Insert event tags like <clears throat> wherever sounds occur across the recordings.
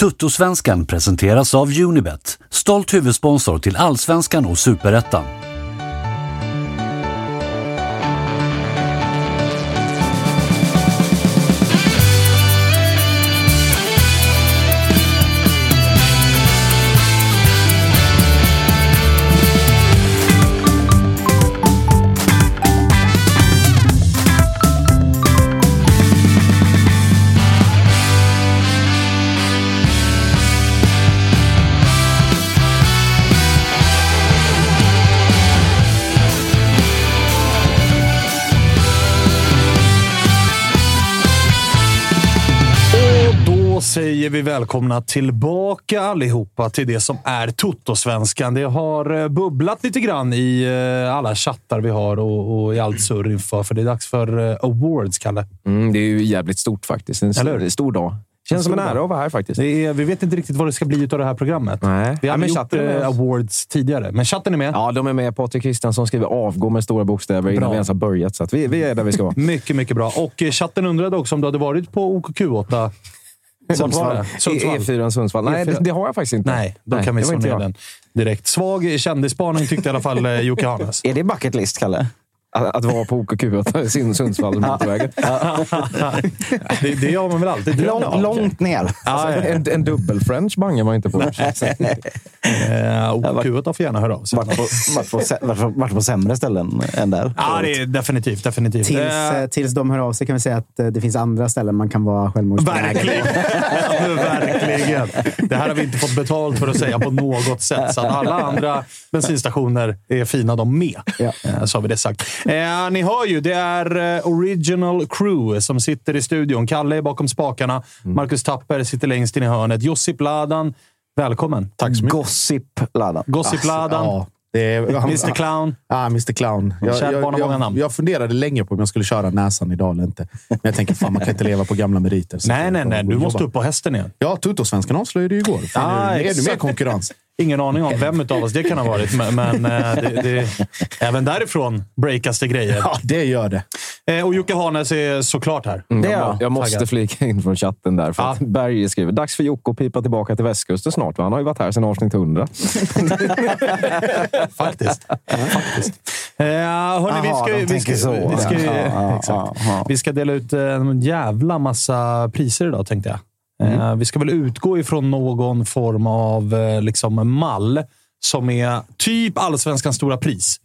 Tuttosvenskan presenteras av Unibet, stolt huvudsponsor till Allsvenskan och Superettan. Säger vi välkomna tillbaka allihopa till det som är Toto-svenskan. Det har eh, bubblat lite grann i eh, alla chattar vi har och, och i allt surr inför, för det är dags för eh, awards, Kalle. Mm, det är ju jävligt stort faktiskt. En stor, stor dag. Känns som en ära att vara här faktiskt. Är, vi vet inte riktigt vad det ska bli av det här programmet. Nej. Vi Ja, har men gjort eh, awards tidigare, men chatten är med. Ja, de är med. Patrik Kristiansson skriver avgå med stora bokstäver innan Bra. vi ens har börjat. Så vi, vi är där vi ska vara. <laughs> Mycket, mycket bra. Och chatten undrade också om du hade varit på OKQ8. Sundsvall. E- E4 Sundsvall. Nej, det, det har jag faktiskt inte. Nej, då kan vi slå ner den direkt. Svag kändisspaning tyckte i alla fall eh, Jocke Hanes. Är det bucket list, Kalle? Att, att vara på OKQ, att Sin- Sundsvall <laughs> motorvägen. det, det har man väl alltid Lång, långt ner. Ja. En, en dubbel-french bangar man inte på. Eh, OKQ8 får gärna höra av sig. Vart på, vart, på, vart, på, vart på sämre ställen än där. Ja, det är definitivt. definitivt. Tills, Eh, eh, tills de hör av sig kan vi säga att eh, det finns andra ställen man kan vara självmordsbenägen. Verkligen. <laughs> Verkligen. Det här har vi inte fått betalt för att säga på något sätt. Så att alla andra bensinstationer är fina de med. Ja. Eh, Så har vi det sagt. Eh, ni hör ju, det är eh, Original Crew som sitter i studion. Kalle är bakom spakarna. Marcus Tapper sitter längst in i hörnet. Josip Ladan, välkommen. Tack så Gossip-ladan. Gossip Ladan, Ja, det är, Mr Clown. Ja, Mr Clown. Jag, jag, jag, namn. jag funderade länge på om jag skulle köra näsan idag eller inte. Men jag tänker, fan man kan inte leva på gamla meriter. Så Nej, nej, nej. Du måste jobba. upp på hästen igen. Ja, Tuttosvenskan avslöjade ju igår. Fan, Ah, nu är det mer konkurrens. Ingen aning om vem av oss det kan ha varit, men, men eh, det, det, även därifrån breakas det grejer. Ja, det gör det. Eh, och Jocke Hanes är såklart här. Mm, jag, jag. må- jag måste flika in från chatten där. För Ja. att Berge skriver dags för Jocke att pipa tillbaka till västkusten snart. Va? Han har ju varit här sedan avsnitt 100. <laughs> Faktiskt. Faktiskt. Eh, hörni, vi Jaha, ska, vi, ska, så. vi, ska, Ja, exakt. vi ska dela ut en jävla massa priser idag, tänkte jag. Mm. Eh, vi ska väl utgå ifrån någon form av eh, liksom mall som är typ allsvenskans stora pris.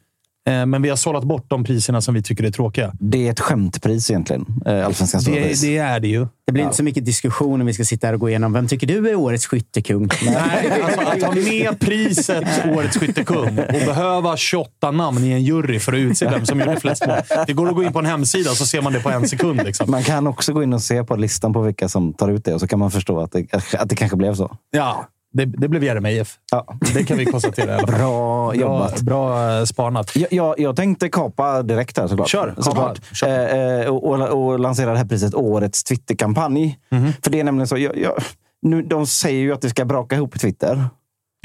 Eh, men vi har sållat bort de priserna som vi tycker är tråkiga. Det är ett skämtpris egentligen. Eh, Allsvenskans stora Det, pris. det är det ju. Det blir inte så mycket diskussion om vi ska sitta här och gå igenom vem tycker du är årets skyttekung. <laughs> Nej, alltså att ha med priset <laughs> Årets skyttekung och behöva 28 namn i en jury för att utse vem som gjorde flest mål. Det går att gå in på en hemsida och så ser man det på en sekund. Liksom. Man kan också gå in och se på listan på vilka som tar ut det och så kan man förstå att det, att det kanske blev så. Ja, det, det blev Jeremejeff. Ja. Det kan vi konstatera. Bra Bra, jobbat. bra eh, spanat. Jag, jag, jag tänkte kapa direkt här såklart. Kör, såklart. Eh, eh, och, och, och lansera det här priset Årets Twitterkampanj. Mhm. För det är nämligen så. Jag, nu, de säger ju att det ska braka ihop Twitter.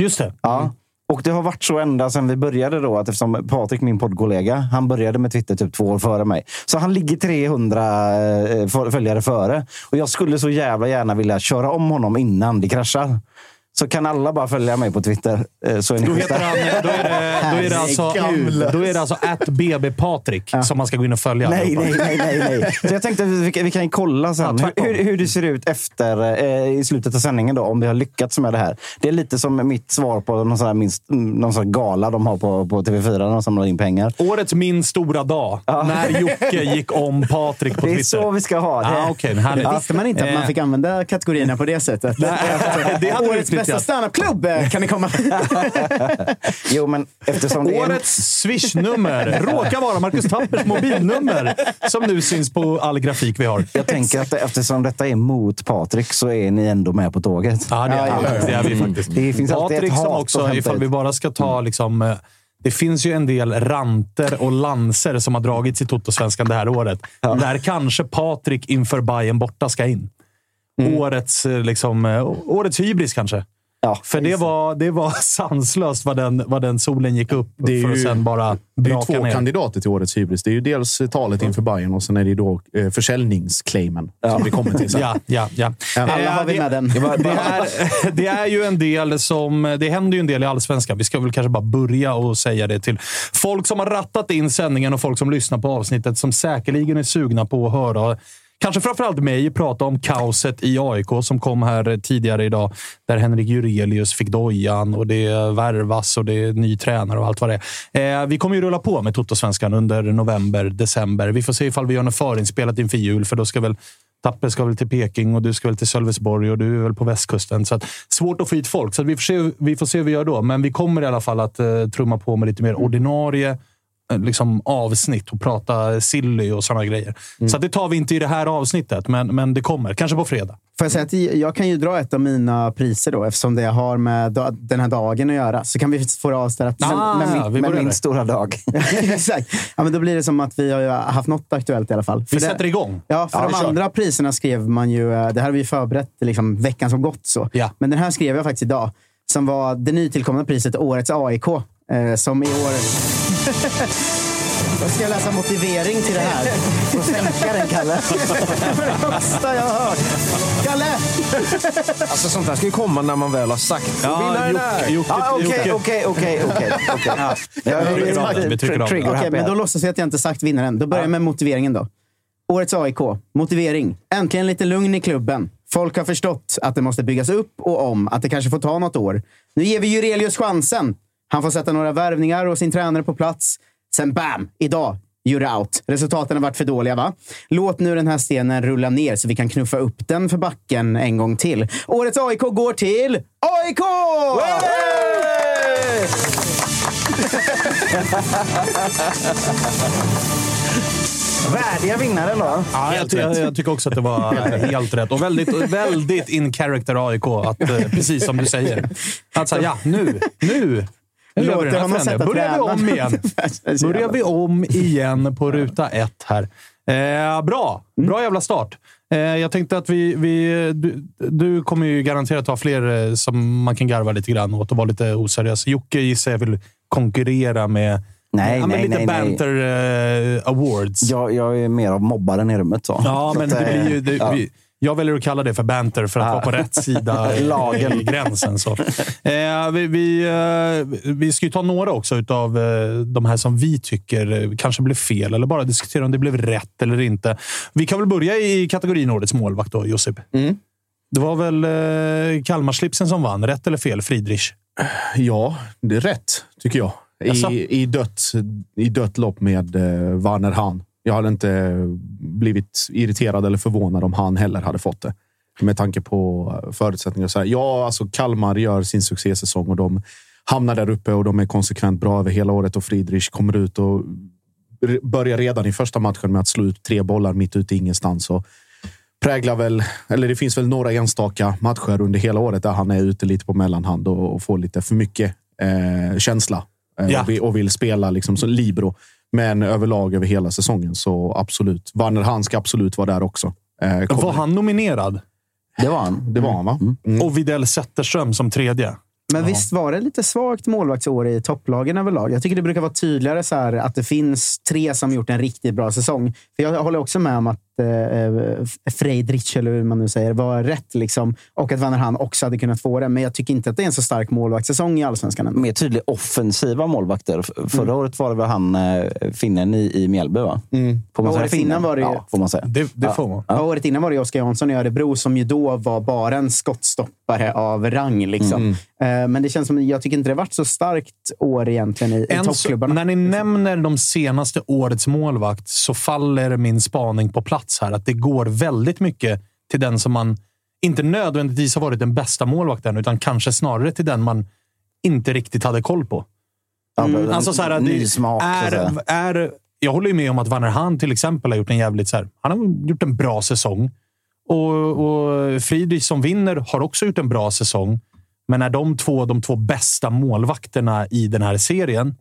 Just det. Ja. Och det har varit så ända sedan vi började då, att eftersom Patrik, min poddkollega, han började med Twitter typ två år före mig. Så han ligger 300 eh, följare före. Och jag skulle så jävla gärna vilja köra om honom innan det kraschar. Så kan alla bara följa mig på Twitter. eh, Så är ni Då, heter han, då, är det, då, är det <laughs> alltså, då är det alltså att @bb-patrik som man ska gå in och följa. Nej, nej, nej, nej, nej. <laughs> Så jag tänkte att vi, kan- vi kan kolla sen Ja, hur, hur, hur det ser ut efter, eh, i slutet av sändningen då, om vi har lyckats med det här. Det är lite som mitt svar på någon sån här, minst, någon sån gala de har på, på TV4 när de samlar in pengar. Årets min stora dag. När Jocke gick om Patrik på Det är Twitter. så vi ska ha det. Ah, okay, härligt. Visste man inte att man Eh, fick använda kategorierna på det sättet? Det hade Årets att standup-klubb eh, kan ni komma. <laughs> Jo, men eftersom det är... årets swishnummer råkar vara Marcus Tappers mobilnummer som nu syns på all grafik vi har. Jag tänker att eftersom detta är mot Patrik så är ni ändå med på tåget. Ja, det är, det är vi faktiskt. Det finns Patrik som också, ifall vi bara ska ta liksom... eh, Det finns ju en del ranter och lanser som har dragits i Toto-svenskan det här året. Där kanske Patrik inför Bayern borta ska in. Mm. Årets, eh, liksom, eh, årets hybris kanske. Ja, För det var, det var <laughs> sanslöst vad den, vad den solen gick upp Det är för att ju- sen bara Det är två ner. kandidater till årets hybris. Det är ju dels talet inför Bayern och sen är det ju då eh, försäljningsclaimen som vi kommer till sen. <laughs> Ja, ja, ja. Alla har vi med den. Det är, <laughs> det är ju en del som... Det händer ju en del i allsvenskan. Vi ska väl kanske bara börja och säga det till folk som har rattat in sändningen och folk som lyssnar på avsnittet som säkerligen är sugna på att höra Kanske framförallt mig prata om kaoset i AIK som kom här tidigare idag. Där Henrik Jurelius fick dojan och det värvas och det är ny tränare och allt vad det är. Eh, vi kommer ju rulla på med Toto-svenskan under november, december. Vi får se ifall vi gör något förinspelat inför jul, för då ska väl Tappe ska väl till Peking och du ska väl till Sölvesborg och du är väl på västkusten. Så att, svårt att få hit folk, så att vi, får se, vi får se hur vi gör då. Men vi kommer i alla fall att eh, trumma på med lite mer ordinarie liksom, avsnitt och prata silly och sådana grejer. Så att det tar vi inte i det här avsnittet, men, men det kommer. Kanske på fredag. Får jag säga att jag kan ju dra ett av mina priser då, eftersom det har med den här dagen att göra. Så kan vi få det avställt. Ah, men vi min- Med min stora dag. <laughs> <laughs> Exakt. Ja, men då blir det som att vi har haft något aktuellt i alla fall. För Vi det- sätter igång. Ja, för Ja, de kör. andra priserna skrev man ju... eh, Det här har vi förberett liksom, veckan som gått. så. Ja. Men den här skrev jag faktiskt idag. Som var det nytillkomna priset Årets AIK. Eh, som i år... <laughs> Jag ska läsa motivering till det här. Och sänka den, Kalle. <laughs> Det var det högsta jag har hört. Kalle! Alltså sånt här ska ju komma när man väl har sagt Ja, Okej, okej, okej. okej, men då låtsas jag att jag inte sagt vinnaren. Då börjar jag med motiveringen då. Årets AIK. Motivering. Äntligen lite lugn i klubben. Folk har förstått att det måste byggas upp och om, att det kanske får ta något år. Nu ger vi Jurelius chansen. Han får sätta några värvningar och sin tränare på plats. Sen bam! Idag. You're out. Resultaten har varit för dåliga, va? Låt nu den här stenen rulla ner så vi kan knuffa upp den för backen en gång till. Årets AIK går till AIK! <laughs> Värdiga vinnare då. Ja, jag, jag, jag tycker också att det var <laughs> helt rätt. Och väldigt, väldigt in character AIK, att, eh, precis som du säger. Alltså, ja, nu, nu. Här honom sätta Börjar vi om igen. <laughs> Börjar vi om igen på ruta ett här. Eh, bra! Bra jävla start. Eh, jag tänkte att vi... vi du, du kommer ju garanterat ha fler eh, som man kan garva lite grann åt och vara lite oseriös. Jocke gissar jag vill konkurrera med, Nej, ja, nej, lite nej, nej. banter eh, awards. Jag, jag är mer av mobbaren i rummet. Så. Ja, Så men det eh, blir ju... Det, ja. vi, jag väljer att kalla det för banter för att Ja. vara på rätt sida <laughs> Lagen. i gränsen. Så. Eh, vi, vi, eh, vi ska ju ta några också av de här som vi tycker eh, kanske blev fel eller bara diskutera om det blev rätt eller inte. Vi kan väl börja i kategorin Årets målvakt då, Josip. Mm. Det var väl eh, Kalmarslipsen som vann. Rätt eller fel, Friedrich? Ja, det är rätt, tycker jag. I, i, dött, I dött lopp med eh, Warner Hahn. Jag hade inte blivit irriterad eller förvånad om han heller hade fått det. Med tanke på förutsättningar. Så här. Ja, alltså Kalmar gör sin succésäsong och de hamnar där uppe och de är konsekvent bra över hela året och Friedrich kommer ut och börjar redan i första matchen med att slå ut tre bollar mitt ute i ingenstans. Och präglar väl, eller det finns väl några enstaka matcher under hela året där han är ute lite på mellanhand och, och får lite för mycket eh, känsla eh, Ja. och, vill, och vill spela liksom som libero. Men överlag över hela säsongen så absolut. Warner han ska absolut vara där också. Eh, Var han nominerad? Det var han. Det var han, va? Mm. Och Widell Zetterström som tredje. Men visst var det lite svagt målvaktsår i topplagen överlag? Jag tycker det brukar vara tydligare så här att det finns tre som gjort en riktigt bra säsong. För Jag håller också med om att eh, Friedrich, eller hur man nu säger, var rätt. Liksom, och att Van der Han också hade kunnat få det. Men jag tycker inte att det är en så stark målvaktssäsong i allsvenskan. Mer tydlig offensiva målvakter. Förra året var det väl han eh, finnen i, i Mjällby, va? Får man säga året innan var det ju- Ja, får man säga. Det, det Ja. får man. Ja. Året innan var det Oskar Jansson i Örebro som ju då var bara en skottstoppare av rang. Liksom. Eh, Men det känns som, jag tycker inte det varit så starkt år egentligen i, i så, toppklubbarna. när ni nämner de senaste årets målvakt så faller min spaning på plats här. Att det går väldigt mycket till den som man inte nödvändigtvis har varit den bästa målvakten, utan kanske snarare till den man inte riktigt hade koll på. En Alltså så här, ny det smak. är, är, jag håller ju med om att Van der Haan till exempel har gjort en jävligt så här, Han har gjort en bra säsong. Och, och Friedrich som vinner har också gjort en bra säsong. Men är de två de två bästa målvakterna i den här serien?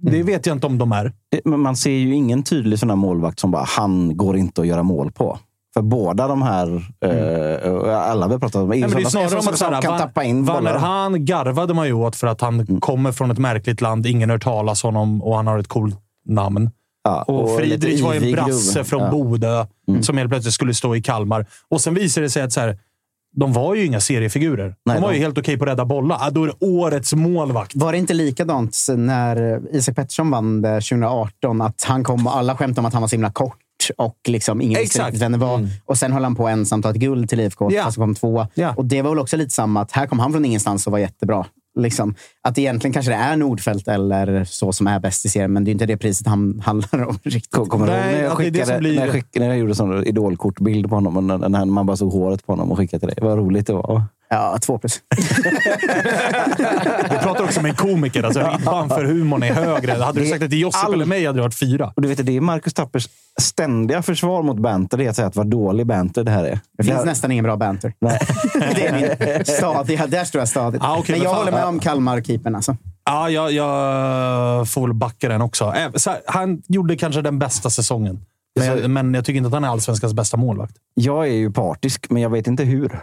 Det Mm. vet jag inte om de är. Det- men Man ser ju ingen tydlig sån här målvakt som bara, han går inte att göra mål på. För båda de här, eh, alla vi har pratat om, Nej, men det är snarare om att såhär, kan Van, tappa in bollar. Haan garvade man ju åt för att han Mm. kommer från ett märkligt land. Ingen har hört talas honom och han har ett coolt namn. Ja, Och, lite Friedrich var en brasse grov. från Ja. Mm. Bodö som helt plötsligt skulle stå i Kalmar. Och sen visade det sig att så här, de var ju inga seriefigurer. Nej, de var ju de- helt okej på att rädda bollar. Ah, då är det årets målvakt. Var det inte likadant när Isak Pettersson vann det 2018? Att han kom och alla skämtade om att han var så himla kort och liksom ingen visste Exakt. riktigt vem det var. Och sen höll han på ensam ta ett guld till IFK, Ja. fast kom tvåa. Ja. Och det var väl också lite samma, att här kom han från ingenstans och var jättebra. Liksom. Att egentligen kanske det är Nordfeldt eller så som är bäst i serien, men det är inte det priset han handlar om <laughs> riktigt. Kom- Kommer du Nej, när jag det det skickade, som blir- när jag, skickade, när jag gjorde sån idolkortbild på honom och när, när man bara såg håret på honom och skickade till dig? Vad roligt det var. Ja, två plus. <laughs> Vi pratar också med en komiker. Alltså, ribban för humorn är högre. Hade du Det sagt det till Josip all- eller mig hade det varit fyra. Och du vet, det är Marcus Tappers ständiga försvar mot banter. Det är att säga att vad dålig banter det här är. Det finns här- nästan ingen bra banter. Nej. <laughs> Det är min stadiga. Där står jag stadigt. Ah, okej, men men jag fan. håller med om Kalmar-keepern. Alltså. Ja, jag, jag får väl backa den också. Här, han gjorde kanske den bästa säsongen. Men jag, men jag tycker inte att han är allsvenskans bästa målvakt. Jag är ju partisk, men jag vet inte hur.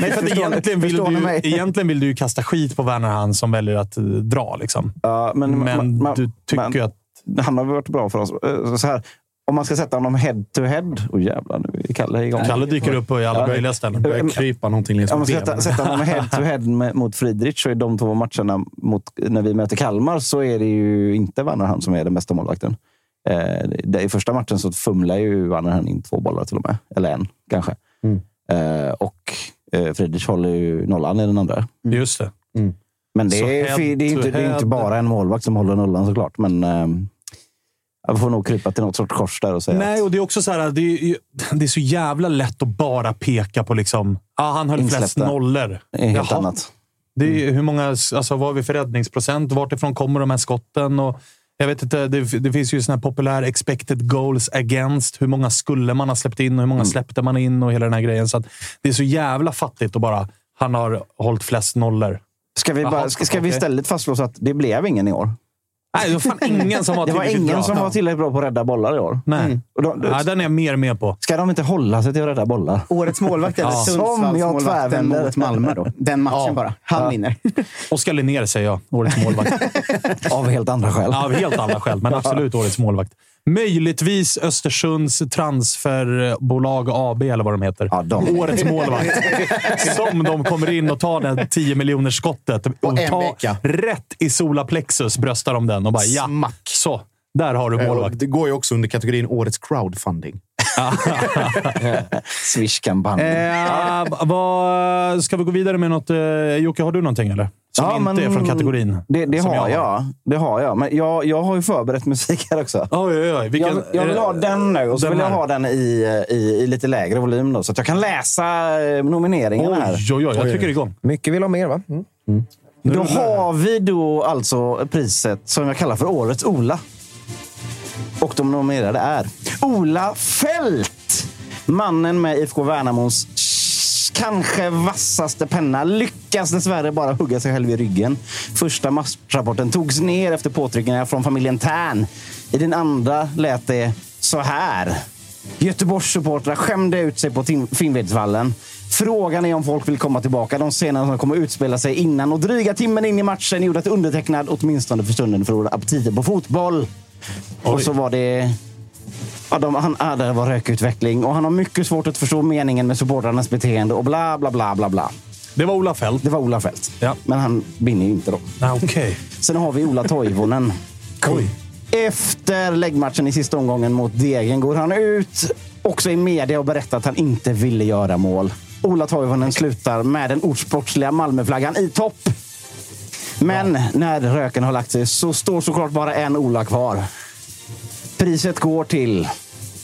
Nej, för egentligen, vill du, egentligen vill du ju kasta skit på Werner han som väljer att eh, dra. Liksom. Ja, men Men man- man- du tycker men- att... Han har varit bra för oss. Eh, Så här, om man ska sätta honom head to head. Åh jävlar, nu är Kalle igång. Kalle dyker upp på i alla Ja. möjliga ställen. Börjar krypa någonting längs Om med man ska sätta, sätta honom head to head med, mot Friedrich så är de två matcherna mot, när vi möter Kalmar så är det ju inte Vannerhan som är den bästa målvakten. Eh, det, I första matchen så fumlar ju Vannerhan in två bollar till och med. Eller en kanske. Mm. Eh, och eh, Friedrich håller ju nollan i den andra. Just det. Men det är, det är, inte, det är inte bara en målvakt som håller nollan såklart. Men eh, jag får nog krypa till något sorts kors där och säga Nej, att och det är också så här, det är, <laughs> det är så jävla lätt att bara peka på liksom, ah, han höll flest Insläppta. nollor. det är helt Jaha. annat. Det är, hur många, alltså, vad har vi för räddningsprocent? Vartifrån kommer de här skotten? Och, jag vet inte, det, det finns ju sån här populär expected goals against. Hur många skulle man ha släppt in och hur många Mm. släppte man in och hela den här grejen. Så det är så jävla fattigt att bara, han har hållit flest nollor. Ska vi, bara, ska, ska vi okej. istället fastslå att det blev ingen i år? Nej, det var fan ingen som var Det var tillräckligt ingen bra. som var tillräckligt bra på att rädda bollar i år. Nej. Och de, Nej, den är jag mer med på. Ska de inte hålla sig till att rädda bollar? Årets målvakt är Ja. ja. Som jag Sundsvallsmålvakten mot Malmö. Då. Den matchen bara. Han vinner. <laughs> Oskar Linnér säger jag, årets målvakt. <laughs> Av helt andra skäl. Ja, av helt andra skäl, men absolut årets målvakt. Möjligtvis Östersunds transferbolag AB, eller vad de heter. Ja, de. Årets målvakt. Som de kommer in och tar det 10 miljoner skottet och tar vecka. rätt i solarplexus, bröstar de den och bara ja, Smack. så. Där har du Eh, målvakt. Det går ju också under kategorin årets crowdfunding. <laughs> Swish-kampanj. Eh, vad, ska vi gå vidare med något? Eh, Jocke, har du någonting eller? Som Ja, inte men är från kategorin? Det, det har jag. Det har jag. Men jag, jag har ju förberett musik här också. Oj, oj, oj. Vilken, Jag, jag vill ha den nu och så vill jag ha den i, i, i lite lägre volym då, så att jag kan läsa eh, nomineringarna här. Oj, oj, oj. Jag trycker igång. Mycket vill ha mer, va? Mm. Då har vi då alltså priset som jag kallar för Årets Ola. Och de nominerade är Ola Fält. Mannen med IFK Värnamos kanske vassaste penna lyckas dessvärre bara hugga sig själv i ryggen. Första matchrapporten togs ner efter påtryckningar från familjen Tern. I den andra lät det så här. Göteborgssupportrar skämde ut sig på Finnvedsvallen. Frågan är om folk vill komma tillbaka. De scener som kommer utspela sig innan och dryga timmen in i matchen gjorde att undertecknad åtminstone för stunden förlorade aptiten på fotboll. Och så var det... Ja, de, han, ja, det var rökutveckling och han har mycket svårt att förstå meningen med supportrarnas beteende och bla, bla, bla, bla, bla. Det var Ola Fält. Det var Ola Fält. Ja. Men han vinner ju inte då. Ah, Okej. Sen har vi Ola Toivonen. <laughs> Oj. Efter läggmatchen i sista omgången mot Degen går han ut också i media och berättar att han inte ville göra mål. Ola Toivonen slutar med den ortsportsliga Malmöflaggan i topp. Men när röken har lagt sig så står såklart bara en Ola kvar. Priset går till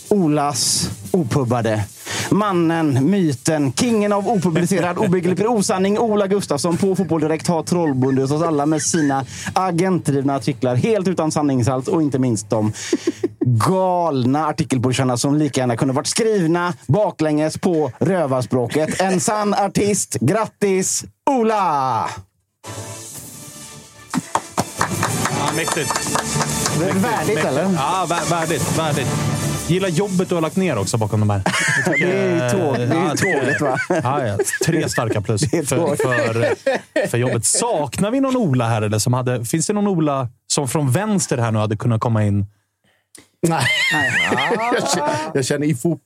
Olas opubbade Mannen, myten, kingen av opublicerad, <laughs> obegriplig osanning, Ola Gustafsson på Fotboll Direkt har trollbundit oss alla med sina agentdrivna artiklar helt utan sanningshalt och inte minst de galna artikelpusharna som lika gärna kunde varit skrivna baklänges på rövarspråket. En sann artist. Grattis, Ola! Ja, mäktigt. Värdigt, eller? Ja, vä- värdigt. värdigt. Gillar jobbet du har lagt ner också bakom de här. Det är ju tåg- det är tåligt, va? Ja, ja. Tre starka plus <laughs> för, för, för jobbet. Saknar vi någon Ola här? Eller som hade, finns det någon Ola som från vänster här nu hade kunnat komma in? Nej. <laughs> jag, känner, jag känner i fot,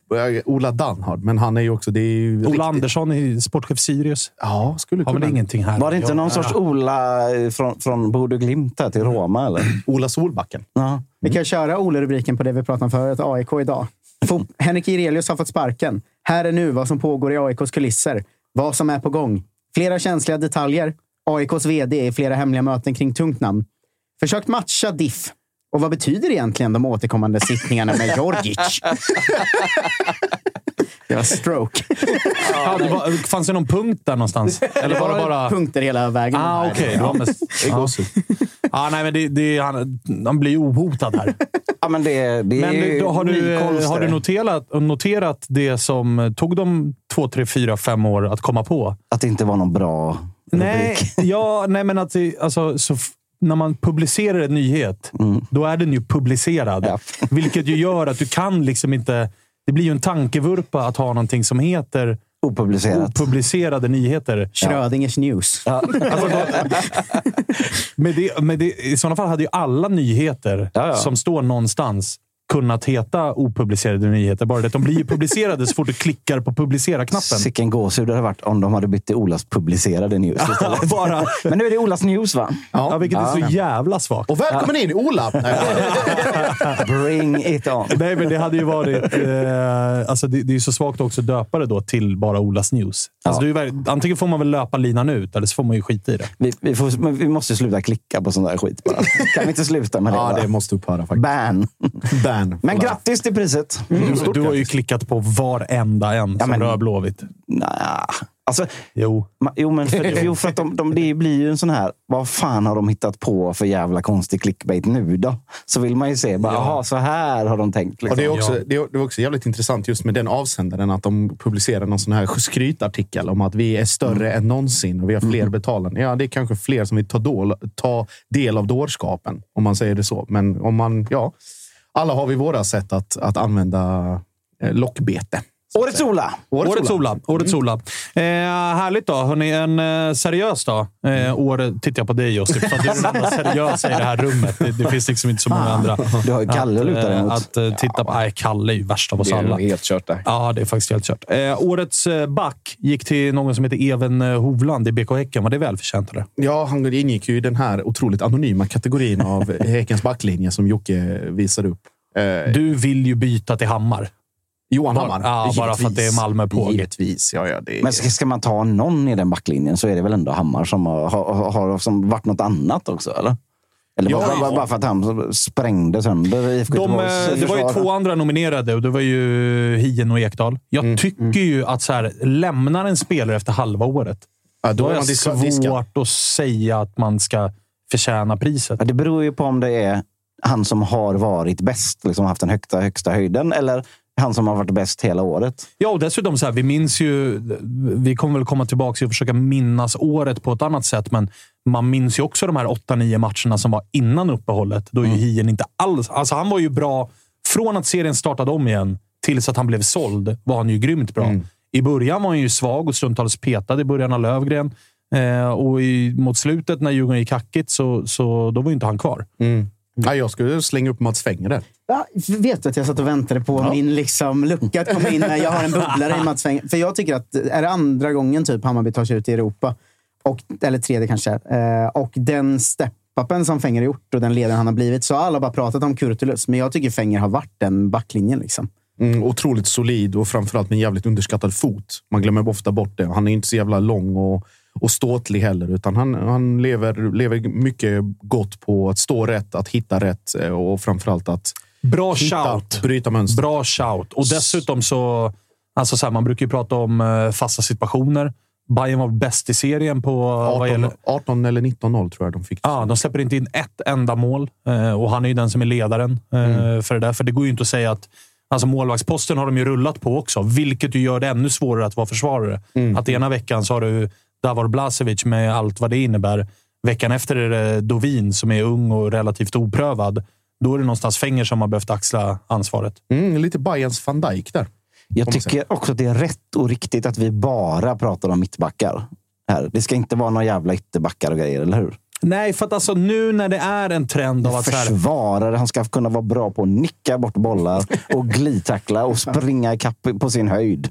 Ola Danhard, men han är ju också... Det är ju Ola riktigt- Andersson i sportchef Sirius. Ja, skulle Har kunna. ingenting här? Var det inte någon ja. sorts Ola eh, från, från Bodö Glimt här till Roma? Eller? Ola Solbacken. Ja. Vi kan köra Ole-rubriken på det vi pratade om förut, AIK idag. Fo- Henrik Irelius har fått sparken. Här är nu vad som pågår i AIKs kulisser. Vad som är på gång. Flera känsliga detaljer. AIKs vd i flera hemliga möten kring tungt namn. Försökt matcha diff. Och vad betyder egentligen de återkommande sittningarna med Georgic? <laughs> Det var stroke. Ja, det var, fanns det någon punkt där någonstans? <laughs> Eller var det bara... punkter hela vägen. Ah, okej. Det var mest... Det går Ja. Ah, nej, men det, det, han, han blir ohotad här. <laughs> Ja, men det, det Men då, har, du, konst, har du noterat, noterat det som tog dem två, tre, fyra, fem år att komma på? Att det inte var någon bra Nej, rubrik. ja, nej men att det, alltså, så, när man publicerar en nyhet, då är den ju publicerad. Ja. <laughs> Vilket ju gör att du kan liksom inte... Det blir ju en tankevurpa att ha någonting som heter Opublicerat. opublicerade nyheter. Schrödingers news. Alltså, då, <laughs> med det, med det, I sådana fall hade ju alla nyheter Ja, ja. som står någonstans kunnat heta opublicerade nyheter. Bara det att de blir ju publicerade så fort du klickar på publicera-knappen. Sicken gåshud det hade varit om de hade bytt till Olas publicerade news <laughs> istället. Bara, Men nu är det Olas news, va? ja, vilket är så jävla svagt. Och välkommen in, Ola! <laughs> Bring it on. Nej, men det hade ju varit... Eh, alltså det, det är ju så svagt också att döpa det då till bara Olas News. Alltså det är ju, antingen får man väl löpa linan ut, eller så får man ju skita i det. Vi, vi, får, men vi måste sluta klicka på sån där skit bara. Kan vi inte sluta med det? ja, va? det måste upphöra faktiskt. Ban. Ban. Men grattis till priset. Du, du har ju klickat på varenda en som men- rör Blåvitt. Nah. Alltså, Jo. ma- jo, men för, jo, för att de, de, det blir ju en sån här... Vad fan har de hittat på för jävla konstig clickbait nu då? Så vill man ju se. Bara, Jaha, så här har de tänkt. Liksom. Och det, är också, Ja. det, är, det är också jävligt intressant just med den avsändaren att de publicerar någon sån här skrytartikel om att vi är större än någonsin och vi har fler betalande. Ja, det är kanske fler som vill ta, dål, ta del av dårskapen, om man säger det så. Men om man, ja, alla har vi våra sätt att, att använda eh, lockbete. Årets Ola! Årets Ola. Årets Mm. Ola. Eh, härligt då. Hörrni, en eh, seriös dag. Eh, år, tittar jag på dig Josip, för att du är den enda seriösa i det här rummet. Det, det finns liksom inte så många andra. Du har ju Kalle att luta dig eh, mot. Att eh, titta på... Nej, Kalle är ju värst av oss Det är alla. helt kört där. Ja, det är faktiskt helt kört. Eh, årets back gick till någon som heter Even Hovland i BK Häcken. Var det välförtjänt? Eller? Ja, han ingick ju i den här otroligt anonyma kategorin av <laughs> Häckens backlinje som Jocke visar upp. Du vill ju byta till Hammar. Johan bara- Hammar. ja, bara för att det är Malmö på. Givetvis. Ja, ja, det är... Men ska, ska man ta någon i den backlinjen så är det väl ändå Hammar som har, har, har som varit något annat också, eller? Eller Ja, bara, bara, bara för att han sprängde sönder IFK De, eh, det var ju två andra nominerade och det var ju Hien och Ekdal. Jag Mm, tycker ju att så här, lämnar en spelare efter halva året, ja, då då är jag man diska, svårt att säga att man ska förtjäna priset. Ja, det beror ju på om det är han som har varit bäst, liksom haft den högsta, högsta höjden, eller han som har varit bäst hela året. Ja, och dessutom så här, vi minns ju... Vi kommer väl komma tillbaka och försöka minnas året på ett annat sätt, men man minns ju också de här 8-9 matcherna som var innan uppehållet. Då är Mm. ju Hien inte alls... Alltså han var ju bra. Från att serien startade om igen tills att han blev såld var han ju grymt bra. Mm. I början var han ju svag och stundtals petad i början av Lövgren. Eh, och i, mot slutet, när Djurgården gick hackigt, så, så då var ju inte han kvar. Mm. Ja, jag skulle slänga upp Mats Fenger där. Ja, vet du att jag satt och väntade på min liksom, lucka att komma in när jag har en bubblare i Mats Wenger. För jag tycker att är det andra gången typ Hammarby tar sig ut i Europa, och, eller tredje kanske, eh, och den step-upen som Fenger har gjort och den ledaren han har blivit, så har alla bara pratat om Kurtulus. Men jag tycker Fenger har varit den backlinjen. Liksom. Mm, otroligt solid och framförallt med en jävligt underskattad fot. Man glömmer ofta bort det. Han är inte så jävla lång och, och ståtlig heller, utan han, han lever, lever mycket gott på att stå rätt, att hitta rätt eh, och framförallt att Bra hitta, shout. bryta mönster. Bra shout. Och dessutom så, Alltså så här, man brukar ju prata om eh, fasta situationer. Bayern var bäst i serien på... vad 18, gäller, 18 eller 19-0 tror jag de fick. Ja, de släpper inte in ett enda mål eh, och han är ju den som är ledaren eh, för det där. För det går ju inte att säga att Alltså målvaktsposten har de ju rullat på också, vilket ju gör det ännu svårare att vara försvarare. Att ena veckan så har du Davor Blasevic med allt vad det innebär. Veckan efter är det Dovin som är ung och relativt oprövad. Då är det någonstans Fenger som har behövt axla ansvaret. Mm, lite Bayerns van Dijk där. Jag tycker också att det är rätt och riktigt att vi bara pratar om mittbackar. Här. Det ska inte vara några jävla ytterbackar och grejer, eller hur? Nej, för att alltså nu när det är en trend av att... här- Försvarare, han ska kunna vara bra på att nicka bort bollar och glidtackla och springa ikapp på sin höjd.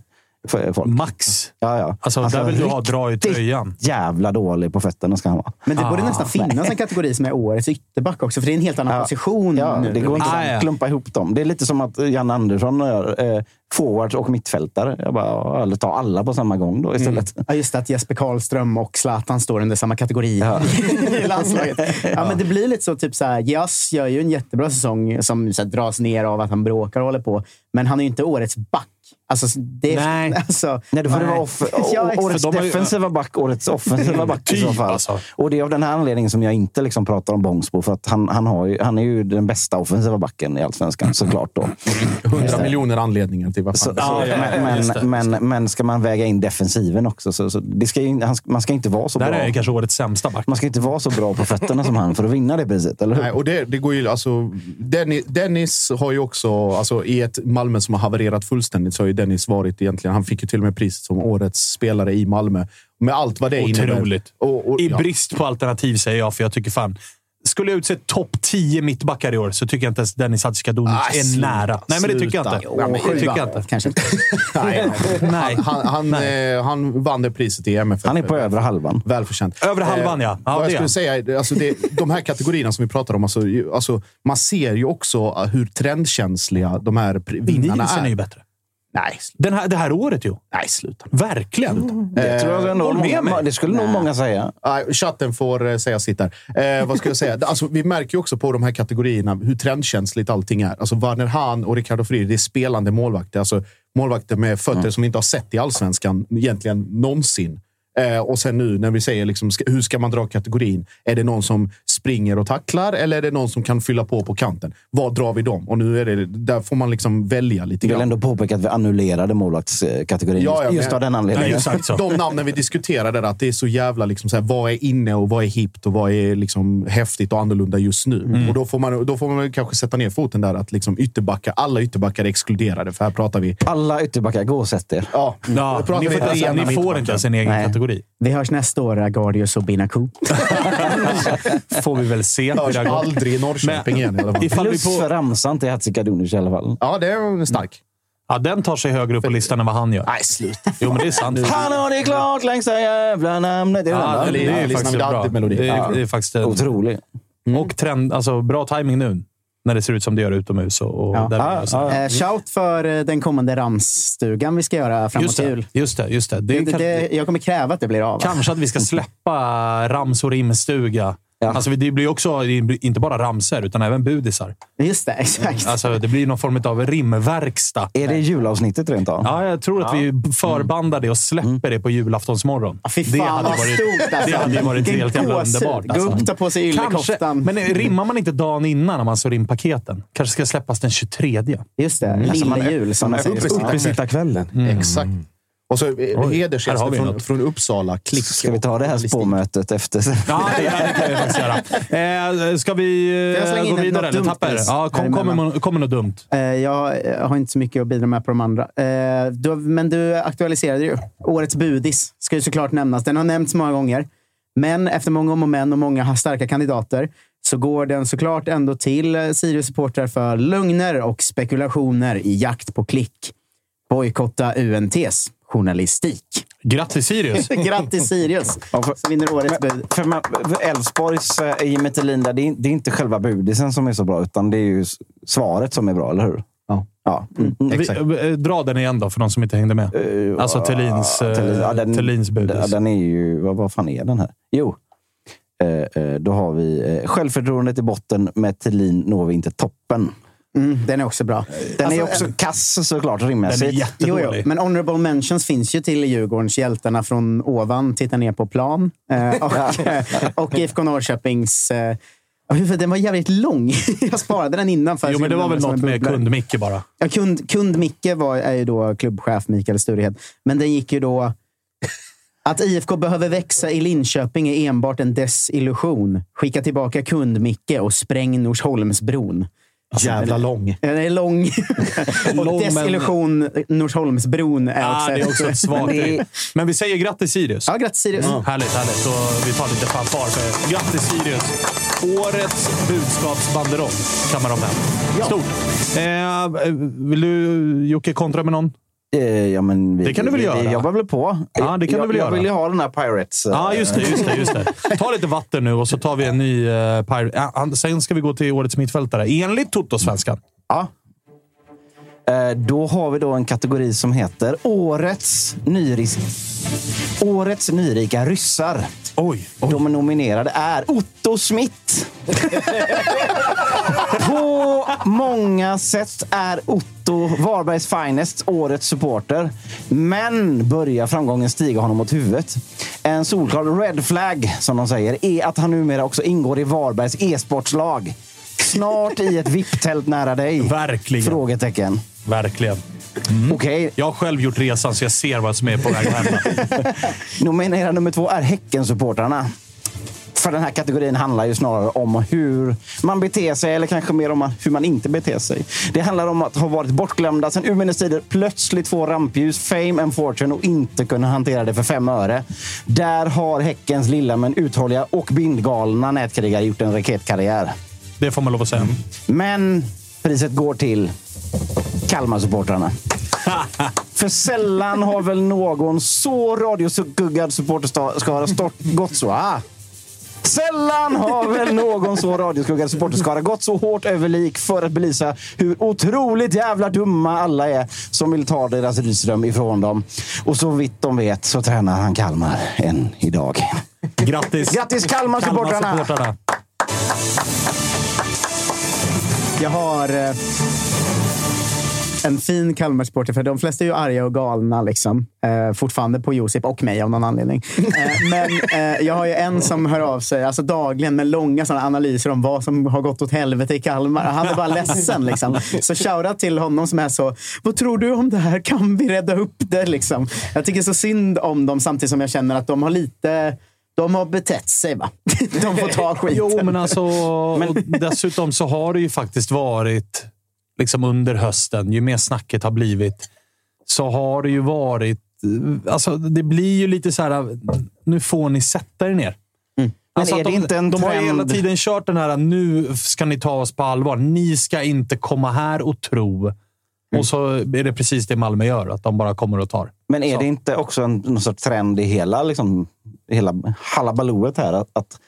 Folk. Max. Ja, ja. Alltså, där vill du ha dra i tröjan. jävla dålig på fötterna ska han vara. Men det borde Ah, nästan finnas en kategori som är årets ytterback också, för det är en helt annan Ja. position Ja, nu. det går inte Ah, ja. att klumpa ihop dem. Det är lite som att Jan Andersson gör eh, forwards och mittfältare. Jag bara, eller ta alla på samma gång då istället. Ja, just det, att Jesper Karlström och Zlatan står under samma kategori Ja. <laughs> i landslaget. Ja, men det blir lite så, typ så här, Jas gör ju en jättebra säsong som så här, dras ner av att han bråkar och håller på. Men han är ju inte årets back. Alltså, det, Nej. <laughs> Alltså, Nej, då får det nej. vara off- <laughs> Ja, årets de defensiva back, årets offensiva back i så <laughs> Typ, fall. alltså. Och det är av den här anledningen som jag inte liksom pratar om Bångsbo. För att han, han, har ju, han är ju den bästa offensiva backen i Allsvenskan, såklart. Då. 100 miljoner anledningar till varför. Så, Ja, så, ja, men, det, men, men, men ska man väga in defensiven också, så, så det ska ju, han, man ska inte vara så Där bra. är kanske årets sämsta back. Man ska inte vara så bra på fötterna som han för att vinna det priset, eller hur? Nej, och det, det går ju, alltså, Dennis, Dennis har ju också, alltså, i ett Malmö som har havererat fullständigt, så har ju Dennis varit egentligen, han fick ju till och med priset som årets spelare i Malmö. Med allt vad det innebär. Otroligt. Och, och, I ja. brist på alternativ säger jag, för jag tycker fan... Skulle jag utse topp 10 mittbackar i år så tycker jag inte ens Dennis Hadzikadunic Nej, är sluta, nära. Nej, men det tycker jag inte. Jo, det Sju, tycker jag inte. Kanske inte. <laughs> Nej, Nej. Han, han, eh, han vann det priset i MFF. Han är på övre halvan. Välförtjänt. Övre halvan, ja. Ja, vad det jag skulle säga, alltså det, de här kategorierna som vi pratar om, alltså, alltså, man ser ju också hur trendkänsliga de här vinnarna Nielsen är är. ju bättre. Nej, Den här, det här året ju. nej, sluta. Verkligen. Det, tror jag ändå håll med mig. det skulle nog många säga. Nej, chatten får eh, säga sitt där. Eh, vad ska jag säga? Alltså, vi märker ju också på de här kategorierna hur trendkänsligt allting är. Alltså, Werner Hahn och Ricardo Fried, det är spelande målvakter. Alltså, målvakter med fötter som vi inte har sett i allsvenskan egentligen någonsin. Eh, och sen nu när vi säger liksom, ska, hur ska man dra kategorin? Är det någon som springer och tacklar eller är det någon som kan fylla på på kanten? Vad drar vi dem? Och nu är det, där får man liksom välja lite Jag vill grann. ändå påpeka att vi annullerade målvaktskategorin Ja, ja, just men- av den anledningen. Ja, exakt så. <laughs> De namnen vi diskuterade, där, att det är så jävla liksom så här, vad är inne och vad är hippt och vad är liksom häftigt och annorlunda just nu. Mm. Och då får, man, då får man kanske sätta ner foten där att liksom ytterbackar, alla ytterbackar är exkluderade. För här pratar vi... Alla ytterbackar, gå och sätt er. Ja, Ja, ni får, inte, rena ni får inte ens en egen Nej. kategori. Vi hörs nästa år, Agardius och Binaku. <laughs> <laughs> Får vi väl se. Hörs aldrig i Norrköping igen. i alla fall. Ifall vi Plus på, för ramsan till Hadzikadunic i alla fall. Ja, det är stark. ja, den tar sig högre upp på listan än vad han gör. Nej, sluta. Jo, men det är sant. Han har det klart längsta jävla namnet. Det är den, Ja, va? det, det är Lyssna faktiskt bra. Daddy-melodi. Det är, det är faktiskt en, Otrolig. Och trend, alltså, bra timing nu. När det ser ut som det gör utomhus. Och, och Ja. Ja, ja. Eh, shout för eh, den kommande Ramsstugan vi ska göra framåt Just det, jul. just det. Just det. det, Det, är det, jag kommer kräva att det blir av. Kanske att vi ska släppa Rams och rimstuga. Ja. Alltså, det blir också det inte bara ramser, utan även budisar. Just det, exakt. Alltså, det blir någon form av rimverkstad. Är det julavsnittet rent av? Ja, jag tror att vi förbandar det och släpper det på julaftonsmorgon. Ja, Fy det fan hade vad varit, stort alltså. det hade varit Vilken helt jävla underbart. Gå Alltså. upp, ta på sig yllekoftan. men rimmar man inte dagen innan när man så rimpaketen? Kanske ska släppas den 23. Just det, Alltså, man är säger. uppe- Uppesittarkvällen. Exakt. Och så eh, hedersgäster vi från, från Uppsala. Klick. Ska vi ta det här spåmötet efter? <laughs> Ja, det, det kan vi faktiskt göra. <laughs> Eh, ska vi eh, gå vidare? Eller pris Ja, kom, kommer, kommer något dumt. Eh, Jag har inte så mycket att bidra med på de andra. Eh, du, men du aktualiserade ju. Årets budis ska ju såklart nämnas. Den har nämnts många gånger. Men efter många om och men och många starka kandidater så går den såklart ändå till eh, Sirius-supportrar för lögner och spekulationer i jakt på klick. Bojkotta UNTs journalistik. Grattis Sirius! <laughs> Grattis Sirius! Ja, för- Som vinner årets bud. För för Elfsborgs eh, Jimmy Thelin, det, är, det är inte själva budisen som är så bra, utan det är ju svaret som är bra, eller hur? Ja. ja. Mm. Mm. Exakt. Vi, eh, dra den igen då, för de som inte hängde med. Eh, Alltså Thelins, eh, Thelin- ja, den- Thelins budis. Den är ju... Vad, vad fan är den här? Jo. Eh, eh, då har vi eh, självförtroendet i botten. Med Thelin når vi inte toppen. Mm, den är också bra. Den är Alltså, också kass såklart, Den är rimmässigt. Jo, jättedålig. jo, men honorable mentions finns ju till Djurgårdens hjältarna från ovan. Titta ner på plan. Eh, <laughs> och, eh, och IFK Norrköpings... Eh, den var jävligt lång. <laughs> Jag sparade den innan. För Jo, men det var väl en något med kund-Micke bara. Ja, kund, kund Micke var, är ju då klubbchef Mikael Sturehed. Men den gick ju då... Att IFK behöver växa i Linköping är enbart en desillusion. Skicka tillbaka kund Micke och spräng Norsholmsbron. Jävla lång. Den är lång. <laughs> Lång, och men- desillusion Norsholmsbron är Ah, också... det är också ett svagt Men. Men vi säger grattis Sirius. Ja, grattis Sirius. Härligt, härligt. Så vi tar lite fanfar för grattis Sirius. Årets budskapsbanderoll kammar de hem. Stort. Eh, vill du Jocke kontra med någon? Eh, Ja, men vi, Det kan du väl vi, göra? Vi jobbar väl på. Ja, det kan jag, du väl jag göra. vill ju ha den här Pirates. eh, Ja, just det, just det, just det. <laughs> Ta lite vatten nu och så tar vi en ny uh, Pirate. Ja, sen ska vi gå till årets mittfältare. Enligt Toto-svenskan. Ja. Eh, Då har vi då en kategori som heter Årets, nyrisk... Årets nyrika ryssar. Oj. De nominerade är Otto Smith. <laughs> På många sätt är Otto Varbergs finest, årets supporter. Men börjar framgången stiga honom mot huvudet. En solklar red flag, som de säger, är att han numera också ingår i Varbergs e-sportslag. Snart i ett VIP-tält nära dig. Verkligen. Frågetecken. Verkligen. Okej, Jag har själv gjort resan så jag ser vad som är på väg att hända. <laughs> Nominerad nummer två är Häckensupportrarna. För den här kategorin handlar ju snarare om hur man beter sig, eller kanske mer om hur man inte beter sig. Det handlar om att ha varit bortglömda sedan urminnes tider, plötsligt få rampljus, fame and fortune och inte kunna hantera det för fem öre. Där har Häckens lilla men uthålliga och bindgalna nätkrigare gjort en raketkarriär. Det får man lov att säga. Men priset går till Kalmar-supportrarna. <laughs> För sällan har väl någon så radioskuggad supporterskara gått så... Ah. Sällan har väl någon så radioskuggad supporterskara gått så hårt över lik för att belysa hur otroligt jävla dumma alla är som vill ta deras Rydström ifrån dem. Och så vitt de vet så tränar han Kalmar än idag. Grattis! Grattis Kalmar-supportrarna! Kalmar-supportrarna! Jag har eh, en fin Kalmar-supporter, för de flesta är ju arga och galna liksom. Eh, fortfarande på Josip och mig av någon anledning. Eh, men eh, jag har ju en som hör av sig alltså dagligen med långa såna analyser om vad som har gått åt helvete i Kalmar. Han är bara ledsen. Liksom. Så shoutout till honom som är så, vad tror du om det här? Kan vi rädda upp det? Liksom. Jag tycker så synd om dem samtidigt som jag känner att de har lite de har betett sig, va? <laughs> De får ta skiten. Jo, men alltså... <laughs> dessutom så har det ju faktiskt varit, liksom under hösten, ju mer snacket har blivit, så har det ju varit... Alltså, det blir ju lite så här, nu får ni sätta er ner. Alltså är att det de, inte en de har trend? hela tiden kört den här, nu ska ni ta oss på allvar. Ni ska inte komma här och tro. Och så är det precis det Malmö gör, att de bara kommer och tar. Men är Så. det inte också en någon sorts trend i hela, liksom, hela halabalooet här? Att, att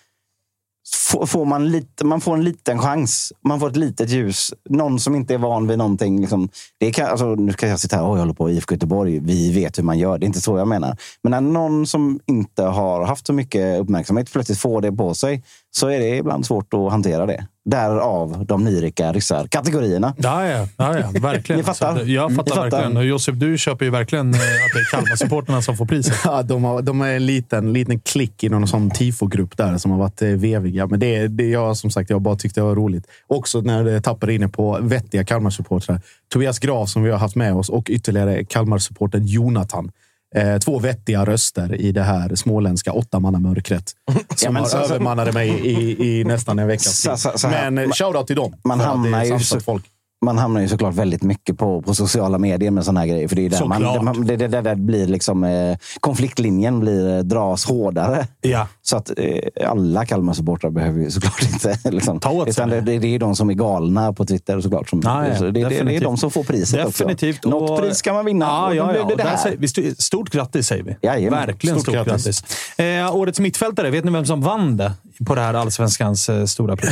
får man, lite, man får en liten chans. Man får ett litet ljus. Någon som inte är van vid någonting. Liksom, det kan, alltså, nu ska jag sitta här och jag håller på IFK Göteborg. Vi vet hur man gör. Det är inte så jag menar. Men när någon som inte har haft så mycket uppmärksamhet plötsligt får det på sig så är det ibland svårt att hantera det. Därav de nyrika ryssar-kategorierna. Ja, ja, ja, ja verkligen. <laughs> Ni fattar? Så att- jag Ni fattar, fattar. verkligen. Och Josef, du köper ju verkligen eh, att det är Kalmar-supporterna som får priset. <laughs> Ja, de, har, de är en liten, liten klick i någon sån tifogrupp där som har varit eh, veviga. Men det, det jag som sagt, jag bara tyckte det var roligt. Också när det tappar inne på vettiga Kalmar-supportrar. Tobias Graf som vi har haft med oss och ytterligare Kalmar-supporten Jonathan. Eh, två vettiga röster i det här småländska åttamannamörkret. <laughs> Som men har så- övermannade mig i, i nästan en veckas Så- Men eh, shoutout till dem. man hamnar ju så- folk. Man hamnar ju såklart väldigt mycket på, på sociala medier med såna här grejer. För det är där, man, Såklart. det, man, det, det, det blir liksom, eh, konfliktlinjen blir, eh, dras hårdare. Ja. Så att eh, alla Kalmar-supportrar behöver ju såklart <laughs> inte... Liksom, Ta åt sig utan det. det, är de som är galna på Twitter såklart. Som, ja, så det, det, det är de som får priset Definitivt. också. Något Och- pris ska man vinna. Då ja, ja. det här. säger, stort grattis säger vi. Jajamän. Verkligen stort, Stort grattis. grattis. Eh, årets mittfältare, vet ni vem som vann det på det här allsvenskans eh, stora pris?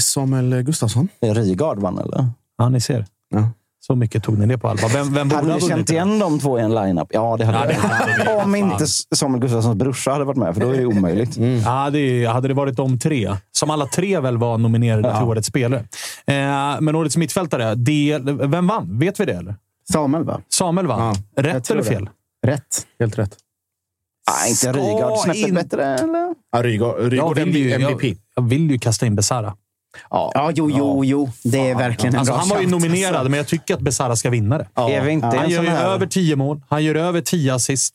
Samuel Gustafsson. Rygaard vann, eller? Ja, ni ser. Ja. Så mycket tog ni det på allvar. Vem, vem Hade ha ni känt det? igen de två i en lineup? Ja, det hade Ja, det jag. <laughs> Om inte Samuel Gustafssons brorsa hade varit med, för då är det omöjligt. Ja, det, hade det varit de tre, som alla tre väl var nominerade till årets spelare. Eh, men årets mittfältare, det, vem vann? Vet vi det? eller? Samuel, va? Samuel vann. jag Rätt eller det. fel? Rätt. Helt rätt. Ah, inte Rygaard snäppet in- bättre, eller? Ja, Rygaard, Jag Rygaard ju, MVP. jag, jag vill ju kasta in Besara. Ja. Ja, jo, jo, jo. Det är verkligen en Alltså, bra han var ju nominerad, alltså. men jag tycker att Besara ska vinna det. Är vi inte Han gör här... över tio mål. Han gör över tio assist.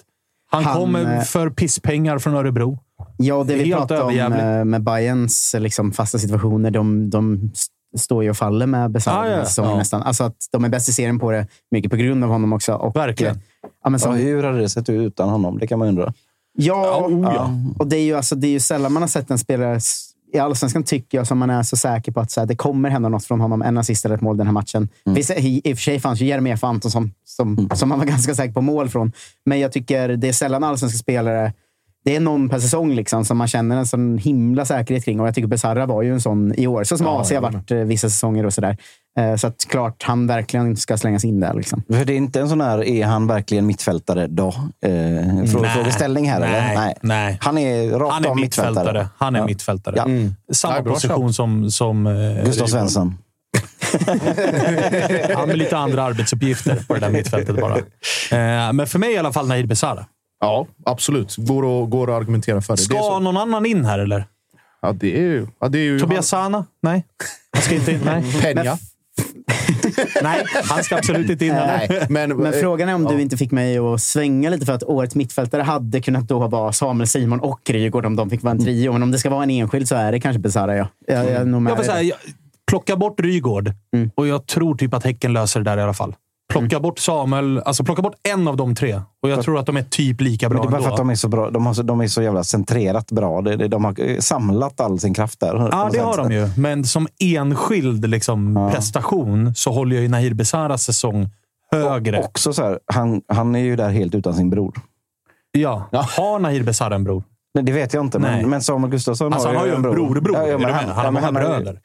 Han, Han, kommer eh, för pisspengar från Örebro. Ja, det vi Helt pratade om överjävligt. eh, med Bayerns liksom, fasta situationer. De, de st- står ju och faller med Besara Ah, ja, ja. nästan. Alltså att de är bäst i serien på det, mycket på grund av honom också. Och, Verkligen. eh, Ja, men Ja, som, hur hade det sett ut utan honom? Det kan man undra. ja, oh, ja. och det är, ju, alltså, det är ju sällan man har sett en spelare i Allsvenskan, tycker jag, som man är så säker på att så här, det kommer hända något från honom. En assist eller ett mål den här matchen. Visst, i, I och för sig fanns ju Jeremejeff Antonsson som, som man var <laughs> ganska säker på mål från. Men jag tycker det är sällan allsvenska spelare det är någon per säsong liksom, som man känner en sån himla säkerhet kring. Och jag tycker Besara var ju en sån i år. Så som AC har varit eh, vissa säsonger och sådär. Eh, så att klart han verkligen ska slängas in där. Liksom. För det är inte en sån här, är han verkligen mittfältare då? Eh, frå- Nej. frågeställning här, eller? Nej, nej. Han är rakt Han är av mittfältare. mittfältare. Han är Ja. mittfältare. Ja. Samma Ja, position som, som eh, Gustav. Svensson. <laughs> Han med lite andra arbetsuppgifter på det där mittfältet bara. Eh, men för mig i alla fall Nahir Besara. Ja, absolut. Går att, går att argumentera för det. det är Ska så. någon annan in här eller? Ja, det är ju... Ja, det är ju Tobias Sana? Nej. Han ska inte in. Nej. <laughs> Peña. <laughs> Nej, han ska absolut inte in här. Nej, men, <laughs> Men frågan är om ja. du inte fick mig att svänga lite för att årets mittfältare hade kunnat då vara Samuel Simon och Rygaard om de fick vara en trio. Men om det ska vara en enskild så är det kanske Besara. Ja. Jag, jag Jag säga, jag- plocka bort Rygaard och jag tror typ att Häcken löser det där i alla fall. Plocka bort Samuel, alltså plocka bort en av de tre. Och jag tror att de är typ lika Men bra det är bara för att de är så bra. De, har så, de är så jävla centrerat bra. Det, de har samlat all sin kraft där. Ja, det sätt. har de ju. Men som enskild liksom, prestation så håller jag ju Nahir Besaras säsong högre. Också så här, han, han är ju där helt utan sin bror. ja. Har Nahir Besara en bror? Nej, det vet jag inte, Nej. men, men Samuel Gustafsson Alltså, han har ju en bror, men med? Han har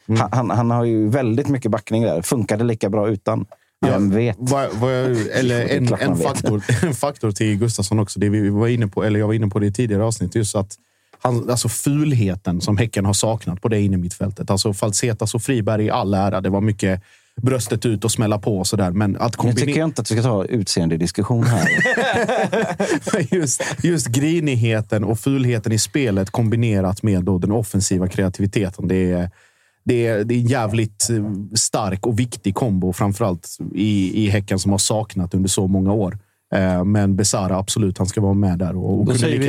men. Han, han, han har ju väldigt mycket backning där. Funkade lika bra utan. Vem vet? Vad jag, eller en, en, faktor, <laughs> en faktor till Gustafsson också. Det vi var inne på, eller jag var inne på det i tidigare avsnitt. Just att han, alltså fulheten som Häcken har saknat på det inne mittfältet. Alltså Falsetas och Friberg i all ära. Det var mycket bröstet ut och smälla på och sådär. Men att Nu tycker kombinera... jag inte att vi ska ta utseendediskussion här. <laughs> just, just grinigheten och fulheten i spelet kombinerat med då den offensiva kreativiteten. Det är, det är, det är en jävligt eh, stark och viktig kombo, framförallt i, i Häcken som har saknat under så många år. Eh, Men Besara, absolut, han ska vara med där. Och, och Då säger vi,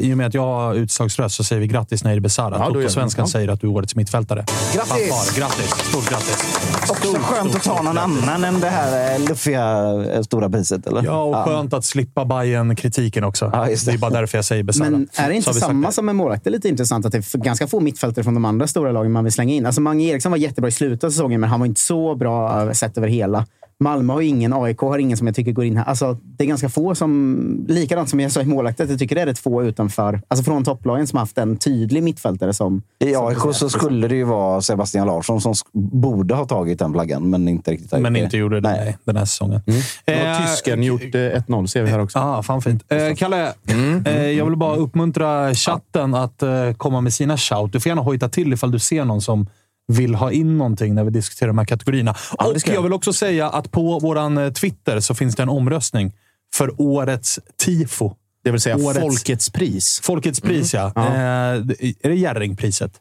eh, I och med att jag har utslagsröst så säger vi grattis Nahir Besara. Ja. Toto-svenskan Ja. säger att du är årets mittfältare. Grattis! Fanfar. Grattis! Stort grattis! Också skönt att ta någon annan än det här eh, luffiga stora priset. Eller? Ja, och skönt att slippa bayern kritiken också. Ja, det. det. är bara därför jag säger Besara. Men är det inte samma det. som med målvakt? Det är lite intressant att det är ganska få mittfältare från de andra stora lagen man vill slänga in. Alltså Mange Eriksson var jättebra i slutet av säsongen, men han var inte så bra sett över hela. Malmö har ingen, AIK har ingen som jag tycker går in här. Alltså, det är ganska få som, likadant som jag sa i målvaktet, jag tycker det är rätt få utanför, alltså från topplagen som haft en tydlig mittfältare som... I som- AIK så skulle det ju vara Sebastian Larsson som borde ha tagit den flaggan, men inte riktigt har Men inte gjorde det Nej. den här säsongen. Har Eh, tysken gjort eh, 1-0, ser vi här också. Ah, fan fint. Eh, Kalle, eh, jag vill bara uppmuntra chatten att eh, komma med sina shout. Du får gärna hojta till ifall du ser någon som vill ha in någonting när vi diskuterar de här kategorierna. det och jag jag. vill också säga att på vår Twitter så finns det en omröstning för årets tifo. Det vill säga Årets- folkets pris. Folkets pris, ja. Eh, är det Jerringpriset?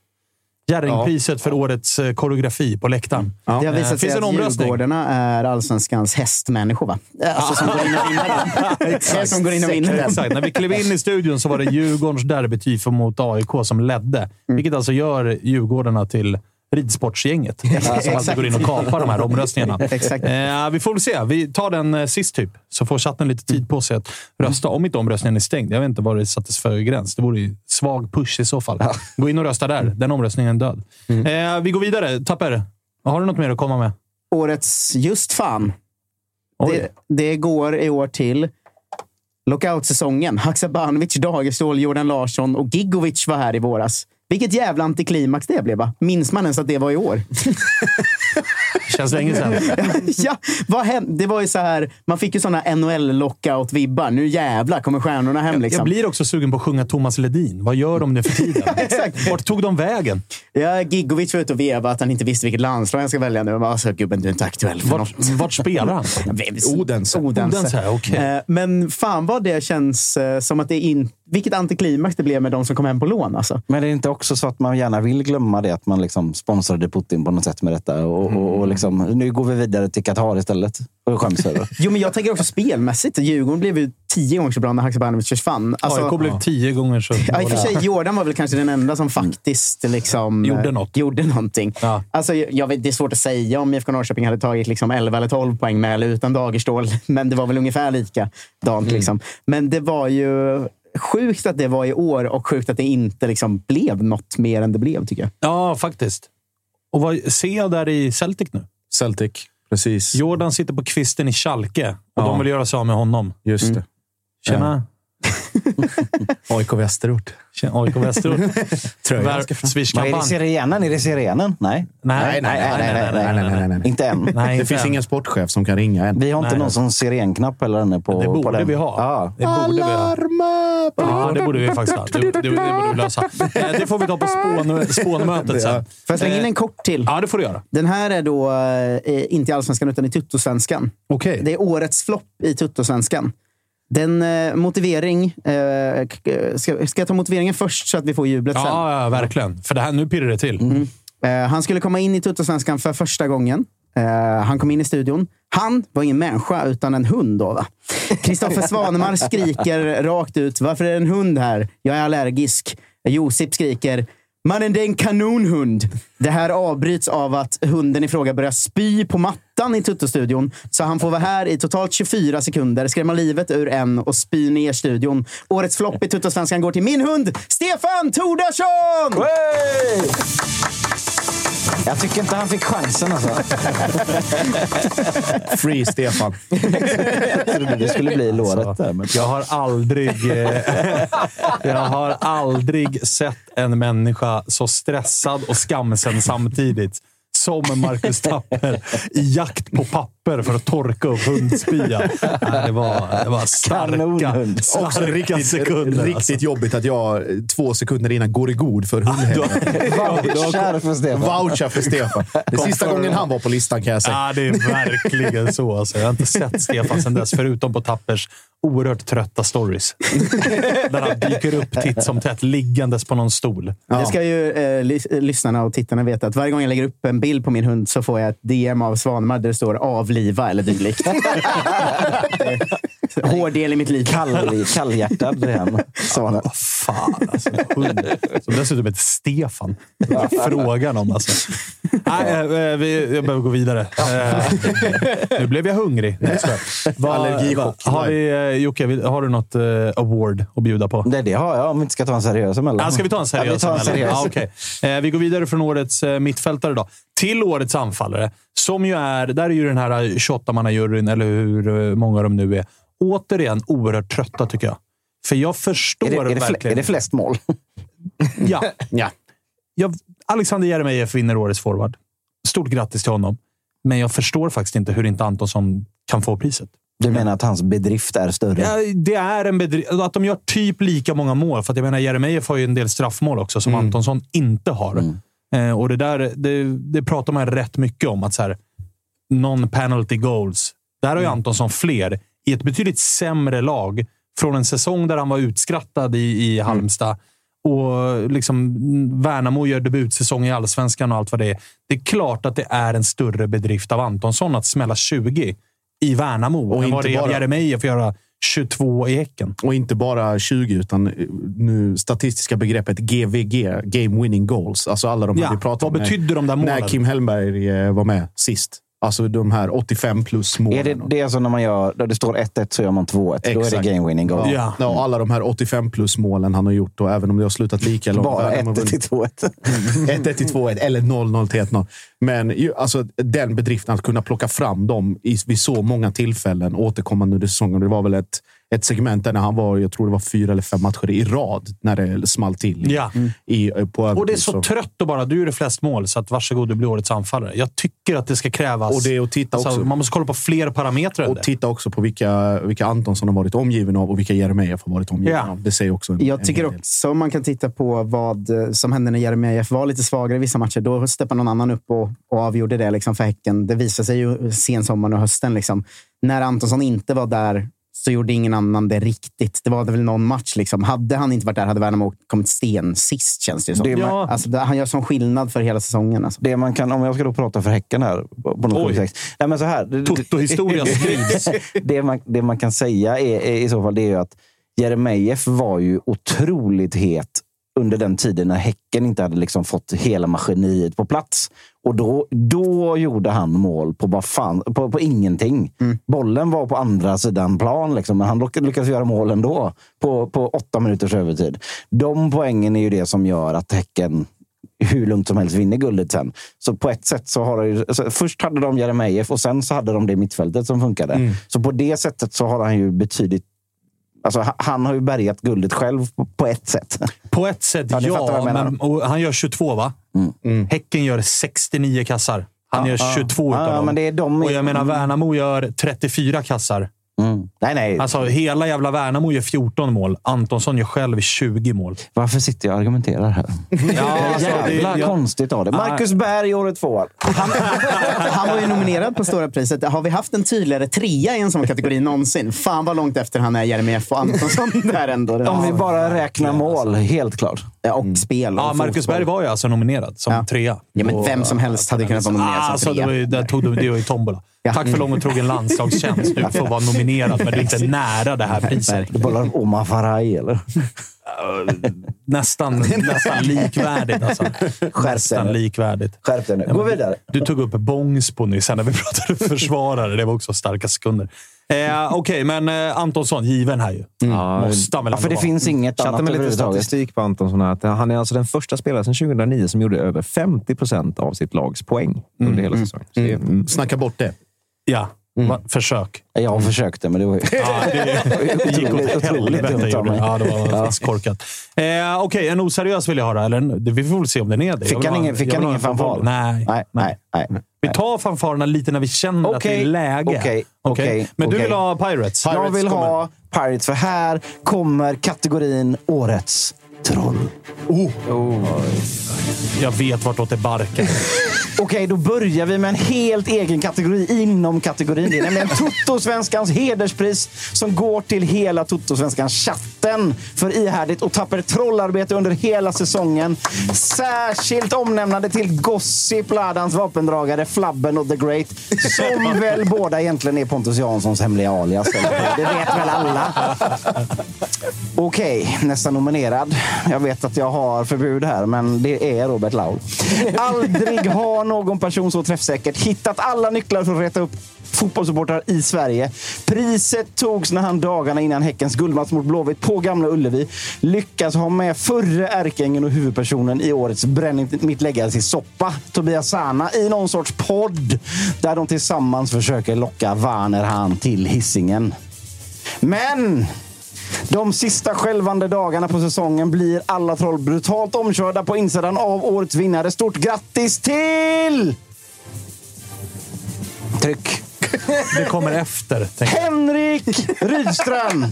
Jerringpriset för årets eh, koreografi på läktaren. Det har Eh, visat sig finns en att. Djurgårdarna är allsvenskans hästmänniskor, va? Alltså som går in och vinner <laughs> är som går in och vinner. Exakt. När vi klev in i studion så var det Djurgårdens derbytifo mot AIK som ledde. Vilket alltså gör Djurgårdarna till ridsportsgänget. <laughs> som alltid går in och kapar de här omröstningarna. Eh, vi får väl se. Vi tar den eh, sist typ, så får chatten lite tid på sig att rösta. Om inte omröstningen är stängd. Jag vet inte vad det sattes för gräns. Det vore ju svag push i så fall. Gå in och rösta där. Den omröstningen är död. Eh, vi går vidare. Tapper, har du något mer att komma med? Årets just fan. Det, det går i år till lockout-säsongen. Haksabanovic, Dagerstål, Jordan Larsson och Gigovic var här i våras. Vilket jävla antiklimax det blev, va? Minns man ens att det var i år? <laughs> Känns länge sedan. <laughs> ja, vad hände? Det var ju så här, man fick ju såna NHL-lockout-vibbar. Nu jävlar kommer stjärnorna hem. Liksom. Jag blir också sugen på att sjunga Thomas Ledin. Vad gör de nu för tiden? <laughs> Exakt. Vart tog de vägen? Ja, Gigovic var ute och vevade att han inte visste vilket landslag han ska välja nu. Alltså, gubben, du är inte aktuell för Vart, något. vart spelar han? <laughs> Odense. Odense. Odense, okej. Eh, Men fan vad det känns eh, som att det är in... Vilket antiklimax det blev med de som kom hem på lån. Alltså. Men är det inte också så att man gärna vill glömma det? Att man liksom sponsrade Putin på något sätt med detta. Och, och, och liksom, nu går vi vidare till Qatar istället. Och skäms över. Jo, men jag tänker också spelmässigt. Djurgården blev ju tio gånger så bra när Haksabanovic försvann. Alltså, AIK blev tio gånger så Ja, i och för sig, Jordan var väl kanske den enda som faktiskt liksom, Gjorde eh, något. Gjorde någonting. Ja. Alltså, jag vet, det är svårt att säga om IFK Norrköping hade tagit liksom 11 eller 12 poäng med eller utan Dagerstål. <laughs> Men det var väl ungefär likadant. Mm. Liksom. Men det var ju sjukt att det var i år och sjukt att det inte liksom blev något mer än det blev, tycker jag. Ja, faktiskt. Och vad ser jag där i Celtic nu? Celtic, precis. Jordan sitter på kvisten i Schalke och Ja. de vill göra sig av med honom. Just det. Tjena! AIK Västerort. AIK Västerort. Jag. Ver- Vad är det. Sirenen? Är det Sirenen? Nej. Nej, Nej, nej, nej, nej, nej, nej, nej, nej. Inte än. Nej, Det inte finns än. ingen sportchef som kan ringa än. Vi har inte Nej. någon sån sirenknapp heller ännu på, Det på borde den. vi ha. Ja. Det borde vi ha. Ja, det borde vi faktiskt ha. Det, det, det borde vi lösa. Eh, Det får vi ta på spån, spånmötet sen. Får jag slänga in Eh, en kort till? Ja, det får du göra. Den här är då eh, inte i Allsvenskan utan i Tuttosvenskan. Okej. Det är årets flopp i Tuttosvenskan. Den eh, motivering... Eh, k- ska, ska jag ta motiveringen först så att vi får jublet sen? Ja, ja, verkligen. För det här, nu pirrar det till. Eh, han skulle komma in i Tuttosvenskan för första gången. Eh, han kom in i studion. Han var ingen människa, utan en hund. då va? Kristoffer Svanemar skriker rakt ut. Varför är det en hund här? Jag är allergisk. Josip skriker. Mannen, det är en kanonhund. Det här avbryts av att hunden i fråga börjar spy på mattan i Tuttostudion. Så han får vara här i totalt 24 sekunder, skrämma livet ur en och spy ner studion. Årets flopp i Tuttosvenskan går till min hund, Stefan Tordarsson! Jag tycker inte han fick chansen alltså. <laughs> Free Stefan. Det skulle bli låret Alltså, där. Men... Jag har aldrig... Eh, jag har aldrig sett en människa så stressad och skamsen samtidigt som Marcus Tapper i jakt på papper för att torka upp hundspya. Nej, Det var, det var starka, Kanonhund. Också starka riktigt, sekunder. riktigt alltså. jobbigt att jag två sekunder innan går i god för hundhemmet. Vouchar <laughs> för Stefan. Vouchar för Stefan. <laughs> Det är sista gången han var på listan kan jag säga. Ja, det är verkligen så. Alltså. Jag har inte sett Stefan sedan dess, förutom på Tappers oerhört trötta stories. <laughs> Där han dyker upp titt som tätt liggandes på någon stol. Det ska ju eh, lys- lyssnarna och tittarna veta att varje gång jag lägger upp en bild på min hund så får jag ett DM av Svanemar där det står avliva eller dylikt. <laughs> <laughs> <laughs> Hård del i mitt liv. Kall, kallhjärtad är han. sa han. Fan alltså. Som dessutom heter Stefan. Frågan om alltså. Nej, eh, vi, jag behöver gå vidare. Eh, nu blev jag hungrig. Nej, <laughs> Allergichock. Har vi, eh, Jocke, har du något eh, award att bjuda på? Det, det har jag om vi inte ska ta en seriös emellan. Ja, ska vi ta en seriös? Ja, vi en seriös. Eh, vi går vidare från årets eh, mittfältare då. Till årets anfallare. Som ju är, där är ju den här 28-mannajuryn, eller hur eh, många de nu är, återigen oerhört trötta tycker jag. För jag förstår Är det, är, det verkligen... är det flest mål? Ja. <laughs> Ja. Jag, Alexander Jeremejeff vinner årets forward. Stort grattis till honom. Men jag förstår faktiskt inte hur inte Antonsson kan få priset. Du menar att hans bedrift är större? Ja, det är en bedrift. Att de gör typ lika många mål. För att jag menar, Jeremejeff har ju en del straffmål också som Antonsson inte har. Eh, och det där det, det pratar man rätt mycket om. att så här, Non-penalty goals. Där har ju Antonsson fler i ett betydligt sämre lag. Från en säsong där han var utskrattad i, i Halmstad. Och liksom mm, Värnamo gör debutsäsong i allsvenskan och allt vad det är. Det är klart att det är en större bedrift av Antonsson att smälla 20 i Värnamo Och än vad det är av Jeremejeff att göra 22 i Häcken. Och inte bara 20, utan eh, nu statistiska begreppet GVG, Game Winning Goals. Alltså alla de här Ja, vi pratar vad om. betydde de där målen? När Kim Hellberg eh, var med sist. Alltså de här 85 plus målen. Är det, det är alltså när man gör, då det står 1-1 så gör man 2-1. Då är det game winning goal. Ja. Ja. Ja. alla de här 85 plus målen han har gjort. Och även om det har slutat lika långt. Bara även om 1 de har till 2-1. 1-1 <laughs> till 2-1 eller 0-0 till 1-0. Men ju, alltså, den bedriften att kunna plocka fram dem i, vid så många tillfällen återkommande under säsongen. Det var väl ett, ett segment där när han var, jag tror det var fyra eller fem matcher i rad när det small till. Ja. I, på Och det är övertid, så trött att bara, du gjorde flest mål, så att varsågod, du blir årets anfallare. Jag tycker att det ska krävas... Och det är att titta alltså, också. Man måste kolla på fler parametrar Och titta också på vilka, vilka Antonsson har varit omgiven av och vilka Jeremejeff har varit omgiven Ja. av. Det säger också en, Jag en tycker del. också man kan titta på vad eh, som hände när Jeremejeff var lite svagare i vissa matcher. Då steppade någon annan upp och, och avgjorde det liksom för Häcken. Det visade sig ju sensommaren och hösten. Liksom. När Antonsson inte var där så gjorde ingen annan det riktigt. Det var väl någon match. Liksom. Hade han inte varit där hade Värnamo kommit sten sist, känns det som. Det man- Ja. Alltså, han gör sån skillnad för hela säsongen. Alltså. Det man kan, om jag ska då prata för Häcken här. På något sätt. Nej, men så här. Det- Toto-historia skrivs. <laughs> det, man, det man kan säga är, är i så fall det är ju att Jeremejeff var ju otroligt het under den tiden när Häcken inte hade liksom fått hela maskineriet på plats. Och då, då gjorde han mål på, bara fan, på, på ingenting. Bollen var på andra sidan plan, liksom, men han lyck- lyckades göra mål ändå på, på åtta minuters övertid. De poängen är ju det som gör att Häcken hur lugnt som helst vinner guldet sen. Så på ett sätt så har ju, alltså först hade de Jeremejeff och sen så hade de det mittfältet som funkade. Så på det sättet så har han ju betydligt Alltså, ha- han har ju bärgat guldet själv på, ett sätt. På ett sätt, Ja, ja. Men, han gör 22, va? Häcken gör 69 kassar. Han Ja, gör ja. 22 Ja, utav ja, dem. men det är de- Och jag menar, Värnamo gör 34 kassar. Mm. Nej, nej. Alltså, hela jävla Värnamo gör 14 mål. Antonsson gör själv 20 mål. Varför sitter jag och argumenterar här? Ja, <laughs> alltså, det- Jävla jag- konstigt av det. Marcus Berg, året två. Han, <laughs> han var ju nominerad på Stora priset. Har vi haft en tydligare trea i en sån kategori någonsin? Fan vad långt efter han är Jeremejeff och Antonsson <laughs> där ändå. Om vi bara räknar mål, helt klart. Ja, och spel och Ja, Marcus fotboll. Berg var ju alltså nominerad som Ja. trea. Ja, men vem som helst hade kunnat vara nominerad som alltså, det trea. var ju, där tog du, det var ju tombola. Ja. Tack för lång och trogen landslagstjänst. Du får vara nominerad, men du är inte nära det här priset. Du bollar upp Omar Faraj, eller? Nästan, nästan likvärdigt. Alltså. Nästan dig. likvärdigt. Skärp dig nu. Gå vidare. Du tog upp Bångsbo nyss när vi pratade försvarare. Det var också starka sekunder. Eh, Okej, men eh, Antonsson, given här ju. Måste han väl Ja, för det vara. finns inget Chatta annat med lite statistik på Antonsson. här, Att han är alltså den första spelaren sedan 2009 som gjorde över 50 procent av sitt lags poäng under hela säsongen. Så det är, mm. Snacka bort det. Ja, Va? försök. Jag försökte, men det var ju... Ja, det, det <laughs> gick åt Otroligt- otroligt dumt av det. mig. Ja, det var faktiskt korkat. Eh, Okej, en oseriös vill jag höra. Eller, vi får väl se om den är det. Fick han ha- ingen, fick han ingen en fanfar? Nej. nej, nej. nej. Vi tar fanfarerna lite när vi känner att det är läge. okej, okej, Men du vill ha Pirates? Jag vill ha Pirates, för här kommer kategorin Årets troll. Jag vet vartåt det barkar. <laughs> Okej, då börjar vi med en helt egen kategori inom kategorin. Det är nämligen Toto-svenskans hederspris som går till hela Toto-svenskans chatten för ihärdigt och tappert trollarbete under hela säsongen. Särskilt omnämnande till Gossip, Ladans vapendragare, Flabben och The Great. Som <laughs> väl båda egentligen är Pontus Janssons hemliga alias. Det vet väl alla. Okej, nästa nominerad. Jag vet att jag har förbud här, men det är Robert Laul. <laughs> Aldrig har någon person så träffsäkert hittat alla nycklar för att reta upp fotbollssupportrar i Sverige. Priset togs när han dagarna innan Häckens guldmatch mot Blåvitt på Gamla Ullevi lyckas ha med förre ärkeängeln och huvudpersonen i årets Bränn mitt läggare till soppa, Tobias Sana, i någon sorts podd där de tillsammans försöker locka Werner Han till hissingen. Men de sista skälvande dagarna på säsongen blir alla troll brutalt omkörda på insidan av årets vinnare. Stort grattis till... Tryck. Det kommer efter. Henrik Rydström!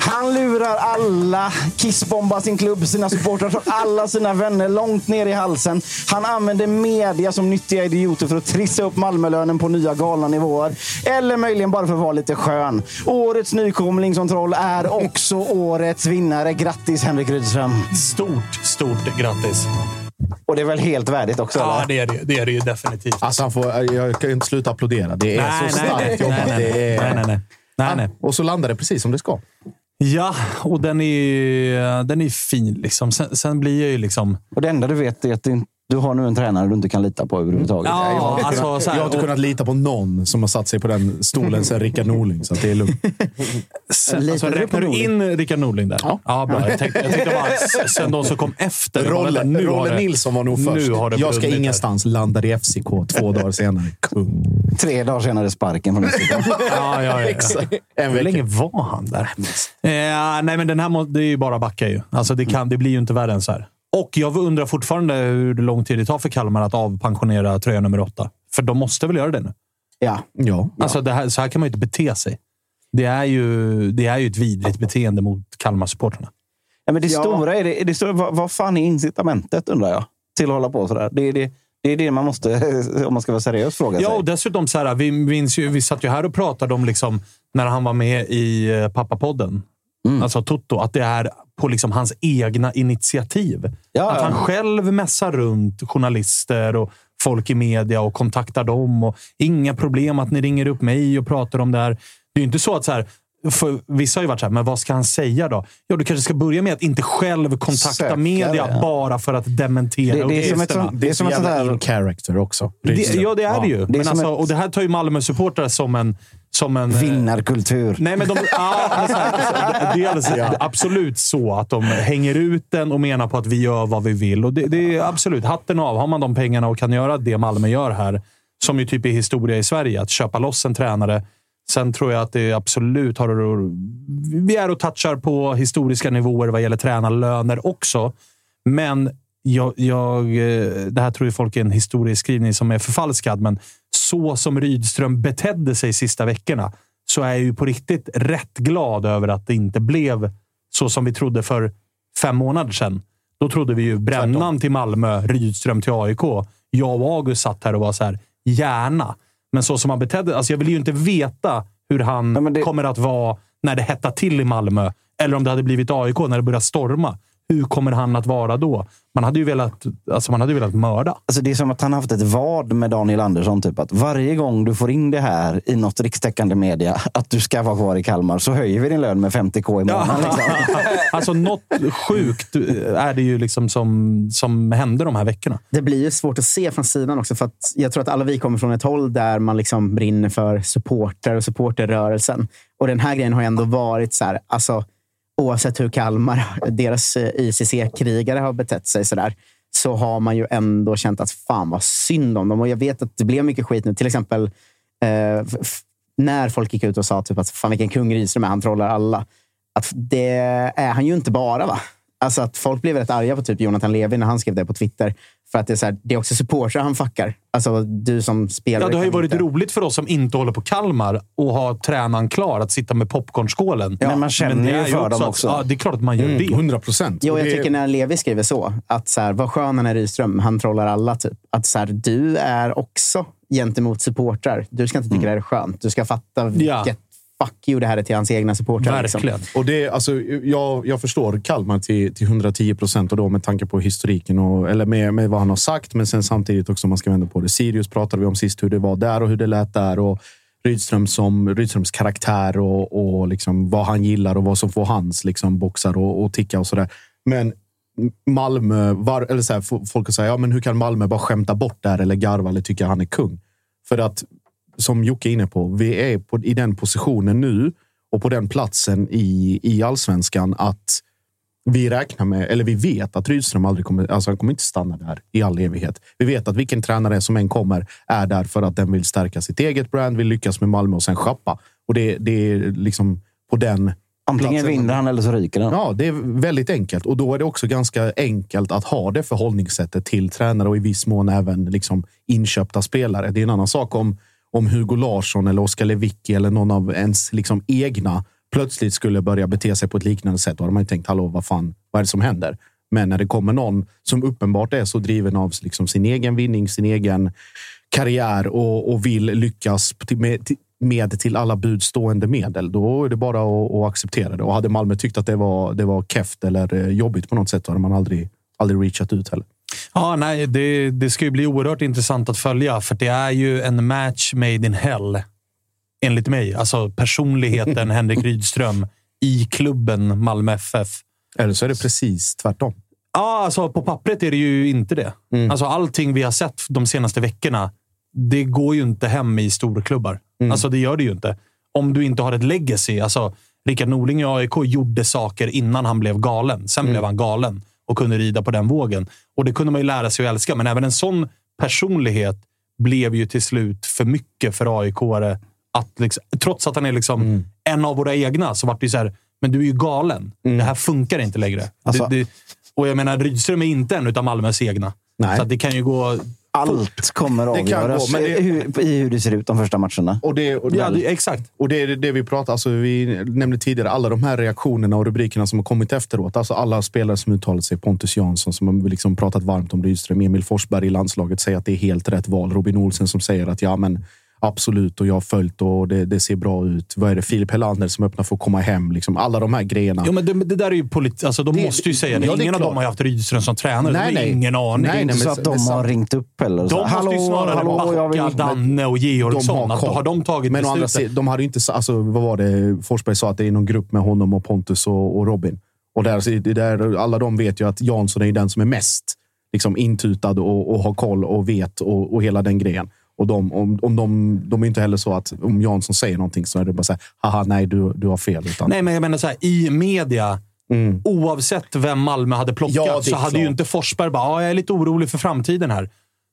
Han lurar alla, kissbombar sin klubb, sina supportrar, tar alla sina vänner långt ner i halsen. Han använder media som nyttiga idioter för att trissa upp Malmölönen på nya galna nivåer. Eller möjligen bara för att vara lite skön. Årets nykomling som troll är också årets vinnare. Grattis Henrik Rydström! Stort, stort grattis. Och det är väl helt värdigt också? Ja, eller? det är det, det, är det ju definitivt. Alltså, han får, jag kan inte sluta applådera. Det är så starkt nej, jobbat. nej, nej, Det är- nej, nej, nej. nej, nej. Och så landar det precis som det ska. Ja, och den är, den är fin. Liksom. Sen, sen blir jag ju liksom... Och det enda du vet är att det, inte du har nu en tränare du inte kan lita på överhuvudtaget. Ja, Jag har, inte alltså, kunnat, så här, jag har inte och- kunnat lita på någon som har satt sig på den stolen sen Rickard Norling, så att det är lugnt. Sen, alltså, du på räknar du in Rickard Norling där? Ja. bra. Jag tänkte, jag tänkte bara, sen de som kom efter. Rolle, nu har Rolle det- Nilsson var nog nu först. har det jag ska här. ingenstans. Landar i FCK två dagar senare. Kung. Tre dagar senare sparken från FCK. <laughs> Ja, ja, ja. Hur länge var han där? Eh, nej, men den här må, det är ju bara backa ju. Alltså, det, kan, det blir ju inte värre än så här. Och jag undrar fortfarande hur lång tid det tar för Kalmar att avpensionera tröja nummer åtta. För de måste väl göra det nu? Ja. Ja. Alltså, det här, så här kan man ju inte bete sig. Det är ju, det är ju ett vidrigt beteende mot Kalmar-supportrarna. Ja, men det Ja. stora är, det, det stora, vad, vad fan är incitamentet undrar jag? Till att hålla på sådär. Det är det, det, är det man måste, <laughs> om man ska vara seriös, fråga Ja, sig. och dessutom så här, vi, minns ju, vi satt ju här och pratade om liksom, när han var med i eh, Pappapodden. Mm. Alltså Toto. Att det är på liksom hans egna initiativ. Ja, att han själv mässar runt journalister och folk i media och kontaktar dem. Och inga problem att ni ringer upp mig och pratar om det här. Det är inte så att så här, för vissa har ju varit så här, men vad ska han säga då? Ja, du kanske ska börja med att inte själv kontakta Söka media det, ja. bara för att dementera Det- det är som ett sånt- Det är som ett sånt där- in character också. Det, ja, det är det ju. det är Men alltså, ett- Och det här tar ju Malmö-supportrar som en... Som en eh, Vinnarkultur. Nej, men de, <laughs> ja, men så här, alltså, dels, ja. absolut så att de hänger ut den och menar på att vi gör vad vi vill. Och det, det är absolut hatten av. Har man de pengarna och kan göra det Malmö gör här, som ju typ är historia i Sverige, att köpa loss en tränare. Sen tror jag att det absolut har... Vi är och touchar på historiska nivåer vad gäller tränarlöner också. Men jag, jag, eh, det här tror ju folk är en historieskrivning som är förfalskad, men så som Rydström betedde sig sista veckorna så är jag ju på riktigt rätt glad över att det inte blev så som vi trodde för fem månader sedan. Då trodde vi ju brännan till Malmö, Rydström till AIK. Jag och August satt här och var så här, gärna. Men så som han betedde alltså Jag vill ju inte veta hur han det- kommer att vara när det hettar till i Malmö. Eller om det hade blivit AIK när det börjar storma. Hur kommer han att vara då? Man hade ju velat, alltså man hade ju velat mörda. Alltså det är som att han har haft ett vad med Daniel Andersson. Typ att varje gång du får in det här i något rikstäckande media, att du ska vara kvar i Kalmar, så höjer vi din lön med 50k i månaden. Liksom. <laughs> alltså något sjukt är det ju liksom som, som hände de här veckorna. Det blir ju svårt att se från sidan också. För att jag tror att alla vi kommer från ett håll där man liksom brinner för supporter och supporterrörelsen. Och den här grejen har ju ändå varit så här, alltså, oavsett hur Kalmar, deras eh, ICC-krigare har betett sig sådär, så har man ju ändå känt att fan vad synd om dem. Och jag vet att det blev mycket skit nu. Till exempel eh, när folk gick ut och sa typ att fan vilken kung Rydström är, han trollar alla. Att det är han ju inte bara. va? Alltså att folk blev rätt arga på typ Jonathan Levi när han skrev det på Twitter. För att det är, så här, det är också supportrar han fuckar. Alltså du som spelare. Ja, det har ju varit inte- roligt för oss som inte håller på Kalmar och ha tränaren klar att sitta med popcornskålen. men man känner det ju är för dem att- också. Ja, det är klart att man gör det. Mm, 100 procent. Jo, jag tycker när Levi skriver så, att så här, vad skön han är Rydström, han trollar alla. Typ. Att så här, du är också gentemot supportrar. Du ska inte tycka det här är skönt. Du ska fatta vilket fuck you det här är till hans egna supportrar. liksom. Och det, alltså, jag, jag förstår Kalmar till, till 110 procent och då med tanke på historiken och eller med, med vad han har sagt. Men sen samtidigt också om man ska vända på det. Sirius pratade vi om sist, hur det var där och hur det lät där. Och Rydström som, Rydströms karaktär och, och liksom vad han gillar och vad som får hans liksom, boxar och, och ticka och sådär. Men Malmö, var, eller så här, folk säger ja, men hur kan Malmö bara skämta bort det här eller garva eller tycka han är kung? För att som Jocke är inne på, vi är på, i den positionen nu och på den platsen i, i allsvenskan att vi räknar med, eller vi vet att Rydström aldrig kommer, alltså han kommer inte stanna där i all evighet. Vi vet att vilken tränare som än kommer är där för att den vill stärka sitt eget brand, vill lyckas med Malmö och sen schappa. Och det, det är liksom på den Antingen vinner han eller så ryker han. Ja, det är väldigt enkelt och då är det också ganska enkelt att ha det förhållningssättet till tränare och i viss mån även liksom inköpta spelare. Det är en annan sak om, om Hugo Larsson eller Oskar Lewicki eller någon av ens liksom egna plötsligt skulle börja bete sig på ett liknande sätt. Då hade man ju tänkt, hallå, vad fan, vad är det som händer? Men när det kommer någon som uppenbart är så driven av liksom sin egen vinning, sin egen karriär och, och vill lyckas med, till- med till alla bud stående medel, då är det bara att, att acceptera det. Och hade Malmö tyckt att det var, det var keft eller eh, jobbigt på något sätt, då hade man aldrig, aldrig reachat ut heller. Ja, nej, det, det ska ju bli oerhört intressant att följa, för det är ju en match made in hell. Enligt mig. Alltså personligheten <laughs> Henrik Rydström i klubben Malmö FF. Eller så är det precis tvärtom. Ja, alltså på pappret är det ju inte det. Mm. Alltså allting vi har sett de senaste veckorna, det går ju inte hem i storklubbar. Mm. Alltså det gör det ju inte. Om du inte har ett legacy. Alltså, Rickard Norling i AIK gjorde saker innan han blev galen. Sen Mm. blev han galen och kunde rida på den vågen. Och det kunde man ju lära sig att älska. Men även en sån personlighet blev ju till slut för mycket för aik att liksom, Trots att han är liksom Mm. en av våra egna så vart det ju så här, men du är ju galen. Det här funkar inte längre. Alltså- det, det, och jag menar, Rydström är inte en av Malmös egna. Nej. Så det kan ju gå... Allt kommer Det kan avgöras gå, men det- i hur, i hur det ser ut de första matcherna. Och det, och Ja, det, exakt. Och det är det vi pratar alltså Vi nämnde tidigare alla de här reaktionerna och rubrikerna som har kommit efteråt. Alltså alla spelare som uttalat sig. Pontus Jansson som har liksom pratat varmt om Rydström. Emil Forsberg i landslaget säger att det är helt rätt val. Robin Olsen som säger att ja, men absolut och jag har följt och det, det ser bra ut. Vad är det? Filip Helander som öppnar för att komma hem. Liksom alla de här grejerna. Jo, men det, det där är ju polit... Alltså, de Det- måste ju säga det. ja, det Ingen av dem har ju haft Rydström som tränare. Nej, Nej, nej. Ingen aning. Nej, Det är inte nej, så men att det de har ringt upp heller. och så, De måste ju snarare hallå, jag vill... backa Danne och Georgsson. Att, har de tagit Men andra beslutet? sidan, de hade ju inte... Alltså, vad var det? Forsberg sa att det är någon grupp med honom och Pontus och, och Robin. Och där, där, alla de vet ju att Jansson är den som är mest liksom, intutad och, och har koll och vet och, och hela den grejen. Och de, om, om de, de är inte heller så att om Jansson säger någonting så är det bara så här, haha, nej, du, du har fel. Utan, Nej, men jag menar så här, i media. Mm. Oavsett vem Malmö hade plockat Ja, så hade ju klart. inte Forsberg bara "Ja, “jag är lite orolig för framtiden här”.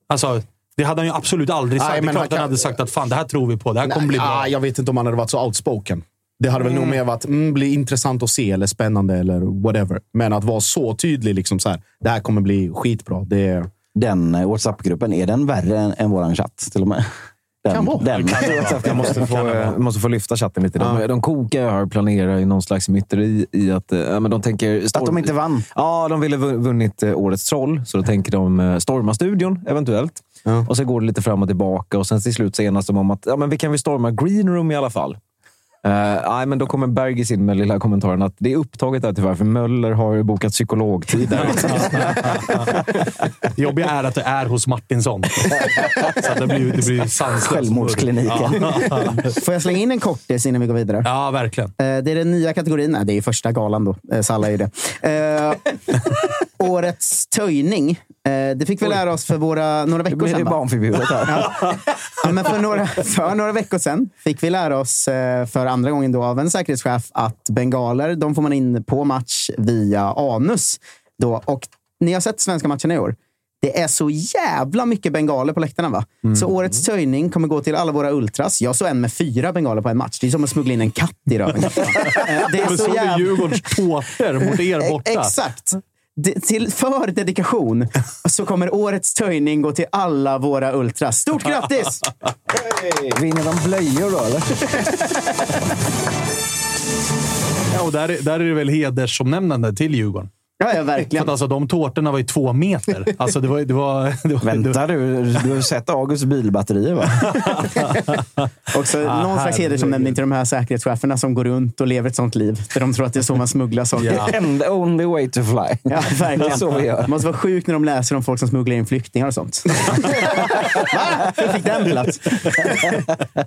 Alltså, det hade han ju absolut aldrig sagt. Nej, det är klart han kan- hade sagt att fan, det här tror vi på. Det här kommer bli bra. ah, jag vet inte om han hade varit så outspoken. Det hade väl nog mer varit mm, bli intressant att se eller spännande eller whatever. Men att vara så tydlig, liksom så här, det här kommer bli skitbra. Det är... Den eh, WhatsApp-gruppen, är den värre än, än vår chatt till och med? <laughs> Den, Kan vara. <laughs> Den. Jag måste få, jag måste få lyfta chatten lite. De, de kokar jag hör planerar i någon slags myteri i att eh, ja, men de tänker... Att de inte vann. Ja, de ville vu- vunnit eh, Årets troll, så då tänker de eh, storma studion eventuellt. Ja. Och så går det lite fram och tillbaka och sen till slut så enas de om att ja, men vi kan väl storma green room i alla fall. Uh, nej, men då kommer Bergis in med lilla kommentaren att det är upptaget där tyvärr, för Möller har bokat psykologtid där. Det <laughs> jobbiga är att det är hos Martinsson. <laughs> så det blir, det blir sanslöst. Självmordskliniken. <laughs> Får jag slänga in en kortis innan vi går vidare? Ja, verkligen. Eh, Det är den nya kategorin. Nej, det är ju första galan då, eh, så alla är det. Eh, årets töjning. Eh, det fick vi lära oss för våra, några Nu veckor blir det sedan. va? barnförbjudet här. Ja, men för, några, för några veckor sedan fick vi lära oss eh, för andra gången då av en säkerhetschef att bengaler de får man in på match via anus. Då. Och ni har sett svenska matcherna i år. Det är så jävla mycket bengaler på läktarna. va? Så årets töjning kommer gå till alla våra ultras. Jag såg en med fyra bengaler på en match. Det är som att smuggla in en katt i röven. <laughs> Det är så såg du jävla... Djurgårdens tårtor mot er <laughs> borta? Exakt. De, till, för dedikation <laughs> så kommer årets töjning gå till alla våra ultras. Stort grattis! Vinner de blöjor då, eller? <laughs> Ja, och där, är- där är det väl hedersomnämnande till Djurgården. Ja, ja För verkligen. att alltså, de tårtorna var ju två meter. Alltså, det var, det var, <laughs> det var, det var, Vänta du, du har sett Augusts bilbatterier va? <laughs> Också någon slags hedersomnämning till de här säkerhetscheferna som går runt och lever ett sånt liv. Där de tror att det är så man smugglar <laughs> saker. Ja. And the only way to fly. Ja, verkligen. Så vi gör. Det måste vara sjukt när de läser om folk som smugglar in flyktingar och sånt. Va? Hur fick den plats?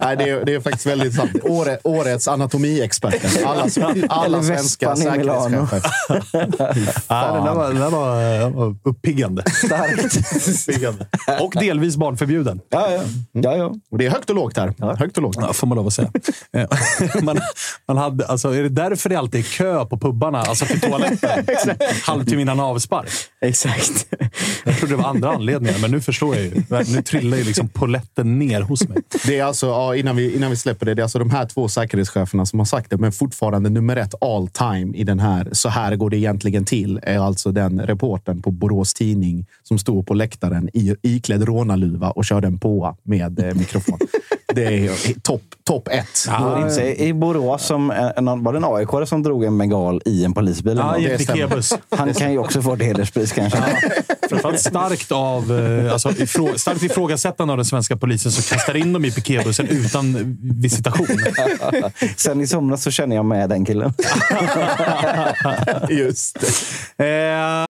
Nej, det, är, det är faktiskt väldigt sant. Åre, årets anatomiexperter. Alla, alla svenska Vespan säkerhetschefer. Ja, den där var, den där var, den var uppiggande. <laughs> uppiggande. Och delvis barnförbjuden. Ja, ja. ja, ja. Och det är högt och lågt här. Högt och lågt. Ja, får man lov att säga. Eh, <laughs> man, man hade, alltså, är det därför det alltid är kö på pubbarna? Alltså <laughs> till toaletten? Halvtimme innan avspark. Exakt. Jag trodde det var andra anledningar, men nu förstår jag ju. Nu trillar ju liksom poletten ner hos mig. Det är alltså, ja, innan, vi, innan vi släpper det, det är alltså de här två säkerhetscheferna som har sagt det, men fortfarande nummer ett all time i den här “Så här går det egentligen till” är alltså den reportern på Borås Tidning som stod på läktaren i, iklädd rånarluva och körde en påa med eh, mikrofon. Det är topp top ett. Ja, inse, I Borås som, en, var det en aik som drog en bengal i en polisbil? eller Ja, i. Han kan ju också få ett hederspris kanske. Framförallt starkt av eh, alltså, ifrå, starkt ifrågasättande av den svenska polisen som kastar in dem i piketbussen utan visitation. Sen i somras så känner jag med den killen. <laughs> Just det. Eh,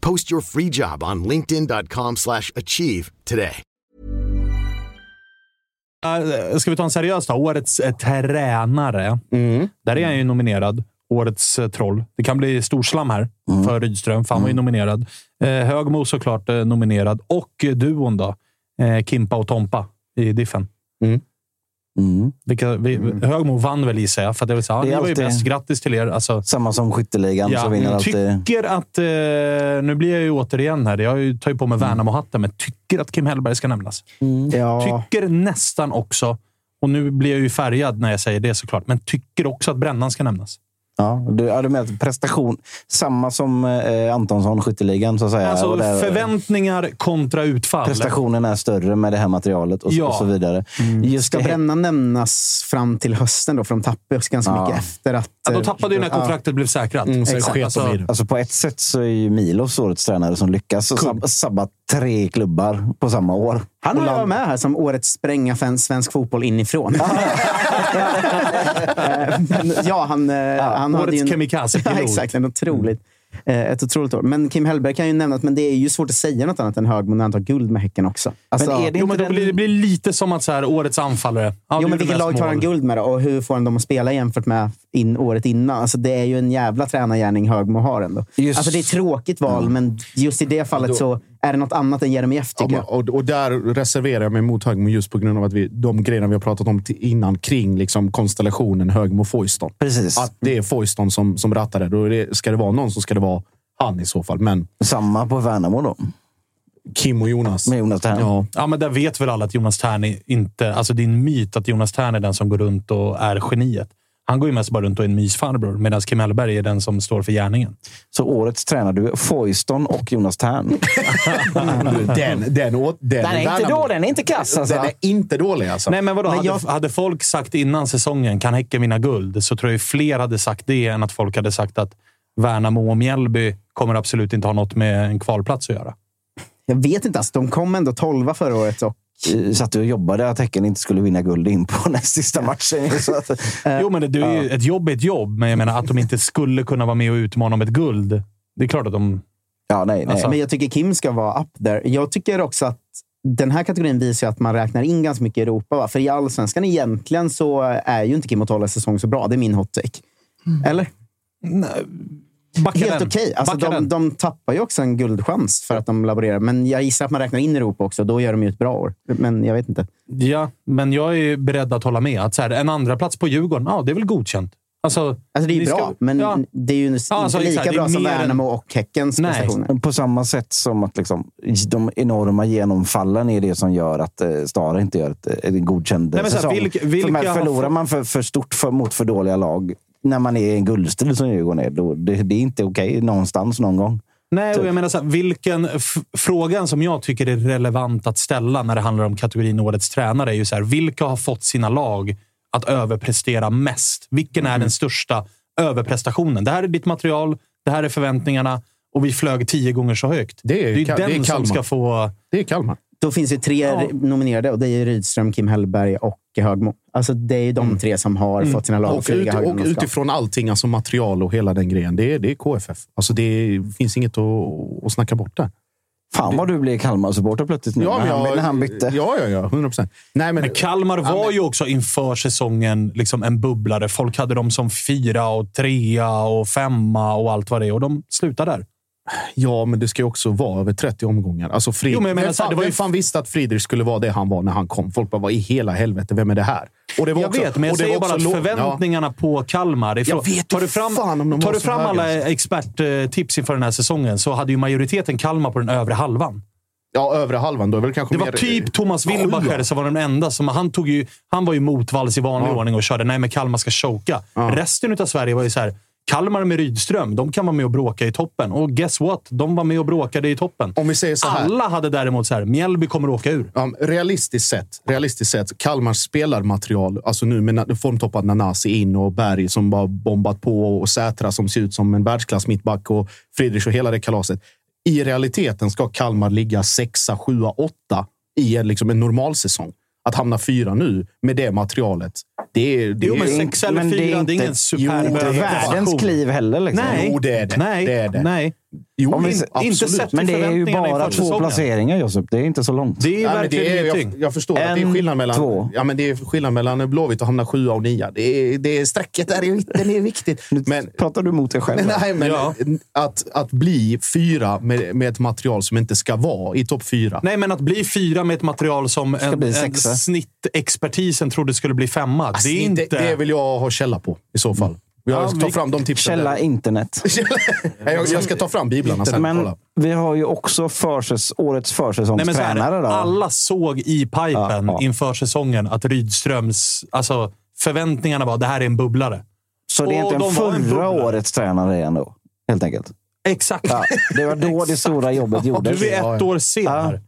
Post your free job on linkedin.com/achieve slash achieve today. Uh, ska vi ta en seriös då? Årets eh, tränare. Där är han ju nominerad. Årets eh, troll. Det kan bli storslam här för Rydström, för han var ju nominerad. Eh, Högmo såklart nominerad. Och duon då. Kimpa och Tompa i diffen. Mm. Vilka, vi, Högmo vann väl gissar jag, för jag vill säga, ja, Det är var ju bäst. Grattis till er. Alltså, Samma som skytteligan så vinner alltid... tycker att... Eh, nu blir jag ju återigen här. Jag har ju på mig Värnamo-hatten, men tycker att Kim Hellberg ska nämnas. Ja. Tycker nästan också, och nu blir jag ju färgad när jag säger det såklart, men tycker också att Brännan ska nämnas. Ja, du, ja, du menar prestation, samma som eh, Antonsson, skytteligan så att säga. Alltså där- förväntningar kontra utfall. Prestationen är större med det här materialet och, Ja. och så vidare. Just Ska Brännan nämnas fram till hösten då? För de tappade också ganska Ja. mycket efter att... Ja, de tappade ju när Ja. kontraktet blev säkrat. Mm, de Alltså. Alltså på ett sätt så är ju Milos årets tränare som lyckas sab- sabba tre klubbar på samma år. Han har varit med här som årets spränga för en svensk fotboll inifrån. <laughs> Eh, Men ja, han, eh, han hade årets kamikaze-pilot. <laughs> Ja, exakt. En otroligt, eh, ett otroligt år. Men Kim Hellberg kan ju nämnas, men det är ju svårt att säga något annat än Högmo när han tar guld med Häcken också. Alltså, Men är det Jo, men då den- blir, det blir lite som att så här, årets anfallare. Ja, Jo, men vilket lag tar han guld med då? Och hur får han dem att spela jämfört med in, året innan? Alltså, det är ju en jävla tränargärning Högmo har ändå. Just- Alltså, det är ett tråkigt val, men just i det fallet så är det något annat än Jeremejeff, Ja, tycker men, jag. och, och där reserverar jag mig mot Högmo just på grund av att vi, de grejerna vi har pratat om innan kring liksom konstellationen Högmo-Foyston. Precis. Att det är Foyston som, som rattar det. Då det. Ska det vara någon så ska det vara han i så fall. Men Samma på Värnamo då. Kim och Jonas. Med Jonas Tern. Ja. Ja, men där vet väl alla att Jonas Tern är inte... Alltså det är en myt att Jonas Tern är den som går runt och är geniet. Han går ju mest bara runt och är en mysfarbror, medan Kim Hellberg är den som står för gärningen. Så årets tränare du är Foyston och Jonas Tern. <laughs> Den, den, åt, den, Den är inte dålig, den är inte kass alltså. Den är inte dålig alltså. Nej, men vadå? Men hade, jag- hade folk sagt innan säsongen kan Häcken vinna guld, så tror jag fler hade sagt det än att folk hade sagt att Värnamo och Mjällby kommer absolut inte ha något med en kvalplats att göra. Jag vet inte. Alltså, de kom ändå tolva förra året. Och, Satt och jobbade att Häcken inte skulle vinna guld in på <laughs> näst sista matchen. <laughs> Så att, Jo, men det, det är ju, ett jobb är ett jobb, men jag menar att de inte skulle kunna vara med och utmana om ett guld. Det är klart att de... ja, nej, nej. Alltså- Men jag tycker Kim ska vara up there. Jag tycker också att den här kategorin visar att man räknar in ganska mycket Europa. Va? För i allsvenskan egentligen så är ju inte Kim Tolles säsong så bra. Det är min hot take. Eller? Backa Helt okej. Alltså, Backa de, de tappar ju också en guldchans för att de laborerar. Men jag gissar att man räknar in Europa också. Då gör de ju ett bra år. Men jag vet inte. Ja, men jag är beredd att hålla med. Att så här, en andra plats på Djurgården, ja, det är väl godkänt. Alltså, Alltså det är ju ska- bra, men ja. det är ju inte alltså, lika exakt, bra som än- Värnamo och Häckens Nej. prestationer. På samma sätt som att liksom, de enorma genomfallen är det som gör att eh, Stara inte gör ett, en godkänd Nej, men så här, säsong. vilka- för vilka men har förlorar man för, för stort för, mot för dåliga lag när man är i en guldstrid som Djurgården är, då, det, det är inte okej någonstans någon gång. Nej, och jag menar så här, vilken frågan som jag tycker är relevant att ställa när det handlar om kategorin Årets tränare är ju så här, vilka har fått sina lag att överprestera mest? Vilken är den största överprestationen? Det här är ditt material, det här är förväntningarna och vi flög tio gånger så högt. Det är ju Ka- den det är som ska få... Det är Kalmar. Då finns det tre Ja. nominerade och det är Rydström, Kim Hellberg och Högmo. Alltså det är de tre som har fått sina lag att Och, ut, och utifrån allting, alltså material och hela den grejen. Det är, det är KFF. Alltså det finns inget att, att snacka bort där. Fan vad du blev Kalmar-supporter plötsligt nu när, han, när han bytte. Ja, ja, ja. 100 procent. Nej, men, Men Kalmar var ju också inför säsongen liksom en bubblare. Folk hade dem som fyra och trea och femma och allt vad det är. Och de slutade där. Ja, men det ska ju också vara över 30 omgångar. Alltså Frid... Jo, men menar fan, det var ju- fan visste att Friedrich skulle vara det han var när han kom? Folk bara, vad i hela helvete, vem är det här? Och det var Jag också, vet, men jag säger bara att förväntningarna på Kalmar... Ifrån, Jag vet tar du fram, tar du fram alla experttips inför den här säsongen så hade ju majoriteten Kalmar på den övre halvan. Ja, övre halvan. Då väl kanske Det var mer, typ Thomas Wilbacher Sjua. som var den enda som... Han, tog ju, han var ju motvalls i vanlig Ja. ordning och körde nej, men Kalmar ska choka. Ja. Resten av Sverige var ju så här... Kalmar med Rydström, de kan vara med och bråka i toppen. Och guess what? De var med och bråkade i toppen. Om vi säger så här. Alla hade däremot så här, Mjällby kommer att åka ur. Ja, realistiskt sett, realistiskt sett, Kalmars spelarmaterial, alltså nu med formtoppad Nanasi in och Berg som bara bombat på och Sätra som ser ut som en världsklass mittback och Friedrich och hela det kalaset. I realiteten ska Kalmar ligga sexa, sjua, åtta i en, liksom en normalsäsong. Att hamna fyra nu med det materialet, det är... Det Jo, men är sex eller men det är fyra, det är inte- ingen jo, superb inte världens kliv heller. Liksom. Nej, Jo, det är det. Nej, Det är det. nej. Jo, vi- in- inte sett Men det är ju bara två säsongen. placeringar, Josip. Det är inte så långt. Det är Nej, verkligen det är, jag, jag förstår att det är En, skillnad mellan, två. ja, men det är skillnad mellan Blåvitt och hamna sjua och nia. Det är, det är strecket där i mitten är viktigt. Men, Pratar du mot dig själv? nej, men Ja. att, att bli fyra med, med ett material som inte ska vara i topp fyra. Nej, men att bli fyra med ett material som en, en snittexpertisen trodde skulle bli femma. Alltså, det är inte... det vill jag ha källa på i så fall. Jag Ja, ska ta fram de tipsen. Källa där. internet. <laughs> Nej, jag, jag ska ta fram biblarna sen Men kolla. vi har ju också försäs årets Nej, men så försäsongstränare. alla såg i pipen Ja, ja. inför säsongen att Rydströms... Alltså, förväntningarna var det här är en bubblare. Så det är egentligen de var en förra årets tränare igen då, helt enkelt. Exakt. Ja, det var då det <laughs> stora jobbet gjordes. Du är ett år sen Ja. här.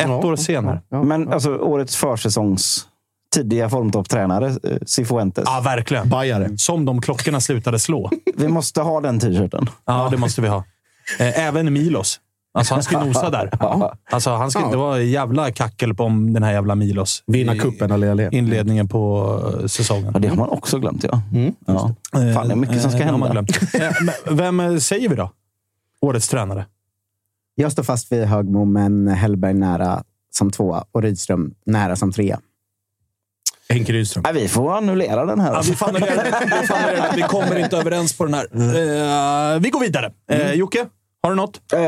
Ett år senare. Men alltså årets försäsongs tidiga formtopptränare, eh, Cifuentes. Ja, verkligen. Bajare. Som de klockorna slutade slå. Vi måste ha den t-shirten. Ja, det måste vi ha. Eh, Även Milos. Alltså, han skulle nosa där. Alltså, han skulle, Ja. Det var jävla kackel på om den här jävla Milos. Vinna I cupen eller le. Inledningen på eh, säsongen. Ja, det har man också glömt. Ja. Ja. Fan, det är mycket som ska hända. Vem säger vi då? Årets tränare? Jag står fast vid Högmo, men Hellberg nära som tvåa och Rydström nära som trea. Henke Rydström. Nej, vi får annullera den här. Ja, vi, får annulera det. vi, får vi kommer inte överens på den här. Eh, vi går vidare. Eh, Jocke, har du något? Eh,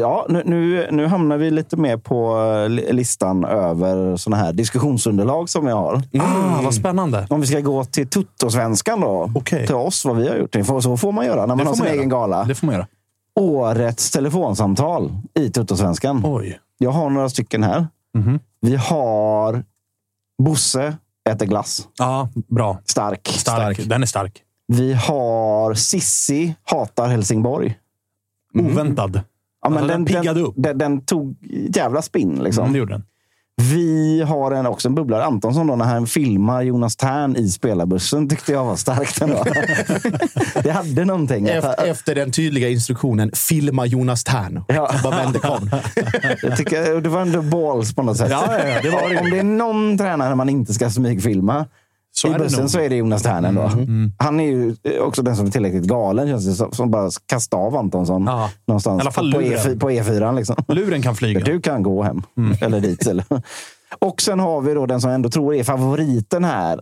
ja, nu, nu, nu hamnar vi lite mer på li- listan över såna här diskussionsunderlag som jag har. Ah, vad spännande. Om vi ska gå till Tuttosvenskan då. Okej. Till oss, vad vi har gjort. Så får man göra när man har sin man egen gala. Det får man göra. Årets telefonsamtal i Tuttosvenskan. Oj. Jag har några stycken här. Mhm. Vi har Bosse äter glass. Ja, bra. Stark. Stark. Den är stark. Vi har Sissi hatar Helsingborg. Oväntad. Ja, men Alltså, den piggade upp. Den, den tog jävla spinn. Liksom. Mm, det gjorde den. Vi har en, också en bubblare, Antonsson, då, när han filmar Jonas Tern i spelarbussen. tyckte jag var starkt ändå. <laughs> det hade någonting. Efter, efter den tydliga instruktionen, filma Jonas Tern. Ja. Bara vände kameran. <laughs> jag tycker, det var ändå balls på något sätt. Ja, ja, det var det. Om det är någon tränare man inte ska smygfilma Så i bussen så är det Jonas Tern ändå. Han är ju också den som är tillräckligt galen, känns det som, som bara kastar av Antonsson Ja. någonstans I alla fall på, på, luren. E4, på E4. Liksom. Luren kan flyga. Du kan gå hem. Mm. Eller dit. Eller. Och sen har vi då den som jag ändå tror är favoriten här.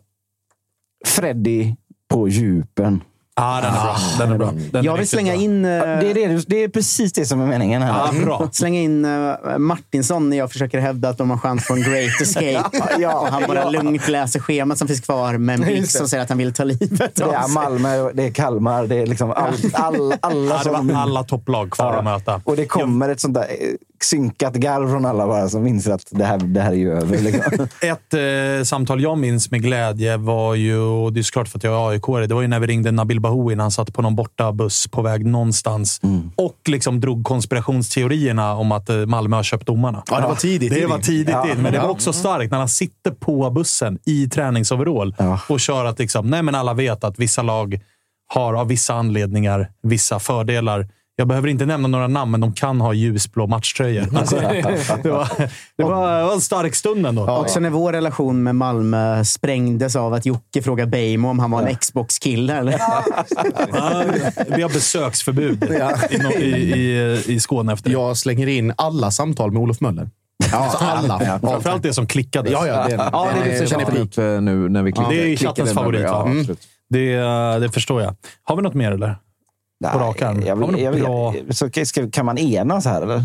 Freddy på djupen. Ja, den är bra. Den är bra. Den är Jag vill slänga bra. in, eh, Det är, det, det är precis det som är meningen här. Ja, bra. slänga in eh, Martinsson när jag försöker hävda att de har chans på en great <laughs> escape. Ja, han bara ja. lugnt läser schemat som finns kvar med en blick det. som säger att han vill ta livet Det av är sig. Malmö, det är Kalmar, det är liksom all, all, alla Ja, det som... alla topplag kvar Ja. att möta. Och det kommer ett sånt där eh, synkat garv från alla bara som inser att det här, det här är ju över. Liksom. <laughs> Ett eh, samtal jag minns med glädje var ju, och det är såklart för att jag är aik det var ju när vi ringde Nabil Bahoui när han satt på någon borta buss på väg någonstans och liksom drog konspirationsteorierna om att eh, Malmö har köpt domarna. Ja, det var tidigt Det var tidigt Ja. in, men det var också starkt när han sitter på bussen i träningsoverall Ja. och kör att liksom, nej men alla vet att vissa lag har av vissa anledningar vissa fördelar. Jag behöver inte nämna några namn, men de kan ha ljusblå matchtröjor. <laughs> Alltså, det, var, det, var, det var en stark stund ändå. Också när vår relation med Malmö sprängdes av att Jocke frågade Beijmo om han var en Xbox-kille. Ja, vi har besöksförbud i, i, i, i Skåne efter. Jag slänger in alla samtal med Olof Möller. Alltså alla. Framförallt det som klickades. Ja, ja, det är Ja, det är den känner upp eh, nu när vi klickar. Det är chattens favorit? Ja, Mm. Det, det förstår jag. Har vi något mer eller? På rak arm. jag vill, jag vill, bra? så ska, kan man enas här eller?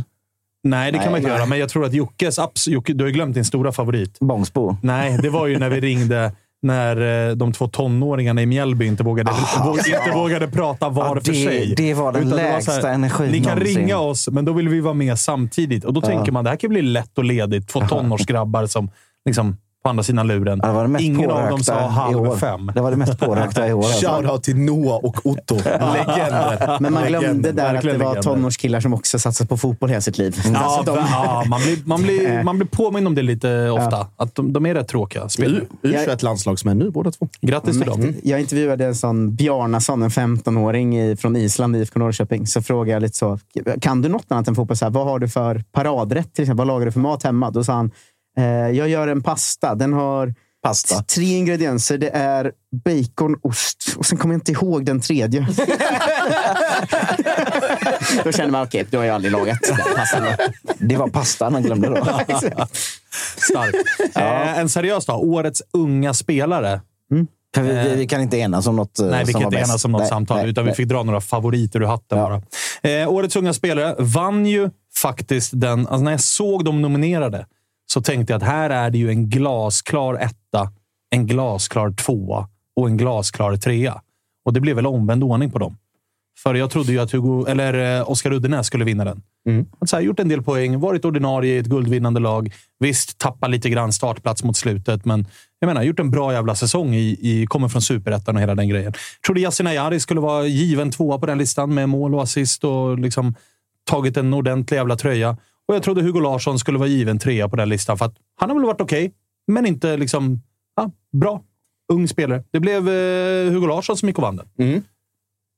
Nej, det kan Nej, man inte nej. göra. Men jag tror att Jockes... abs- Jocke, du har ju glömt din stora favorit. Bångsbo? Nej, det var ju när vi ringde när eh, de två tonåringarna i Mjällby inte vågade, våg, inte vågade prata var Ja, för det- sig. det var den Utan lägsta så här, energin Ni kan någonsin." ringa oss, men då vill vi vara med samtidigt. Och Då tänker man det här kan bli lätt och ledigt. Två tonårsgrabbar som liksom på andra sidan luren. Ja, det var det mest Ingen av dem sa halv fem. Det var det mest pårökta i år. alltså. Shoutout till Noah och Otto. <laughs> Legender. Men man glömde Legender, där att det verkligen var legender. tonårskillar som också satsat på fotboll hela sitt liv. Ja, Alltså, de- ja, man, blir, man, blir, <laughs> man blir påmind om det lite ofta. Att de, de är rätt tråkiga spelare. U21-landslagsmän nu båda två. Grattis till dem. Jag intervjuade en sån Bjarnason, en 15-åring i- från Island, IFK Norrköping. Så frågade jag lite så, kan du något annat än fotboll? Så här, vad har du för paradrätt? Till exempel, vad lagar du för mat hemma? Då sa han, jag gör en pasta. Den har Pasta. tre ingredienser. Det är bacon, ost och sen kommer jag inte ihåg den tredje. <laughs> då känner man, okej, då har jag aldrig lagat den pastan. Det var pastan han glömde då. <laughs> Starkt. Eh, en seriös då. Årets unga spelare. Kan vi, vi, vi kan inte enas om något eh, Nej, vi som kan inte enas om något Nej, samtal, nej, utan vi nej. fick dra några favoriter ur hatten Ja. bara. Eh, årets unga spelare vann ju faktiskt den... Alltså när jag såg dem nominerade så tänkte jag att här är det ju en glasklar etta, en glasklar tvåa och en glasklar trea. Och det blev väl omvänd ordning på dem. För jag trodde ju att Hugo, eller eh, Oskar Uddenäs skulle vinna den. Att så här, gjort en del poäng, varit ordinarie i ett guldvinnande lag. Visst, tappa lite grann startplats mot slutet, men jag menar, gjort en bra jävla säsong. I, i, kommer från superettan och hela den grejen. Trodde Yasin Ayari skulle vara given tvåa på den listan med mål och assist och liksom tagit en ordentlig jävla tröja. Och jag trodde Hugo Larsson skulle vara given trea på den listan, för han har väl varit okej, men inte liksom ja, bra. Ung spelare. Det blev eh, Hugo Larsson som gick och vann den.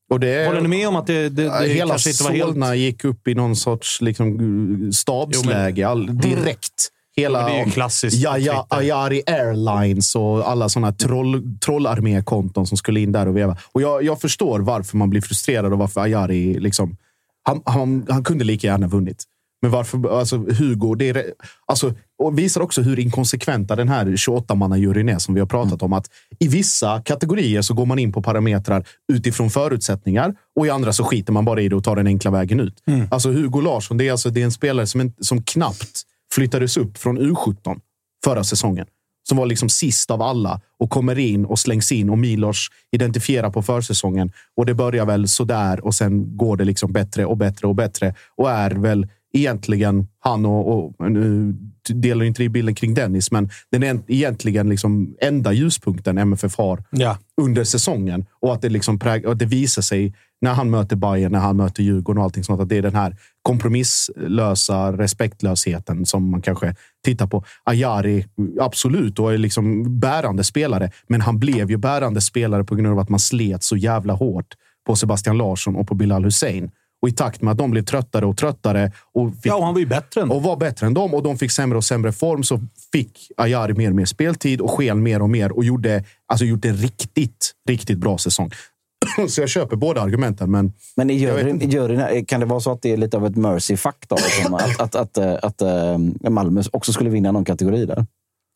Och det, Håller ni med om att det, det, det Hela inte var helt... Solna gick upp i någon sorts liksom, stabsläge all, direkt. Hela Jo, men det är ju klassiskt ja, ja. Ayari Airlines och alla sådana troll, trollarmékonton som skulle in där och veva. Och jag, jag förstår varför man blir frustrerad och varför Ayari liksom... Han, han, han kunde lika gärna vunnit. Men varför... Alltså, Hugo, det är, alltså, och visar också hur inkonsekventa den här 28-mannajuryn är som vi har pratat om. Att I vissa kategorier så går man in på parametrar utifrån förutsättningar och i andra så skiter man bara i det och tar den enkla vägen ut. Alltså Hugo Larsson, det är, alltså, det är en spelare som, en, som knappt flyttades upp från U17 förra säsongen. Som var liksom sist av alla och kommer in och slängs in och Milos identifierar på försäsongen. Och det börjar väl sådär och sen går det liksom bättre och bättre och bättre och är väl egentligen han och, och nu delar inte i bilden kring Dennis, men den är egentligen liksom enda ljuspunkten MFF har Ja. under säsongen och att det, liksom präg, att det visar sig när han möter Bayern, när han möter Djurgården och allting sånt. Att det är den här kompromisslösa respektlösheten som man kanske tittar på. Ayari, absolut, och är liksom bärande spelare. Men han blev ju bärande spelare på grund av att man slet så jävla hårt på Sebastian Larsson och på Bilal Hussein. Och i takt med att de blev tröttare och tröttare och fick ja, och han var ju bättre än och var bättre än dem och de fick sämre och sämre form så fick Ayari mer och mer speltid och sken mer och mer och gjorde, alltså gjorde en riktigt, riktigt bra säsong. <clears throat> så jag köper båda argumenten, men Men i juryn, i juryn, kan det vara så att det är lite av ett mercy-fack? <laughs> liksom, att, att, att, eh, att, eh, Malmö också skulle vinna någon kategori där?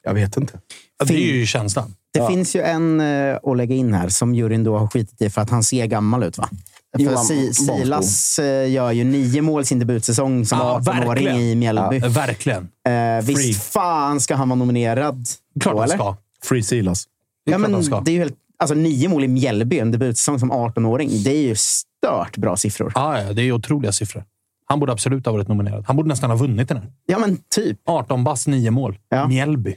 jag vet inte. Ja, Det är ju känslan. Det finns ju en eh, att lägga in här som juryn då har skitit i för att han ser gammal ut. va? För Johan si. Silas gör ju nio mål sin debutsäsong som Ja, 18-åring verkligen. i Mjällby. Ja, verkligen. Eh, Free. visst fan ska han vara nominerad? Klart då, han ska. Free Silas. Det Ja, men det är ju helt, alltså, nio mål i Mjällby, en debutsäsong som 18-åring. Det är ju stört bra siffror. Ja, ja, det är otroliga siffror. Han borde absolut ha varit nominerad. Han borde nästan ha vunnit den här. Ja, men typ. 18 bass, 9 mål. Ja. Mjällby.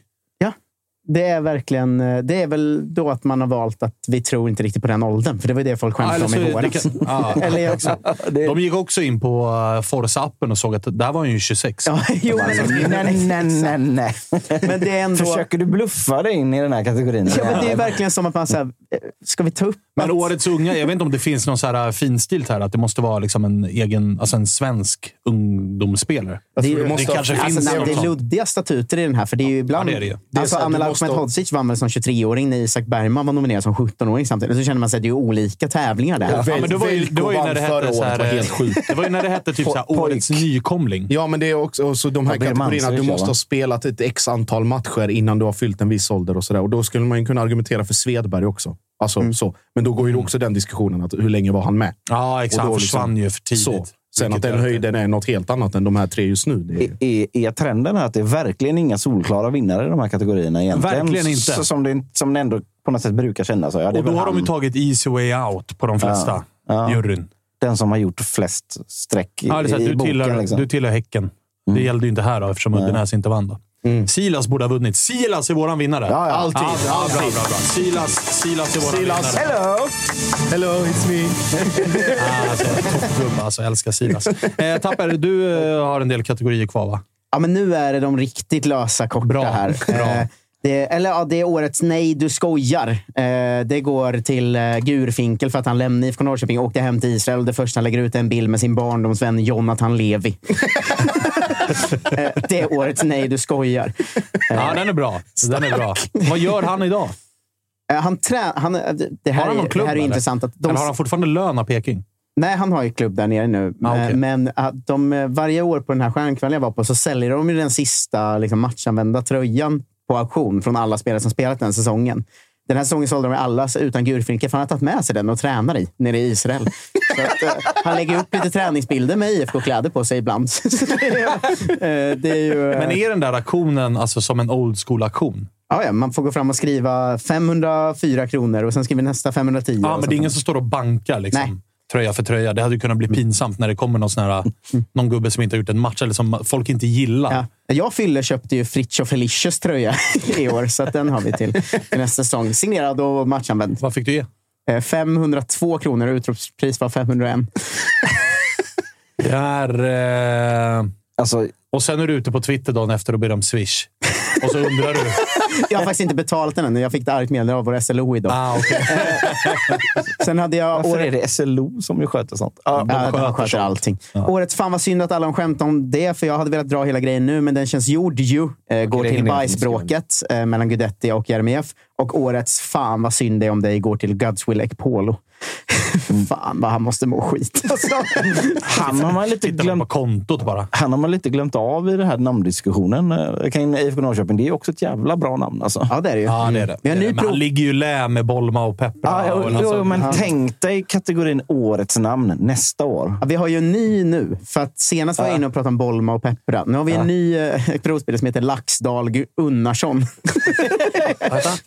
Det är verkligen... eh, Det är väl då att man har valt att vi tror inte riktigt på den åldern. För det var ju det folk skämtade eller om i våras. kan- <laughs> ja. Eller också. <laughs> De gick också in på uh, Forza-appen och såg att där var han ju 26. Ja, <laughs> jo, men, Nej, nej, nej, nej. men det är ändå... Försöker du bluffa dig in i den här kategorin? Ja, men det är verkligen som att man säger, ska vi ta upp Men årets unga, jag vet inte om det finns någon så här uh, finstilt här, att det måste vara liksom en egen, alltså en svensk ungdomsspelare. Det, tror ju- det måste det kanske alltså, finns nej, det är luddiga statuter i den här. För det är ju ibland... Ja, det är det. Det alltså, Ahmedhodzic vann väl som 23-åring när Isak Bergman var nominerad som 17-åring samtidigt. Så känner man sig att det är olika tävlingar där. Ja, men det var ju, det var ju Velko när det hette så året, här, var helt sjukt. Det var ju när det hette typ så här, <laughs> årets nykomling. Ja, men det är också och så de här Ja, kategorierna. Du måste ha spelat ett x antal matcher innan du har fyllt en viss ålder. och så där. Och Då skulle man ju kunna argumentera för Svedberg också. Alltså, så. Men då går ju också den diskussionen. Att hur länge var han med? Ja, exakt. Och Han då försvann liksom- ju för tidigt. Så. Sen att Vilket den höjden är något helt annat än de här tre just nu. Det är, Är, är trenden här att det är verkligen inga solklara vinnare i de här kategorierna egentligen? Verkligen inte. Så, som, det, som det ändå på något sätt brukar kännas. Ja, Och då har de ju han, tagit easy way out på de flesta. Ja. Juryn. den som har gjort flest streck i, Ja, det är så att i du, boken. tillhör, liksom. du tillhör Häcken. Det gällde ju inte här då, eftersom Uddenäs inte vann. Då. Silas borde ha vunnit. Silas är våran vinnare. Ja, ja. Alltid. Ja, bra, bra, bra, bra. Silas, Silas är våran Silas. vinnare. Hello! Hello, it's me. <laughs> Ah, Alltså, Toppgubbe alltså. Jag älskar Silas. Eh, Tapper, du eh, har en del kategorier kvar va? Ja, men nu är det de riktigt lösa korta Bra, här. bra. Eh, det, eller ja, det är årets Nej, du skojar. Eh, det går till eh, Gurfinkel för att han lämnade IFK Norrköping och åkte hem till Israel. Det första han lägger ut är en bild med sin barndomsvän Jonathan Levi. <laughs> eh, det är årets Nej, du skojar. Ja, den är bra. Den är bra. Vad gör han idag? Eh, han trä, han, eh, det här, Har han någon klubb, det här är eller? intressant. Att de, Eller har han fortfarande lön av Peking? Nej, han har ju klubb där nere nu. Ah. Eh, Men att de, eh, varje år på den här stjärnkvällen jag var på så säljer de ju den sista liksom, matchanvända tröjan på auktion från alla spelare som spelat den säsongen. Den här säsongen sålde de alla utan Gurfinkel, för han har tagit med sig den och tränar i nere i Israel. <laughs> Att, eh, han lägger upp lite träningsbilder med IFK-kläder på sig ibland. <laughs> Så det är, eh, det är ju, eh, Men är den där aktionen alltså som en old school-aktion? ja, ja, man får gå fram och skriva 504 kronor och sen skriver nästa 510. Ja, och men det är ingen som står och bankar liksom, Nej. Tröja för tröja. Det hade ju kunnat bli pinsamt när det kommer någon, sån här, någon gubbe som inte har gjort en match eller som folk inte gillar. Ja. Jag fyller köpte ju Fritiof Felicius tröja <laughs> i år, så att den har vi till, till nästa säsong. Signerad och matchanvänd. Vad fick du ge? Eh, 502 kronor och utropspris var 501. Det är... Eh... Alltså, Och sen är du ute på Twitter dagen efter och ber om swish. Och så undrar du. Jag har faktiskt inte betalat den än. Jag fick det argt meddelande av vår SLO idag. Ah, okay. <laughs> Sen hade jag... Varför året- är det SLO som ju sköter sånt? Ja, Ja, sköter de sköter sånt. allting. Årets fan vad synd att alla har skämt om det, för jag hade velat dra hela grejen nu, men den känns gjord ju. Eh, går det till bajsbråket eh, mellan Guidetti och Jeremejeff. Och årets fan vad synd det är om dig går till Godswill Ekpolo. fan vad han måste må skit. Alltså. Han har man lite Tittar man glömt på kontot bara. Han har man lite glömt av i den här namndiskussionen. Eh, IFK Norrköping. Det är också ett jävla bra namn. Alltså. Ja, det är det ju. Ja, det är det. Vi har det, är det. Men prov. han ligger ju lä med Bolma och Peppra. Ja, och jo, alltså- jo, men Ja. tänk dig kategorin Årets namn nästa år. Ja, vi har ju en ny nu. För att senast var jag inne och pratade om Bolma och Peppra. Nu har vi en ny eh, <laughs> provspelare som heter Laxdal Unnarsson.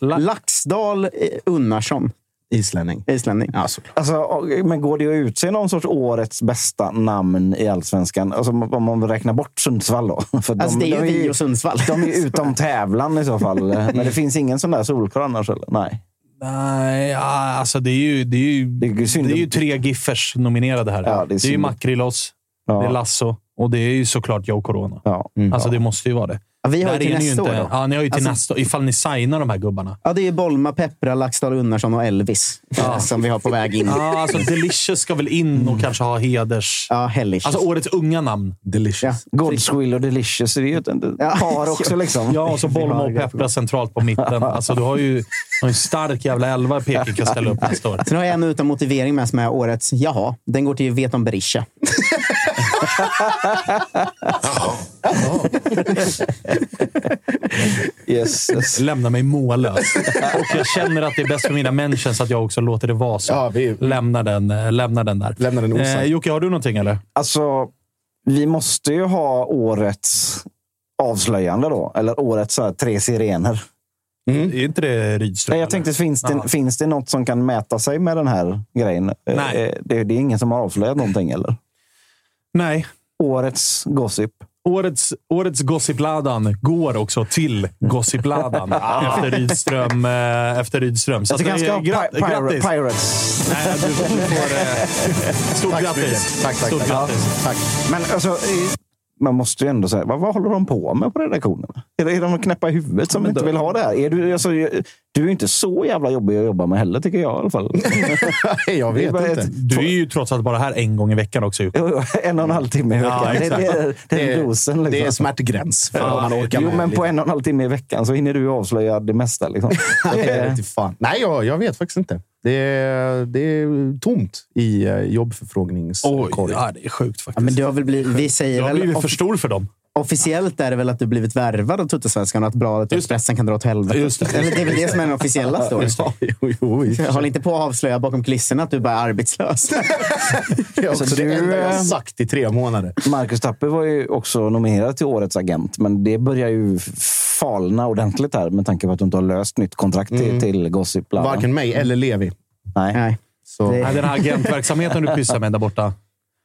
<laughs> Laxdal eh, Unnarsson. Islänning. Islänning. Ja, alltså, men går det att utse någon sorts årets bästa namn i allsvenskan? Alltså, om man räknar bort Sundsvall då? <laughs> För Alltså, det är ju de vi och Sundsvall. De är <laughs> utom tävlan i så fall. Men det finns ingen sån där solklar annars? Eller? Nej. Nej, alltså det är ju, det är ju, Det är synd. det är ju tre Giffers nominerade här. Ja, det är det är ju. Makrilos, Ja. det är Lasso och det är ju såklart Joe Corona. Ja. Alltså det måste ju vara det. Ja, vi har ju till är ni ju nästa år då. Ja, ni har ju till Alltså- nästa Ifall ni signar de här gubbarna. Ja, det är Bolma, Peppra, Laxdal Unnarsson och Elvis eh, som vi har på väg in. Ja, alltså Delicious ska väl in och kanske ha heders... Ja, hellish. Alltså årets unga namn. Delicious. Ja. Godswill och Delicious, det är ju ett ett Ja. par också. Liksom. Ja, och så Bolma och Peppra centralt på mitten. Alltså, du har ju har en stark jävla elva Peking kan ställa upp nästa år. Sen har jag en utan motivering med som är årets Jaha. Den går till Veton Berisha. <laughs> Yes, yes. Lämna mig mållös. Och jag känner att det är bäst för mina mentions att jag också låter det vara så. Ja, vi- Lämna, den, eh, lämna den där. Lämna den. Eh, Jocke, har du någonting eller? Alltså, vi måste ju ha årets avslöjande då. Eller årets så här, tre sirener. Är inte det Rydström? Nej, jag eller? tänkte, finns det, Ja. finns det något som kan mäta sig med den här grejen? Eh, Nej. Det, det är ingen som har avslöjat någonting, eller? Nej. Årets gossip. Årets, årets Gossipladan går också till Gossipladan <laughs> efter Rydström. Eh, efter Rydström. Så Jag tycker han ska ha pi- pir- grattis! Pirates. Nej, du, får, eh, stort Tack grattis. mycket. Tack, tack, stort tack. grattis. Tack. Men alltså, man måste ju ändå säga, vad, vad håller de på med på redaktionen? Är, det- är de knäppa i huvudet som inte vill ha det här? Är du, alltså, du är ju inte så jävla jobbig att jobba med heller, tycker jag i alla fall. <laughs> Jag vet bara inte. ett- Du är ju trots allt bara här en gång i veckan också. <laughs> En och en halv timme i veckan. Ja, det, det, är, det är dosen. Liksom. Det är smärtgräns för vad man orkar Jo, med. men på en och en halv timme i veckan så hinner du avslöja det mesta. Liksom. <laughs> Nej, jag, jag vet faktiskt inte. Det är, det är tomt i eh, jobbförfrågningskorgen. ja, det är sjukt faktiskt. Ja, men du har väl blivit, vi säger jag har väl, blivit för off- stor för dem. Officiellt är det väl att du blivit värvad av Tuttosvenskan och att bladet och. Expressen kan dra åt helvete. Just det. Eller det är väl det som är den officiella <laughs> storyn. Ja, jo, jo. Håll inte på att avslöja bakom kulisserna att du bara är arbetslös. <laughs> Det är också Alltså, det du, enda jag har eh, sagt i tre månader. Marcus Tapper var ju också nominerad till Årets agent, men det börjar ju falna ordentligt här med tanke på att du inte har löst nytt kontrakt till, till Gossip. Varken mig eller Levi. Nej. Nej. Så, Det- Nej, den här agentverksamheten du pysslar med där borta.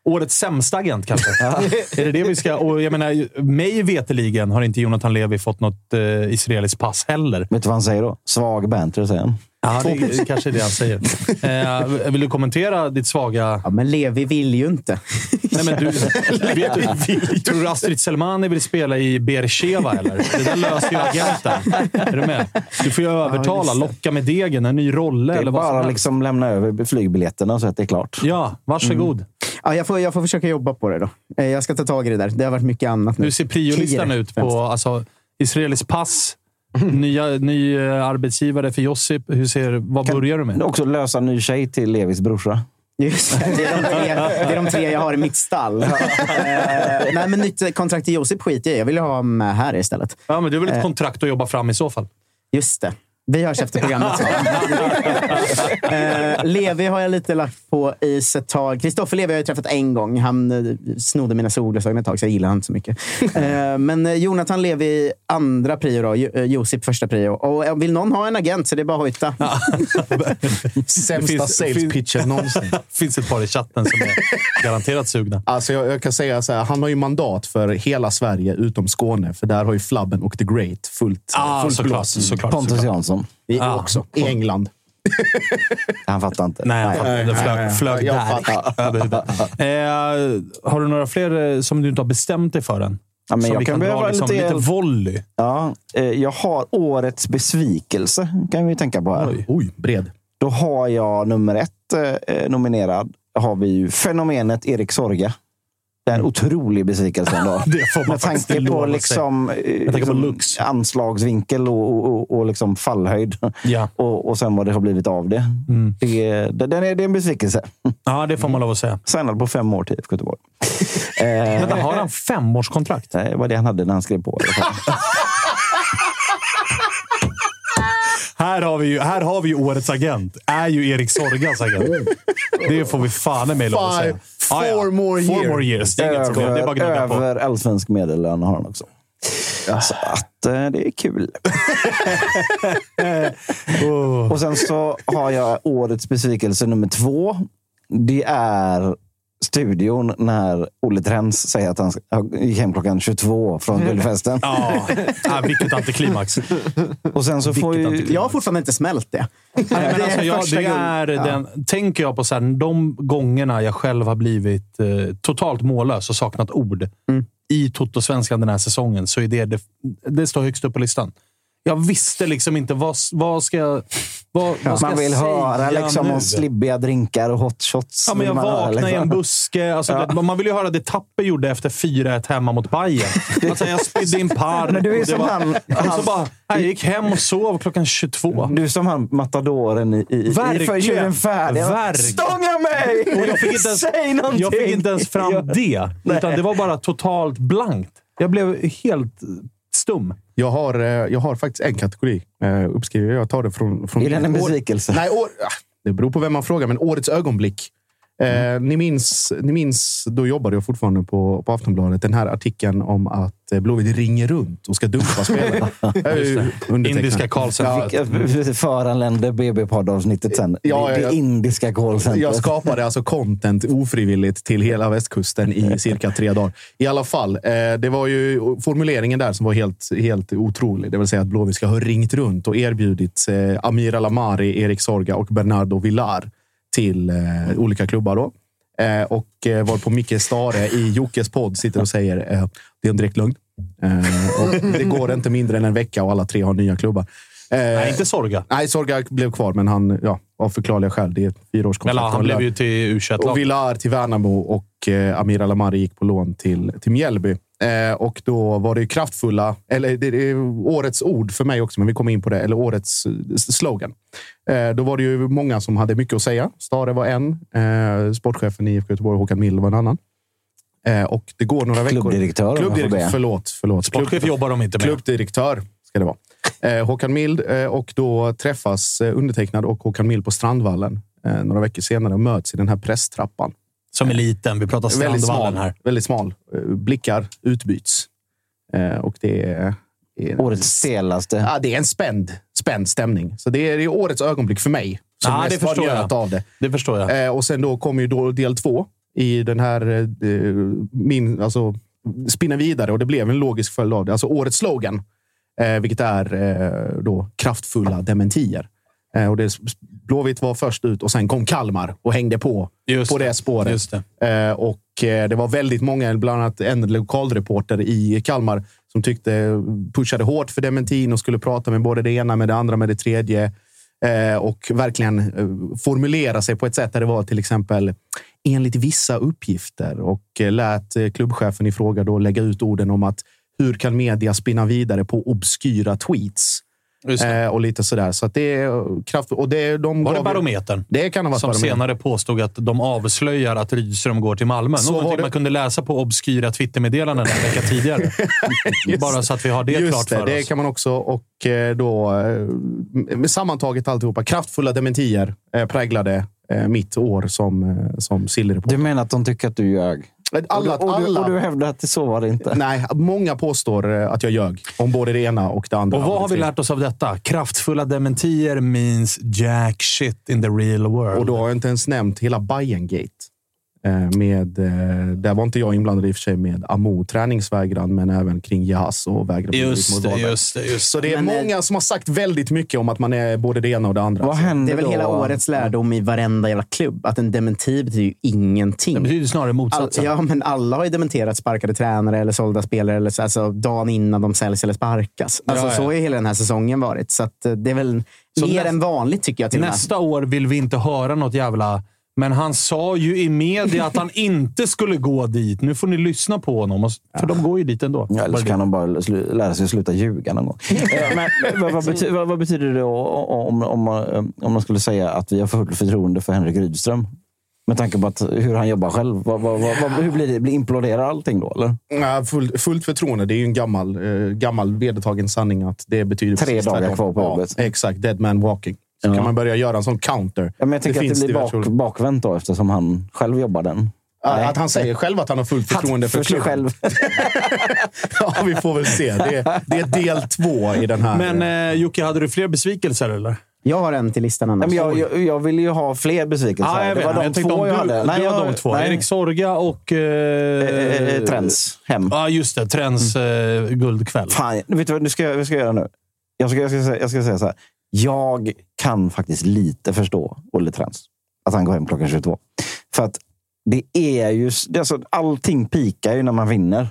Årets sämsta agent kanske? <laughs> är det det vi ska... Och jag menar, mig veteligen har inte Jonathan Levi fått något eh, israeliskt pass heller. Vet du vad han säger då? Svag banter, säger han. Ja, det är kanske är det han säger. Eh, vill du kommentera ditt svaga... Ja, men Levi vill ju inte. Nej, men du, <laughs> vet du, tror du Astrid Selmani vill spela i Beersheva, eller? Det där löser ju agenten. Är du med? Du får ju övertala, locka med degen, en ny rolle Det är eller vad bara liksom lämna över flygbiljetterna så att det är klart. Ja, varsågod. Ja, jag, får, jag får försöka jobba på det då. Eh, Jag ska ta tag i det där. Det har varit mycket annat nu. Hur ser priolistan ut på alltså, israeliskt pass? Nya, ny eh, arbetsgivare för Josip. Hur ser, vad börjar du med? Också lösa ny tjej till Levis brorsa. Just det, det, är de tre, det är de tre jag har i mitt stall. Eh, nej, men nytt kontrakt till Josip skiter jag i. Jag vill ha med här istället. Ja, men det är väl ett kontrakt att jobba fram i så fall? Just det. Vi hörs efter programmet. <laughs> <laughs> eh, Levi har jag lite lagt på is ett tag. Kristoffer Levi har jag träffat en gång. Han eh, snodde mina solglasögon ett tag, så jag gillar han inte så mycket. <laughs> Eh, men eh, Jonathan Levi andra prio då. Jo- eh, Josip första prio. Och vill någon ha en agent så det är bara att hojta. Sämsta finns- sales finns- pitchen någonsin. Det finns ett par i chatten som är garanterat sugna. Alltså jag, jag kan säga så här, han har ju mandat för hela Sverige utom Skåne. För där har ju Flabben och The Great fullt, Ah, fullt såklart, blås. såklart, Pontus såklart. Jansson. I, Ah. också. I England. <laughs> Han fattar inte. Nej, nej, det nej, flög, flög Jag där fattar. <laughs> Eh, har du några fler eh, som du inte har bestämt dig för än? Ja, men som jag vi kan kan behöva dra liksom, lite lite volley? Ja, eh, jag har årets besvikelse, kan vi tänka på här. Oj. Oj, bred. Då har jag nummer ett eh, nominerad. har vi ju fenomenet Erik Sorga. Det är en otrolig besvikelse ändå. <laughs> Man Med tanke på liksom, eh, liksom looks. anslagsvinkel och, och, och, och liksom fallhöjd. Ja. Och, och sen vad det har blivit av det. Mm. Det, det, det, är, det är en besvikelse. ja, det får man lov att säga. <laughs> Signad på fem år till IFK Göteborg. <laughs> Eh, har han femårskontrakt? det var det han hade när han skrev på. i alla fall. Här har, vi ju, här har vi ju årets agent. Är ju Erik Sorgas agent. Det får vi fan i mig lov att säga. Five, four more Four year. more years. Det är inget problem. Det är bara att gnugga på. över allsvensk medellön har han också. Så att eh, det är kul. <laughs> Oh. Och sen så har jag årets besvikelse nummer två. Det är studion när Olle Trends säger att han gick hem klockan 22 från guldfesten. Ja, ja, vilket antiklimax. Och sen så får ju... Jag har fortfarande inte smält det. Nej, men alltså, jag, det Ja. tänker jag på så här, de gångerna jag själv har blivit eh, totalt mållös och saknat ord Mm. i Toto-svenskan den här säsongen, så är det, det det står högst upp på listan. Jag visste liksom inte vad, vad ska jag vad, vad ska Man vill jag höra liksom nu? om slibbiga drinkar och hot shots. Ja, men jag vaknade i liksom. en buske. Alltså, det, man vill ju höra det Tapper gjorde efter 4-1 hemma mot Bayern. Alltså, jag spydde in par. Men du är som var, han- och så bara, jag gick hem och sov klockan 22. Du är som han matadoren i, i, i Verkligen. för tjuren färdig. Stånga mig! Och jag fick inte ens, Säg någonting! jag fick inte ens fram Ja. det. Utan det var bara totalt blankt. Jag blev helt stum. Jag har, eh, jag har faktiskt en kategori eh, uppskriven. Jag tar det från... från Är den en år- besvikelse? Nej, år, ah, det beror på vem man frågar, men årets ögonblick. Eh, ni, minns, ni minns, då jobbade jag fortfarande på, på Aftonbladet, den här artikeln om att eh, Blåvitt ringer runt och ska dumpa spelare. <laughs> Undertecknad. Indiska callcenter. Ja, Föranlände BB-poddavsnittet sen. Ja, det, det ja. indiska callcentret. Jag skapade alltså content ofrivilligt till hela västkusten i cirka tre dagar. I alla fall, eh, det var ju formuleringen där som var helt, helt otrolig. Det vill säga att Blåvitt ska ha ringt runt och erbjudit eh, Amir Alamari, Erik Sorga och Bernardo Villar till eh, olika klubbar. Då. Eh, och eh, var på Micke Stare i Jockes podd sitter och säger eh, det är en direkt lögn. Eh, det går inte mindre än en vecka och alla tre har nya klubbar. Eh, Nej, inte Sorga. Nej, Sorga blev kvar, men han, ja, av förklarliga skäl, det är ett fyraårskontrakt. Eller han blev ju till u och Villar till Värnamo och eh, Amir Alamari gick på lån till, till Mjällby. Eh, och då var det ju kraftfulla, eller det, det är årets ord för mig också, men vi kommer in på det, eller årets slogan. Eh, då var det ju många som hade mycket att säga. Stare var en, eh, sportchefen i IFK Göteborg, Håkan Mild, var en annan. Eh, och det går några veckor. Klubbdirektör, Klubbdirektör. Förlåt, förlåt. Sportchef jobbar de inte med. Klubbdirektör ska det vara. Eh, Håkan Mild eh, och då träffas eh, undertecknad och Håkan Mild på Strandvallen eh, några veckor senare och möts i den här presstrappan. Som är liten. Vi pratar Väldigt Strandvallen smal. här. Väldigt smal. Eh, Blickar utbyts. Eh, och det är... är Årets stelaste. Ja, det är en spänd, spänd stämning. Så det är, det är årets ögonblick för mig. Som mest det förstår jag. av det. Det förstår jag. Eh, och sen då kommer ju då del två. i den här eh, min, alltså, spinna vidare och det blev en logisk följd av det. Alltså årets slogan, eh, vilket är eh, då kraftfulla dementier. Eh, och det, Blåvitt var först ut och sen kom Kalmar och hängde på Just på det. det spåret. Det. Eh, och eh, det var väldigt många, bland annat en lokalreporter i Kalmar, som tyckte pushade hårt för dementin och skulle prata med både det ena, med det andra, med det tredje. Och verkligen formulera sig på ett sätt där det var till exempel enligt vissa uppgifter och lät klubbchefen i fråga då lägga ut orden om att hur kan media spinna vidare på obskyra tweets? Det. Eh, och lite sådär. Så att det är kraftfullt. Och det, de Var det barometern? Det kan ha varit Som barometern. senare påstod att de avslöjar att Rydström går till Malmö. Så Någonting det. man kunde läsa på obskyra Twittermeddelanden en vecka tidigare. <laughs> Bara så att vi har det Just klart det, för det oss. kan man också. Och eh, då, eh, med sammantaget alltihopa, kraftfulla dementier eh, präglade eh, mitt år som, eh, som Sillyreporter. Du menar att de tycker att du ljög? Alla, och, du, och, du, alla, och du hävdar att det så var det inte? Nej, många påstår eh, att jag ljög om både det ena och det andra. Och vad har vi lärt oss av detta? Kraftfulla dementier means jack shit in the real world. Och då har jag inte ens nämnt hela Bayerngate. Eh, Med, eh, där var inte jag inblandad i och för sig med Amo träningsvägran, men även kring Jahas och vägran Just det, just det. Just Så det är Men, eh, många som har sagt väldigt mycket om att man är både det ena och det andra. Vad händer Det är väl då? hela årets lärdom i varenda jävla klubb. Att en dementi betyder ju ingenting. Det betyder snarare All, motsatsen. ja, men alla har ju dementerat sparkade tränare eller sålda spelare eller så, alltså, dagen innan de säljs eller sparkas. Alltså, Ja, ja. Så har ju hela den här säsongen varit. Så att, det är väl Så mer nästa- än vanligt tycker jag. Till. Nästa år vill vi inte höra något jävla... Men han sa ju i media att han <laughs> inte skulle gå dit. Nu får ni lyssna på honom. För de går ju dit ändå. Ja, eller så kan de bara lära sig att sluta ljuga någon gång. <laughs> Eh, Men, vad, bety vad, vad betyder det då om, om, om, om man skulle säga att vi har fullt förtroende för Henrik Rydström? Med tanke på att, hur han jobbar själv. Vad, vad, vad, vad- hur blir det? Blir imploderar allting då? Eller? Ja, full, fullt förtroende. Det är ju en gammal, eh, gammal vedertagen sanning att det betyder Tre dagar tvärtom. kvar på ja, jobbet. Exakt. Dead man walking. Så Ja. kan man börja göra en sån counter. Ja, men jag tänker att finns det blir bak, bakvänt då eftersom han själv jobbar den. Nej. Att han säger själv att han har fullt förtroende för, för sig klubben. själv. <laughs> ja, vi får väl se. Det är, det är del två i den här. Men eh, Jocke, hade du fler besvikelser eller? Jag har en till listan annars. Nej, men jag, jag, jag vill ju ha fler besvikelser. Ja, jag det var men de jag två om jag du, hade. du har jag, de två. nej. Erik Sorga och... Eh, Eh, eh, Trends hem. Ja, just det. Trends eh, guldkväll. Fan, vet du vad nu ska jag, vad ska jag göra nu? Jag ska, jag, ska, jag ska säga så här. Jag kan faktiskt lite förstå Olle Trends. Att han går hem klockan 22. För att det är ju... Det är alltså, allting pikar ju när man vinner.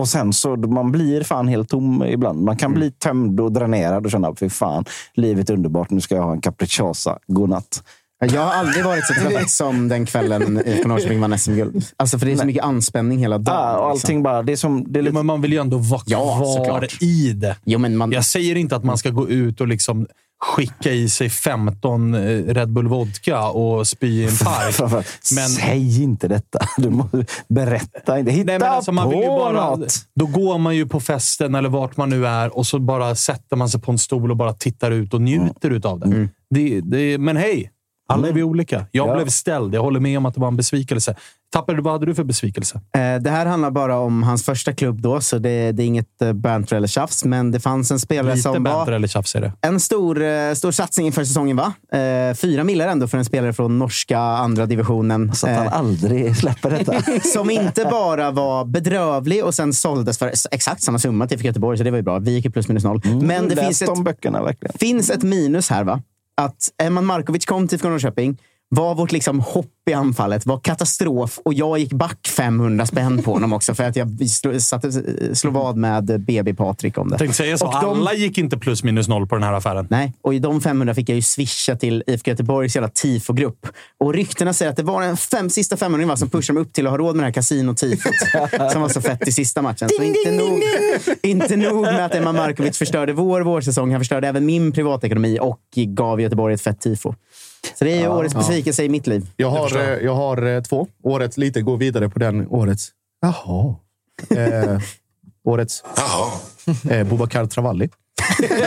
Och sen så man blir fan helt tom ibland. Man kan bli tömd och dränerad och känna, fy fan, livet är underbart. Nu ska jag ha en capricciosa. Godnatt. Jag har aldrig varit så <laughs> trött som den kvällen IFK Norrköping vann SM-guld. Alltså, för det är så mycket anspänning hela dagen. Ja, och liksom. allting bara... Det är som... Det är lite, men man vill ju ändå vara Ja, kvar såklart. i det. Jo, men man, Jag säger inte att man ska gå ut och liksom skicka i sig 15 eh, Red Bull Vodka och spy i en park. Men... Säg inte detta. <laughs> Du måste berätta inte. Hitta Nej, men alltså man vill ju bara, något. då går man ju på festen eller vart man nu är och så bara sätter man sig på en stol och bara tittar ut och njuter utav det. det, det men hej! Alla är vi olika. Jag Ja. blev ställd. Jag håller med om att det var en besvikelse. Tapper, vad hade du för besvikelse? Eh, Det här handlar bara om hans första klubb då, så det, det är inget eh, banter eller tjafs. Men det fanns en spelare Lite som var eller tjafs är det. en stor, eh, stor satsning inför säsongen. va? Eh, Fyra millar ändå för en spelare från norska andra divisionen. Så att han Eh, aldrig <laughs> släpper detta. <laughs> som inte bara var bedrövlig och sen såldes för exakt samma summa till IFK Göteborg, så det var ju bra. Vi gick plus minus noll. Men det finns ett, böckerna verkligen. finns ett minus här. va? Att Eman Markovic kom till IFK Norrköping, var vårt liksom hopp i anfallet, var katastrof och jag gick back 500 spänn på honom också för att jag slog, satte, slog vad med BB Patrik om det. Tänkte säga så. Och de- Alla gick inte plus minus noll på den här affären. Nej, och i de 500 fick jag ju swisha till IFK Göteborgs jävla tifogrupp. Och ryktena säger att det var den fem, sista 500 va, som pushade mig upp till att ha råd med det här kasinotifot <laughs> som var så fett i sista matchen. Så inte nog, inte nog med att Emma Markovic förstörde vår vårsäsong, han förstörde även min privatekonomi och gav Göteborg ett fett tifo. Så det är årets besvikelse i mitt liv. Jag har, eh, jag har eh, två. Årets lite går vidare på den. Årets. Jaha. Eh, årets. Jaha. Eh, Boubacar Travalli. <laughs>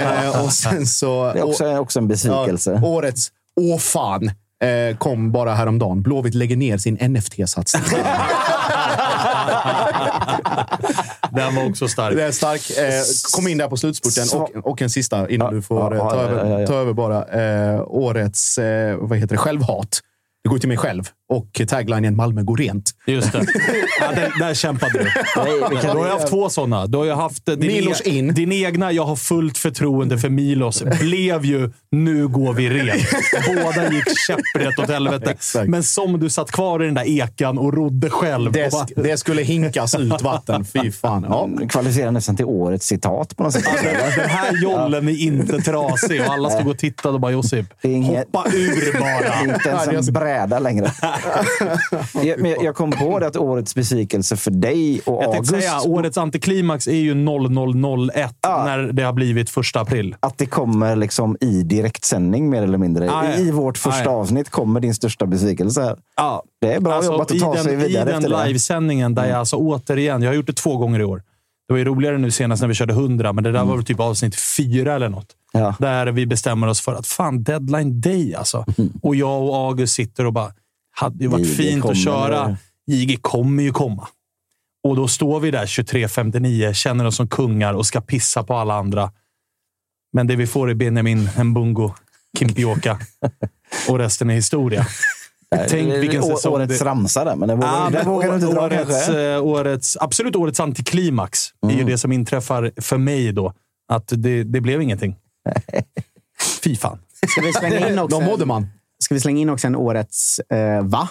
eh, och sen så... Det är också, också en besvikelse. Ja, årets Åh fan eh, kom bara häromdagen. Blåvitt lägger ner sin NFT-satsning. <laughs> <laughs> Den var också stark. Det är stark. Eh, kom in där på slutspurten. Och, och en sista innan Ja, du får ja, eh, ta, ja, över, ta över bara. Eh, årets eh, vad heter det, självhat. Det går till mig själv. Och taglinen Malmö går rent. Just det. <laughs> Ja, där, där kämpade du. Du har ju haft två sådana. Du har ju haft din, Milos in. din egna “Jag har fullt förtroende för Milos” blev ju “Nu går vi rent”. Båda gick käpprätt åt helvete. Exakt. Men som du satt kvar i den där ekan och rodde själv. Det, bara, sk- det skulle hinkas ut vatten. Fy fan. Ja. Kvalificerar nästan till årets citat på något sätt. den här jollen är inte trasig och alla stod och tittade och bara “Josip, hoppa ur bara”. inte ens en bräda längre. <laughs> jag, men jag- jag kom på det att årets besvikelse för dig och Jag August, säga, årets antiklimax är ju 0001 Ja. när det har blivit första april. att det kommer liksom i direktsändning mer eller mindre. Ah, ja. I vårt första Ah, ja. avsnitt kommer din största besvikelse. här. Ja, Det är bra Alltså, jobbat att i ta den, sig I vidare den efter det. livesändningen där jag alltså återigen, jag har gjort det två gånger i år. Det var ju roligare nu senast när vi körde 100, men det där var väl typ avsnitt fyra eller något. Ja. Där vi bestämmer oss för att fan, deadline day alltså. Och jag och August sitter och bara, hade ju varit JG fint att köra. JG kommer ju komma. Och då står vi där 23.59, känner oss som kungar och ska pissa på alla andra. Men det vi får är Benjamin Mbungo, Kimpioka <laughs> och resten är historia. Tänk vilken Å- säsong Årets det- ramsa där, men det vågar, Ja, det vågar du inte dra årets, kanske. eh, årets, absolut årets antiklimax är Mm. ju det som inträffar för mig då. Att det, det blev ingenting. <laughs> Fy fan. Ska vi slänga in också, De mådde man. ska vi slänga in också en årets eh, va?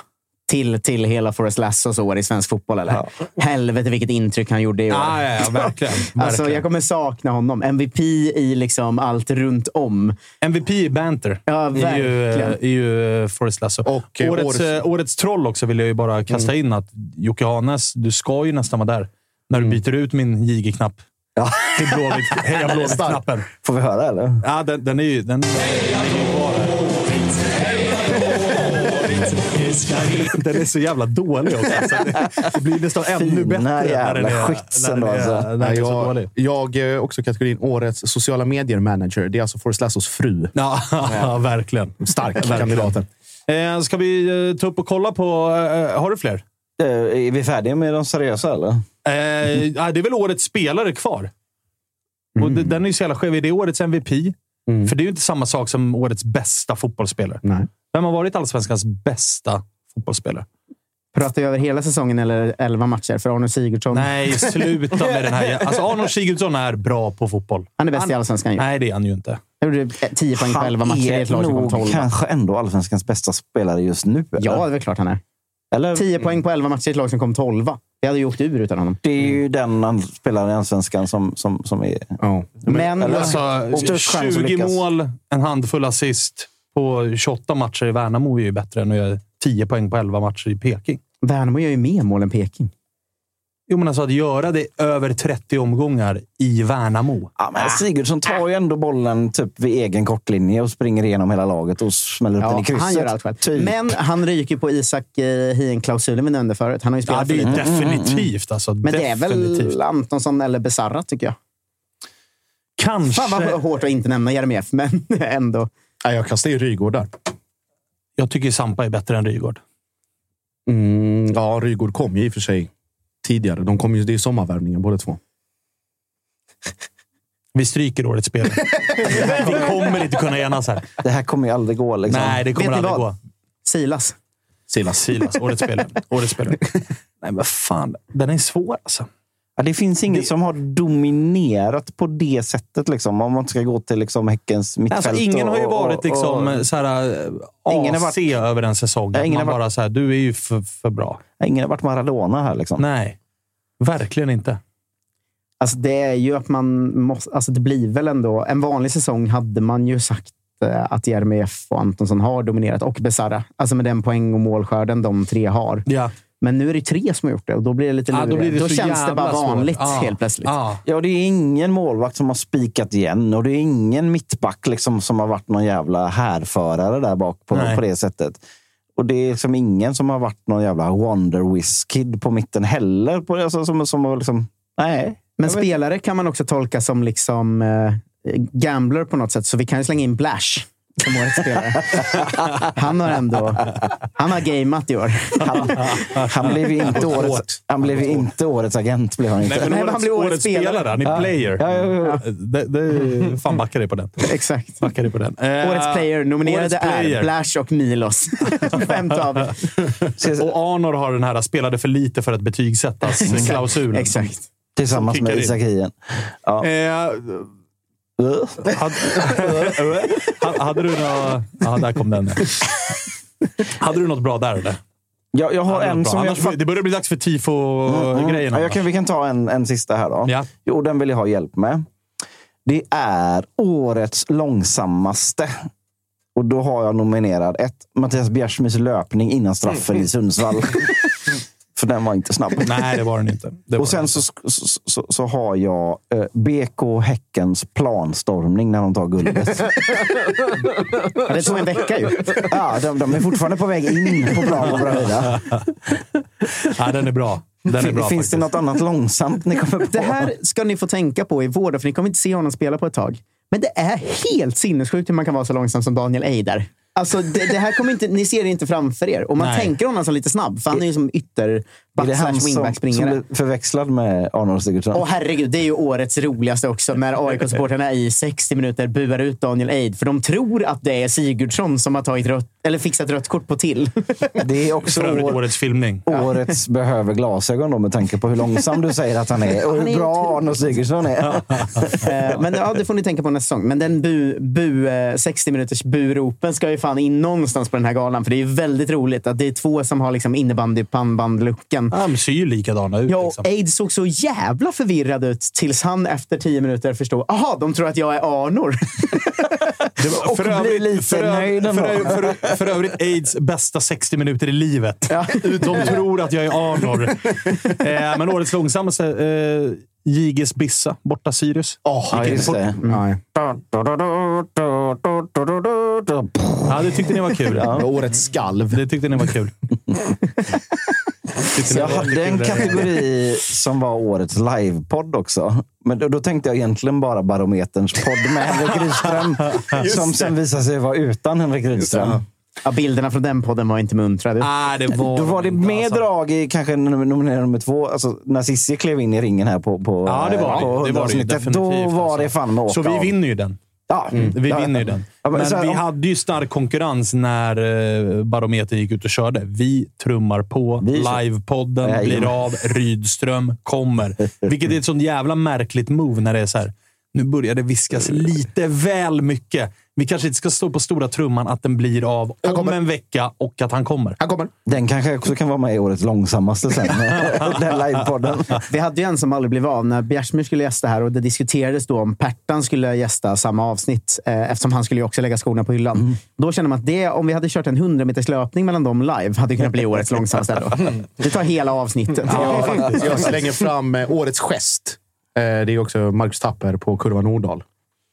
Till, till hela Forrest Lassos år i svensk fotboll, eller? Helvete vilket intryck han gjorde i år. Ja, ja, ja, verkligen. <laughs> Alltså, verkligen. jag kommer sakna honom. MVP i liksom allt runt om. MVP i banter Ja, är ju, verkligen. är ju eh, Forrest Lasso. Och, eh, årets, årets- Mm. eh, årets troll också vill jag ju bara kasta in. att Jocke Hanes, du ska ju nästan vara där när Mm. du byter ut min JG-knapp Ja. till Blåvitt. Heja <laughs> Blåvitt-knappen. Får vi höra eller? Ja, den, den är ju... Den, den <laughs> Den är så jävla dålig också. Alltså, det, det blir nästan ännu Fina bättre när jävla den är, skytsen då, är, alltså. är så jag, jag eh, också kategorin Årets sociala medier-manager. Det är alltså Forrest Lassos fru. Ja, ja, <laughs> verkligen. Stark Verkligen. kandidaten. Eh, ska vi eh, ta upp och kolla på... Eh, har du fler? Är vi färdiga med de seriösa eller? Eh, det är väl årets spelare kvar. Och Mm. det, den är ju så jävla skev. Är det årets MVP? För det är ju inte samma sak som årets bästa fotbollsspelare. Nej. Vem har varit allsvenskans bästa fotbollsspelare? Pratar vi över hela säsongen eller 11 matcher? För Arne Sigurdsson, Nej, sluta med den här. Alltså, Arnold Sigurdsson är bra på fotboll. han är bäst i allsvenskan. ju. Nej, det är han ju inte. Han gjorde 10 poäng på 11 matcher i ett lag som kom nog 12. kanske ändå allsvenskans bästa spelare just nu. eller? Ja, det är väl klart han är. eller? 10 poäng på 11 matcher i ett lag som kom 12. Vi hade ju åkt ur utan honom. Det är ju den spelaren i allsvenskan som, som, som är... Ja. Men eller- Alltså, Och störst chans att 20 lyckas. mål, en handfull assist på 28 matcher i Värnamo är ju bättre än att göra 10 poäng på 11 matcher i Peking. Värnamo gör ju mer mål än Peking. Jo, men alltså att göra det över 30 omgångar i Värnamo. Ja, men Sigurdsson tar ju ändå bollen typ vid egen kortlinje och springer igenom hela laget och smäller upp den i Ja, krysset. han gör allt själv. Typ. Men han ryker på Isak eh, Hien-klausulen vi nämnde förut. Han har ju Ja, spelat det för är definitivt. Alltså, Men det är definitivt. väl Antonsson eller Besarra, tycker jag. Kanske. Fan vad hårt att inte nämna Jeremejeff, men <laughs> ändå. Nej, jag kastar ju Rygård där. Jag tycker Sampa är bättre än Rygaard. Mm, ja, Rygård kom ju i och för sig tidigare. De kom ju, det är sommarvärvningen båda två. <laughs> Vi stryker årets spelare. <laughs> Vi kommer inte kunna enas här. Det här kommer ju aldrig gå. Liksom. Nej, det kommer Vet aldrig vad? gå. Silas. Silas. Silas, årets spelare. Årets spelare. <laughs> Nej, men fan. Den är svår alltså. Ja, det finns ingen som har dominerat på det sättet. Liksom, om man ska gå till liksom, Häckens mittfält. Alltså, ingen och- har ju varit och- liksom, och- så här, AC Ingen har varit- över en säsong. Ja, ingen Man har varit- bara så här, du är ju för, för bra. ingen har varit Maradona här. Liksom. Nej, verkligen inte. Alltså det är ju att man måste... Alltså det blir väl ändå... En vanlig säsong hade man ju sagt eh, att Jeremejeff och Antonsson har dominerat. Och Besara. Alltså med den poäng och målskörden de tre har. Ja. Men nu är det tre som har gjort det och då blir det lite lurigt. då blir det då så känns det bara vanligt Ja. helt plötsligt. Ja. Ja, det är ingen målvakt som har spikat igen och det är ingen mittback liksom, som har varit någon jävla härförare där bak på, på det sättet. Och det är liksom ingen som har varit någon jävla Wonder Kid på mitten heller. På, alltså, som, som har liksom, nej. Men spelare kan man också tolka som liksom eh, gambler på något sätt. Så vi kan ju slänga in Blash som årets spelare. Han har ändå han har gameat i år. Han, han blev ju inte årets, han blev inte årets agent. Blev han inte. Nej, men årets, han blir årets årets spelare. spelare. Han är player. Ja, ja, ja. Det, det, fan backar dig på den. Exakt. Dig på den. Eh, Årets player nominerade årets player. är Blash och Milos. <laughs> Fem tavlor. Och Arnor har den här spelade för lite för att betygsättas-klausulen. Exakt. Tillsammans Som med kickar in. Isak Hien. Ja. Eh, hade, hade, du något... Ja, där kom den. Hade du något bra där eller? Jag, jag har du en som jag... Annars, det börjar bli dags för tifo-grejerna. Ja, jag kan, vi kan ta en, en sista här då. Ja. Jo, den vill jag ha hjälp med. Det är årets långsammaste. Och då har jag nominerad ett, Mattias Bjärsmyrs löpning innan straffen i Sundsvall. <laughs> För den var inte snabb. <laughs> Nej, det var den inte. Det var Och sen så, så, så, så har jag eh, BK Häckens planstormning när de tar guldet. <laughs> Ja, det tog en vecka ju. ja, de, de är fortfarande på väg in på plan på Bravida. Ja, den är bra. Den är bra Finns faktiskt. det något annat långsamt ni kommer på? Det här ska ni få tänka på i vår, för ni kommer inte se honom spela på ett tag. Men det är helt sinnessjukt hur man kan vara så långsam som Daniel Eider. Alltså, det, det här kommer inte, ni ser det inte framför er. Och man Nej. tänker honom som lite snabb, för han är ju som ytter är det han som, som springare. blir förväxlad med Arnold Sigurdsson? Åh herregud, det är ju årets roligaste också när AIK-supportrarna i 60 minuter buar ut Daniel Eid. För de tror att det är Sigurdsson som har tagit rött, eller fixat rött kort på till. <laughs> Det är också år, årets filmning. årets behöver glasögon då, med tanke på hur långsam du säger att han är och hur bra. Arnold Sigurdsson är. <laughs> Eh, Men ja, det får ni tänka på nästa säsong. Men den bu, bu, eh, 60 minuters buropen ska ju fan in någonstans på den här galan. För det är ju väldigt roligt att det är två som har liksom innebandy pannband-looken. Ja, de ser ju likadana ut. Ja, liksom. Aid såg så jävla förvirrad ut tills han efter tio minuter förstod. Aha, de tror att jag är Arnor. <laughs> Var- Och blir lite för, nöjd för, ö- för, för övrigt Aids bästa 60 minuter i livet. De tror att jag är Arnor. <laughs> eh, men årets långsammaste, eh, Jiges Bissa, borta Sirius. Oh, Ja, just det. Nej. Ja, det tyckte ni var kul. Årets skalv. Det tyckte ni var kul. <laughs> Ni Jag hade en kategori som var årets livepodd också. Men då, då tänkte jag egentligen bara Barometerns podd med Henrik Rydström. <laughs> som sen visade sig vara utan Henrik Rydström. Ja, bilderna från den podden var inte muntra. Ah, det var Då var det inte, med alltså. drag i kanske nominering nummer två. Alltså, när Cissi klev in i ringen här på, på, Ja, det var på det. Det var det avsnittet. Då definitivt. var alltså. det fan med åka Så vi vinner ju den. Ja, Vi Ja, vinner ju den. Ja, men Men så här, vi om- hade ju stark konkurrens när eh, Barometern gick ut och körde. Vi trummar på. Vi. Livepodden blir av. Rydström kommer. <laughs> Vilket är ett sånt jävla märkligt move när det är så här. Nu börjar det viskas lite väl mycket. Vi kanske inte ska stå på stora trumman att den blir av om kommer. en vecka och att han kommer. Han kommer. Den kanske också kan vara med i årets långsammaste sen. <laughs> <laughs> Den livepodden. Vi hade ju en som aldrig blev av när Bjärsmyr skulle gästa här och det diskuterades då om Pertan skulle gästa samma avsnitt eh, eftersom han skulle ju också lägga skorna på hyllan. Då kände man att det, om vi hade kört en 100 meters löpning mellan dem live hade kunnat bli årets långsammaste. Då. Det tar hela avsnittet. Jag slänger fram eh, årets gest. Eh, Det är också Marcus Tapper på kurva Nordahl.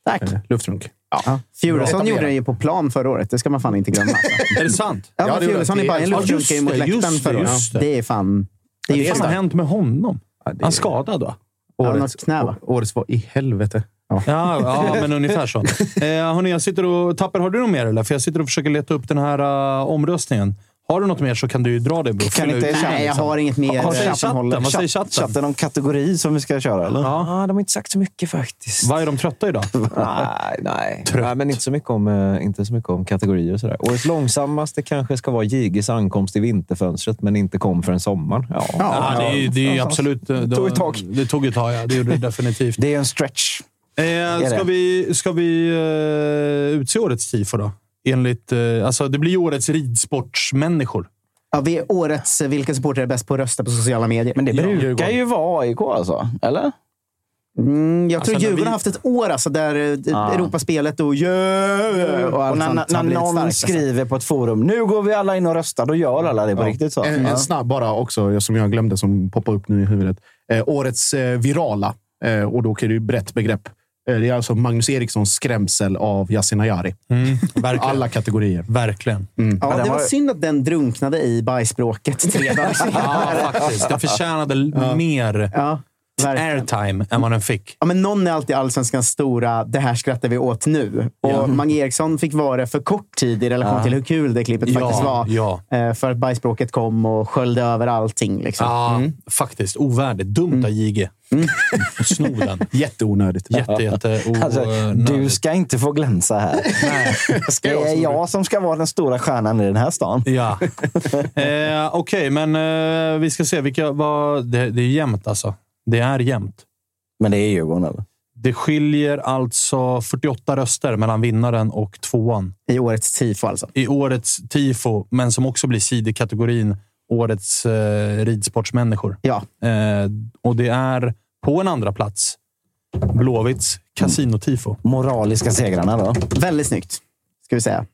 Tack. Eh, Luftrunk. Ja. Fjuresson gjorde det ju på plan förra året. Det ska man fan inte glömma. <laughs> Är det sant? Ja, Ja, det Fjuresson det. i Bajen Ja, luftrunkade ju mot det, läktaren förra det, året. det. Det är fan... Det är ju Vad har starkt. hänt med honom? Ja, det Han är- skadad va? Ja, något knä, va? Årets var i helvete. Ja. Ja, ja men ungefär så. <laughs> Eh, hörni, jag sitter och... Tapper, har du något mer? Eller? För jag sitter och försöker leta upp den här uh, omröstningen. Har du något mer så kan du ju dra det. Bro. Kan inte ut. Nej, jag har inget mer. Vad säger Chatten. Vad säger chatten? Chatten någon kategori som vi ska köra, eller? Ja. Ja, de har inte sagt så mycket faktiskt. Vad är de trötta idag? <laughs> Nej, nej. nej men inte så, mycket om, eh, inte så mycket om kategorier och sådär. Årets långsammaste kanske ska vara Jiges ankomst i vinterfönstret, men inte kom förrän sommaren. Ja. Ja, det är, ju- det är ju absolut... Det tog ett tag. Det tog ett tag, ja. Det gjorde det definitivt. Det är en stretch. Eh, ska det. vi, ska vi eh, utse årets tifo då? Enligt, eh, alltså, det blir ju årets ridsportsmänniskor. Ja, vi är årets Vilka supportrar är bäst på att rösta på sociala medier? Men det Ja, brukar Djurgården. ju vara AIK alltså, eller? Mm, jag tror Alltså, Djurgården vi- har haft ett år alltså, där eh, Europaspelet och yeah, och Och när, när någon starkt, alltså. skriver på ett forum nu går vi alla in och röstar, då gör alla det på riktigt. så. En, Ja. en snabb bara också, som jag glömde, som poppar upp nu i huvudet. Eh, årets eh, virala, eh, och då är det ju brett begrepp. Eh, det är alltså Magnus Erikssons skrämsel av Yasin Ayari. Mm. <laughs> Alla kategorier. Verkligen. Ja, den det var synd att den drunknade i bajsbråket tre dagar <laughs> senare. Ja, faktiskt. Den förtjänade l- mer. Ja. Verkligen. airtime än vad den fick. Ja, men någon är alltid allsvenskans stora, det här skrattar vi åt nu. Och Mange Eriksson fick vara det för kort tid i relation till hur kul det klippet Ja, faktiskt var. ja. Eh, För att bajsbråket kom och sköljde över allting. Liksom. Ja, faktiskt. Ovärdigt. Dumt av JG. Att <laughs> Sno den. Jätteonödigt. Jätte, jätte Alltså, du ska inte få glänsa här. <laughs> Nej. Det är jag som ska vara den stora stjärnan i den här stan. Ja. Eh, Okej, men eh, vi ska se. Vilka, vad, det, det är jämnt alltså. Det är jämnt. Men det är Djurgården, eller? Det skiljer alltså 48 röster mellan vinnaren och tvåan I årets tifo alltså. i årets tifo, men som också blir sid i kategorin årets eh, ridsportsmänniskor. Ja, Eh, och det är på en andra plats Blåvitts kasinotifo. Moraliska segrarna då? väldigt snyggt. Ska vi säga.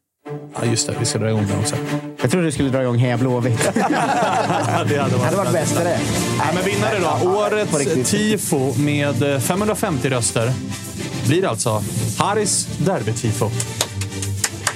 Ja, just det. Vi ska dra igång den också. Jag trodde du skulle dra igång Heja Blåvitt. <laughs> det hade hade varit bäst det. Nej, men vinnare då. Årets tifo med eh, 550 röster blir alltså Haris derbytifo.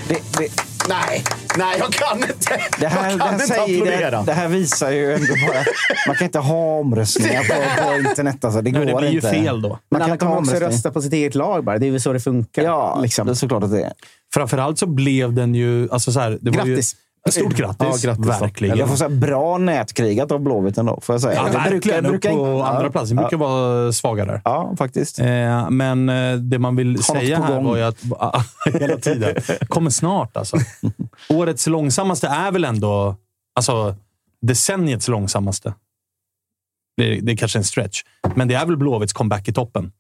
Det, det, Nej, nej, jag kan inte. det, här, jag det, kan här inte säger, det, applådera. det här visar ju ändå bara... Man kan inte ha omröstningar på, på internet. Alltså. Det går Nej, det blir ju inte. fel då. Men Man kan alla inte ha kommer också rösta på sitt eget lag bara. Det är väl så det funkar. Ja, liksom. det är såklart att det är. Framförallt så blev den ju... Alltså så här, det var Grattis. Ju, stort grattis. Ja, grattis. Verkligen. Jag får säga bra nätkrigat av Blåvitt ändå, får jag säga. Ja, verkligen. brukar, brukar på inte- andra ja, plats. Det brukar vara svaga där. Ja, faktiskt. Eh, men eh, det man vill något säga här var ju att... <laughs> hela tiden. Kommer snart alltså. <laughs> Årets långsammaste är väl ändå... Alltså, decenniets långsammaste. Det, är- det är kanske en stretch. Men det är väl Blåvitts comeback i toppen.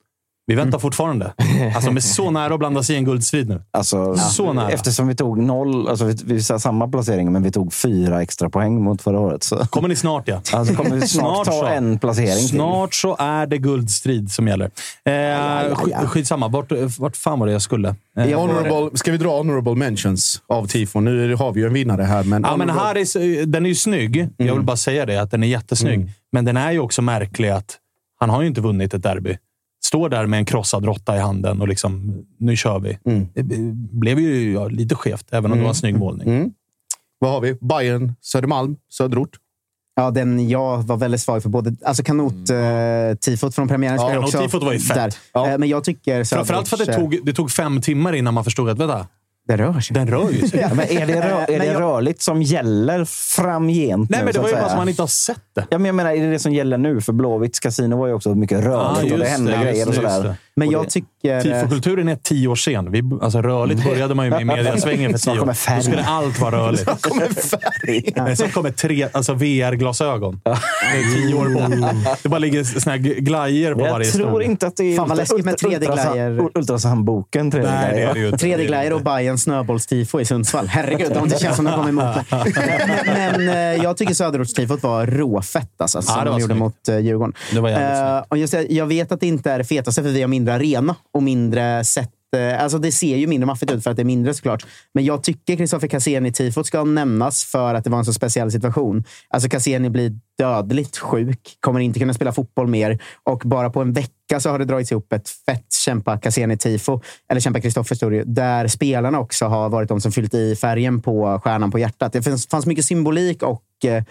Vi väntar fortfarande. Alltså, de är så nära att blanda sig i en guldstrid nu. Alltså, Så nära. Eftersom vi tog noll, alltså vi, vi sa samma placering, men vi tog fyra extra poäng mot förra året. Så Kommer ni snart, ja. alltså, kommer vi snart, så. ta en placering till. Snart så är det guldstrid som gäller. Eh, ja, ja. sk- Skitsamma. Vart, vart fan var det jag skulle? Eh, Honorable, ska vi dra honorable mentions av tifon? Nu har vi ju en vinnare här. Men Ja, men eh, den är ju snygg. Jag vill bara säga det, att den är jättesnygg. Men den är ju också märklig att han har ju inte vunnit ett derby. Står där med en krossad råtta i handen och liksom, nu kör vi. Det blev ju ja, lite skevt, även om det var en snygg målning. Vad har vi? Bayern, Södermalm, Söderort. Ja, den jag var väldigt svag för. Både, alltså kanot-tifot från premiären Ja, kanot-tifot var ju fett. Ja. Eh, Men jag tycker... Framförallt för att det tog, det tog fem timmar innan man förstod att vänta, Det rör sig. den rör ju sig. <laughs> Ja, men är det, rö- är Men det jag- rörligt som gäller framgent Nej, nu, men det var att ju bara som man inte har sett det. Ja, men jag menar, är det det som gäller nu? För Blåvitts kasino var ju också mycket rörligt och det hände grejer och sådär. Men jag det- tycker... eh, Tifokulturen är tio år sen. Vi, alltså rörligt började man ju med <laughs> i mediasvängen för Snart tio år. kommer färg. Då skulle allt vara rörligt. <laughs> <laughs> Men sen kommer tre alltså VR-glasögon. Tio år bort. Det bara ligger såna här glajer på Jag varje tror stol. inte att det är Fan, vad läskigt med 3D-glajer. Ultrasoundboken 3D Nej, det är det ju inte. 3D-glajer och Bayerns snöbollstifo i Sundsvall. Herregud, om det känns som de kommer emot mig. Men eh, jag tycker Söderortstifot var råfett alltså, som det de gjorde snyggt. mot uh, Djurgården. Det var jävligt Eh, snyggt. och just, jag vet att det inte är det fetaste för vi har mindre arena och mindre sätt eh, Alltså det ser ju mindre maffigt ut för att det är mindre såklart. Men jag tycker Kristoffer Cassini-tifot ska nämnas för att det var en så speciell situation. Alltså Cassini blir dödligt sjuk, kommer inte kunna spela fotboll mer och bara på en vecka så har det dragits ihop ett fett kämpa Cassini-tifo, eller kämpa Kristoffer story, där spelarna också har varit de som fyllt i färgen på stjärnan på hjärtat. Det fanns, fanns mycket symbolik och eh,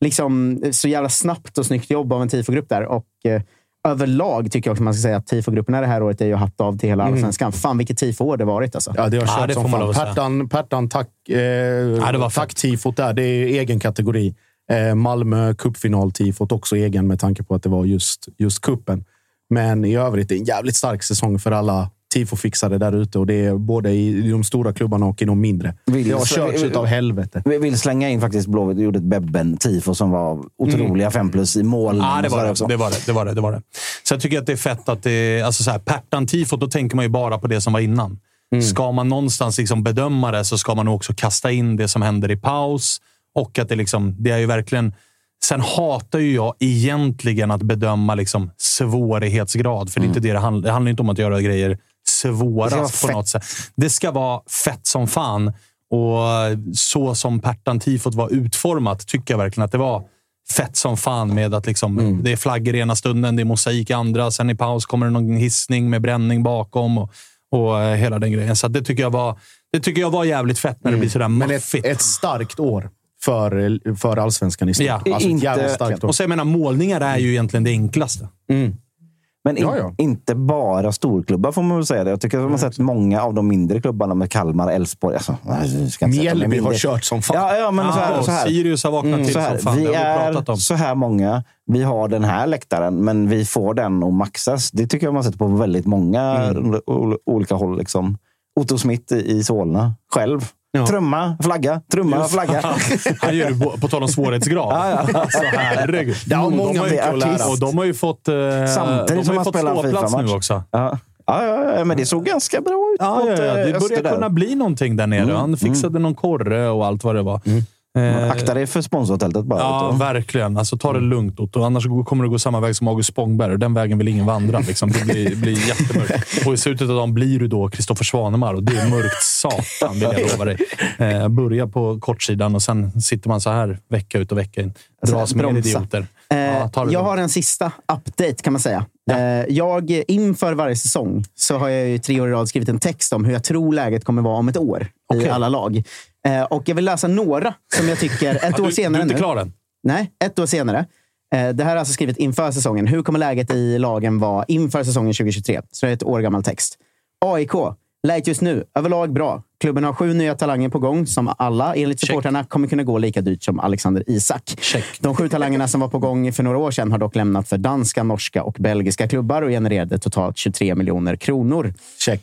liksom så jävla snabbt och snyggt jobb av en tifogrupp där. Och, eh, överlag tycker jag också man ska säga att tifogrupperna det här året är ju hatt av till hela allsvenskan. Fan vilket tifo det varit alltså. Ja, det har Ja, kört det som fan. Pertan, Pertan tack, eh, det var tack tifot där. Det är egen kategori. Eh, Malmö cupfinal-tifot också egen med tanke på att det var just, just kuppen. Men i övrigt, det är en jävligt stark säsong för alla tifofixare där ute. Och det är både i de stora klubbarna och i de mindre. Vill- Det har körts utav helvete. Vi vill slänga in faktiskt Blåvitt. gjorde ett Bebben-tifo som var otroliga fem plus i mål. Ja, det var det. det var det. det var det. Det var det. Så jag tycker att det är fett att det. Alltså så här, Pertan-tifot, då tänker man ju bara på det som var innan. Ska man någonstans liksom bedöma det så ska man nog också kasta in det som händer i paus. Och att det liksom... Det är ju verkligen... Sen hatar ju jag egentligen att bedöma liksom svårighetsgrad, för det är inte det det handlar Det handlar inte om att göra grejer svårast på fett. något sätt. Det ska vara fett som fan. Och så som Pertan-tifot var utformat tycker jag verkligen att det var fett som fan med att liksom, det är flaggor i ena stunden, det är mosaik i andra. Sen i paus kommer det någon hissning med bränning bakom och, och eh, hela den grejen. Så det tycker jag var det tycker jag var jävligt fett när det blir sådär Men ett, maffigt. ett starkt år för, för allsvenskan i stort. Ja, alltså, inte-. Och så jag menar, målningar är ju egentligen det enklaste. Men in, Ja, ja. inte bara storklubbar får man väl säga. Det. Jag tycker att man har sett många av de mindre klubbarna med Kalmar, Elfsborg. Alltså, Mjällby har kört som fan. Ja, ja, men så här, och så här. Sirius har vaknat till Så här, som fan. vi har vi är så här många. Vi har den här läktaren, men vi får den att maxas. Det tycker jag man sett på väldigt många Mm. ol- olika håll. Liksom. Otto Smith i Solna, själv. Trumma, flagga, trumma, flagga. <laughs> Han gör det på, tal om svårighetsgrad. <laughs> Alltså, herregud. Ja, och många de har lära. Och de har ju fått, eh, Samtidigt de har fått ståplats nu också. Ja. Ja, ja, ja, men det såg ganska bra ut Ja, ja, ja. eh, Det Öster börjar kunna bli någonting där nere. Han fixade någon korre och allt vad det var. Eh, Akta dig för sponsortältet bara. Ja, Otto. verkligen. Alltså, ta det lugnt, Otto. Annars kommer det gå samma väg som August Spångberg. och Den vägen vill ingen vandra. Liksom. Det blir, blir jättemörkt. Och i slutet av dagen blir du då Kristoffer Svanemar och det är mörkt satan, vill jag lova dig. Eh, börja på kortsidan och sen sitter man så här vecka ut och vecka in. Dras med bromsa. idioter. Eh, Ja, jag lugnt. har en sista update kan man säga. Eh, jag, inför varje säsong så har jag ju tre år i rad skrivit en text om hur jag tror läget kommer vara om ett år i Okej. alla lag. Eh, och jag vill läsa några som jag tycker, ett <laughs> Ja, år du, senare du är inte nu. klar än? Nej, ett år senare. Eh, Det här är alltså skrivet inför säsongen. Hur kommer läget i lagen vara inför säsongen 2023? Så det är ett år gammal text. AIK. Läget just nu, överlag bra. Klubben har sju nya talanger på gång som alla, enligt supportrarna, kommer kunna gå lika dyrt som Alexander Isak. Check. De sju talangerna som var på gång för några år sedan har dock lämnat för danska, norska och belgiska klubbar och genererade totalt 23 miljoner kronor. Check.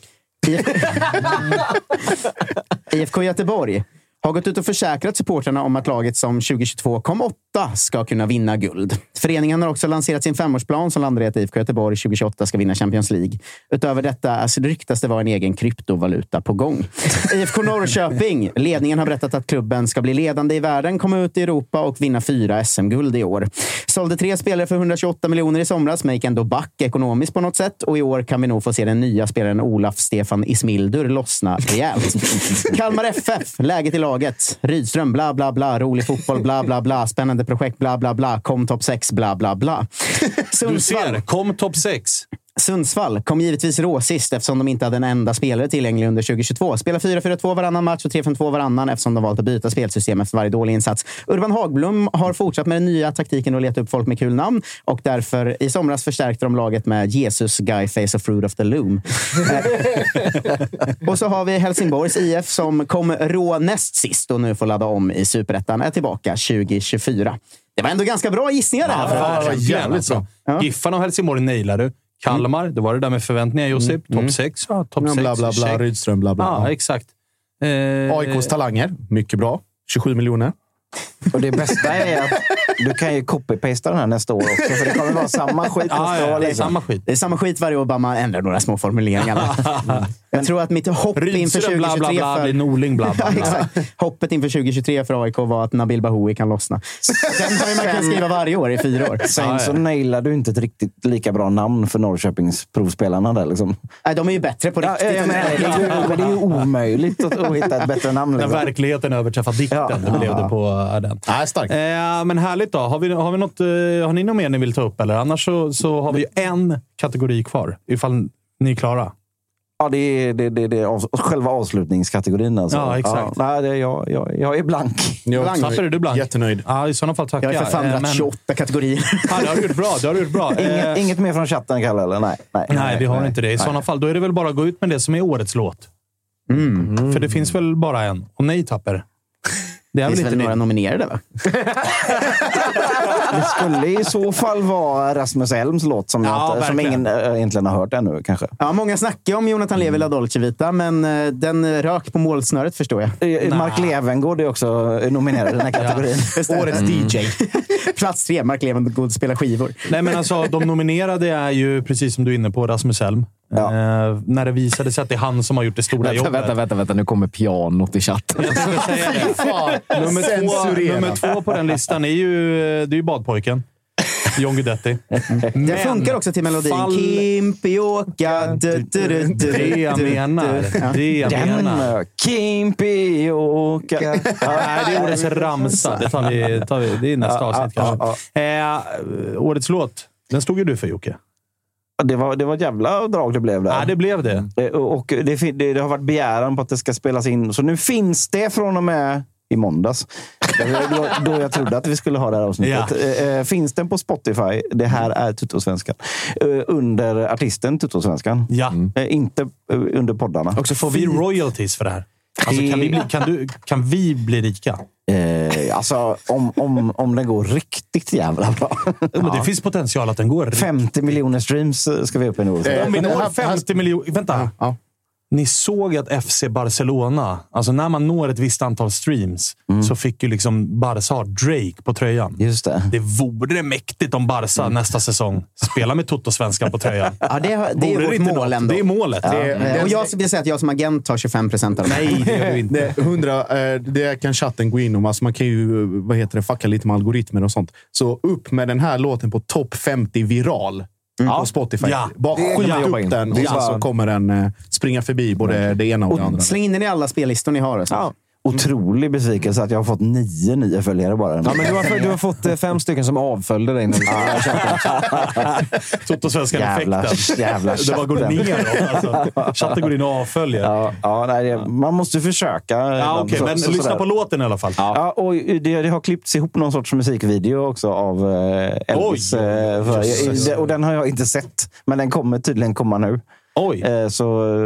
IFK <laughs> Göteborg har gått ut och försäkrat supportrarna om att laget som 2022 kom åtta ska kunna vinna guld. Föreningen har också lanserat sin femårsplan som landar i att IFK Göteborg 2028 ska vinna Champions League. Utöver detta det ryktas det vara en egen kryptovaluta på gång. <laughs> IFK Norrköping. Ledningen har berättat att klubben ska bli ledande i världen, komma ut i Europa och vinna fyra SM-guld i år. Sålde tre spelare för 128 miljoner i somras, men gick ändå back ekonomiskt på något sätt. Och i år kan vi nog få se den nya spelaren Olaf Stefan Ismildur lossna rejält. <laughs> Kalmar FF. Läget i laget. Rydström, bla bla bla. Rolig fotboll, bla bla bla. Spännande projekt, bla bla bla. Kom topp 6, bla bla bla. Du Sundsvall. ser, kom topp 6. Sundsvall kom givetvis råsist eftersom de inte hade en enda spelare tillgänglig under 2022. Spelar 4-4-2 varannan match och 3-5-2 varannan eftersom de valt att byta spelsystem efter varje dålig insats. Urban Hagblom har fortsatt med den nya taktiken att leta upp folk med kul namn och därför i somras förstärkte de laget med Jesus, Guy Face och Fruit of the Loom. <laughs> Och så har vi Helsingborgs IF som kom rå näst sist och nu får ladda om i Superettan. Är tillbaka 2024. Det var ändå ganska bra gissningar det här. Ja, jävligt alltså. Ja. Giffarna och Helsingborg nailar du. Kalmar, det var det där med förväntningar, Josip. Topp 6. Ja, topp Ja, 6. bla, bla, bla. Rydström, bla, bla. Ja, exakt. Eh, AIKs talanger. Mycket bra. 27 miljoner. Och det bästa är att du kan ju copy-pasta den här nästa år också. För det kommer vara samma skit Ja, nästa ja, år. det är Liksom. samma skit. Det är samma skit varje år, bara man ändrar några små formuleringar. <laughs> Jag tror att mitt hopp inför Rydström, 2023 bla, bla, bla, för... Norling, bla, bla, <laughs> Ja, bla. exakt. Hoppet inför 2023 för AIK var att Nabil Bahoui kan lossna. Sen har man kunnat skriva varje år i fyra år. Sen så nailar du inte ett riktigt lika bra namn för Norrköpings provspelarna. Där, liksom. Nej, de är ju bättre på Ja, riktigt. är ju, men det är ju omöjligt att, att hitta ett bättre namn. När Liksom. verkligheten överträffar dikten. Ja. Det blev det på den. Nej, starkt. Eh, men härligt då. Har, vi, har, vi något, eh, har ni något mer ni vill ta upp? Eller? Annars så, så har vi ju en kategori kvar. Ifall ni är klara. Ja, det är, det, det, det är själva avslutningskategorin. Alltså. Ja, exakt. Ja, nej, det, jag, jag, jag är blank. Jag Tapper är du blank? Jättenöjd. Ja, I sådana fall tackar Jag är för fan Eh, men- 28 kategorier. Ja, det har du gjort bra. Det har du gjort bra. <laughs> Inget, Eh, inget mer från chatten, Kalle? Eller? Nej, nej, Nej, vi har nej, inte det. I nej. sådana fall då är det väl bara att gå ut med det som är årets låt. Mm. För det finns väl bara en. Och nej, Tapper. Det är väl inte väl några nominerade, va? <laughs> Det skulle i så fall vara Rasmus Elms låt som, Ja, jag, som ingen äh, egentligen har hört ännu. Kanske. Ja, många snackar om Jonathan Levi La Dolce Vita, men eh, den rök på målsnöret förstår jag. Eh, Mark Levengård är också nominerad i den här <laughs> kategorin. Årets DJ. <laughs> Plats tre, Mark Levengood spelar skivor. Nej, men alltså de nominerade är ju, precis som du är inne på, Rasmus Elm. Ja. Eh, när det visade sig att det är han som har gjort det stora Vänta, jobbet. vänta, vänta, vänta. Nu kommer pianot i chatten. <laughs> Nummer två, nummer två på den listan är ju, det är ju Badpojken. John Guidetti. Det funkar också till melodin. Fall- Kimpioka... Det jag menar. Det jag menar. Kimpioka. Nej, det är årets ramsa. Det, tar vi, tar vi, det är nästa avsnitt kanske. Eh, årets låt, den stod ju du för Jocke. Det var, det var ett jävla drag det blev där. Ja, det blev det. Eh, Och det, det, det har varit begäran på att det ska spelas in. Så nu finns det från och med i måndags. då, då jag trodde att vi skulle ha det här avsnittet. Ja. Eh, Finns den på Spotify? Det här är Tuttosvenskan. Eh, Under artisten Tuttosvenskan. Ja. Eh, Inte eh, under poddarna. Och så får vi royalties för det här. Alltså, kan, vi bli, kan, du, kan vi bli rika? Eh, alltså, om, om, om den går riktigt jävla bra. Men det finns potential att den går. 50 miljoner streams eh, ska vi upp i nu. Om vi når 50 miljoner... Vänta. Ja. Ni såg att FC Barcelona, alltså när man når ett visst antal streams, så fick ju liksom Barca ha Drake på tröjan. Just det. Det vore mäktigt om Barca nästa säsong spelar med Toto-svenskan på tröjan. <laughs> Ja, det, det är vårt mål ändå. Det är målet. Eh, Och jag vill säga att jag som agent tar 25 procent av det. Nej, det gör du inte. <laughs> Det, 100, eh, det kan chatten gå in om. Alltså man kan ju eh, vad heter det, fucka lite med algoritmer och sånt. Så upp med den här låten på topp 50 viral på Spotify. Ja, bara skjut upp in. den och bara- så kommer den eh, springa förbi både det ena och det andra. Släng in den i alla spellistor ni har. Alltså. Ja. Otrolig besvikelse att jag har fått nio nya följare bara. Ja, men du, har, du har fått eh, fem stycken som avföljde dig. Toto-svenskan-effekten. <laughs> Jävla- jävla Det bara går chatten. neråt. Alltså. Chatten går in och avföljer. Ja, Ja, ja, nej, man måste försöka. ibland. okej, Så- men så- lyssna sådär. på låten i alla fall. Ja, och det, det har klippts ihop någon sorts musikvideo också av eh, Elvis. Oj, eh, för, och den har jag inte sett, men den kommer tydligen komma nu. Oj. Eh, Så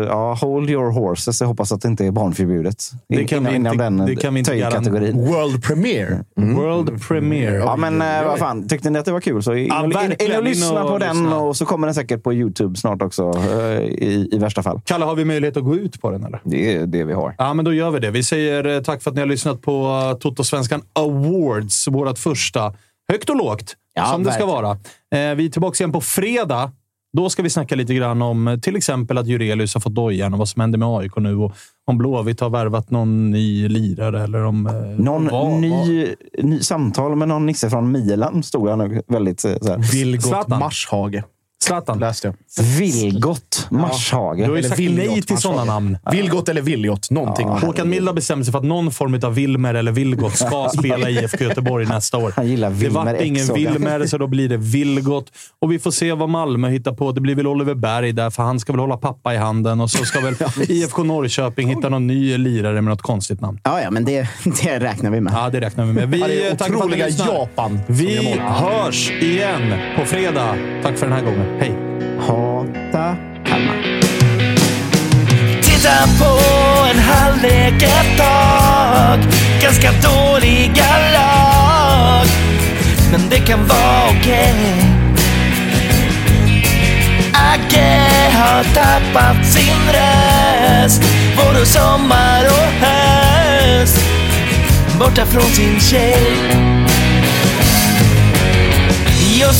ja, hold your horses. Jag hoppas att det inte är barnförbjudet. Det kan vi Innan inte- den det kan vi inte töjkategorin. World Premiere. World Premiere. Ja, men eh, vad fan. Tyckte ni att det var kul så in, Ja, in, in, verkligen. och lyssna och på den lyssna. och så kommer den säkert på YouTube snart också eh, i, i värsta fall. Kalle, har vi möjlighet att gå ut på den eller? Det är det vi har. Ja, men då gör vi det. Vi säger tack för att ni har lyssnat på Toto-svenskan Awards, vårt första. Högt och lågt, Ja, som det ska verkligen. vara. Vi är tillbaka igen på fredag. Då ska vi snacka lite grann om eh, till exempel att Jurelius har fått dojan och vad som händer med AIK nu och om Blåvitt har värvat någon ny lirare eller om... eh, Någon vad- ny, ny samtal med någon nisse från Milan stod han väldigt eh, så här. Vilgot. Marshage. Zlatan. Läste jag. Vilgot Marshage. Du har ju Eller sagt nej till sådana namn. Vilgot eller Viljot. Någonting. det. Håkan Mild har bestämt sig för att någon form av Wilmer eller Vilgot ska spela i IFK Göteborg nästa år. Han gillar Det Wilmer vart X ingen. Wilmer, så då blir det Vilgot. Och vi får se vad Malmö hittar på. Det blir väl Oliver Berg där, för han ska väl hålla pappa i handen. Och så ska väl <laughs> IFK Norrköping hitta någon ny lirare med något konstigt namn. Ja, ja, men det, det räknar vi med. Ja, det räknar vi med. Vi Ja, det är otroliga. Japan Vi hörs igen på fredag. Tack för den här gången. Hej! Hata Kalmar. Titta på en halvlek ett tag. Ganska dåliga lag. Men det kan vara okej. Agge har tappat sin röst. Både sommar och höst. Borta från sin tjej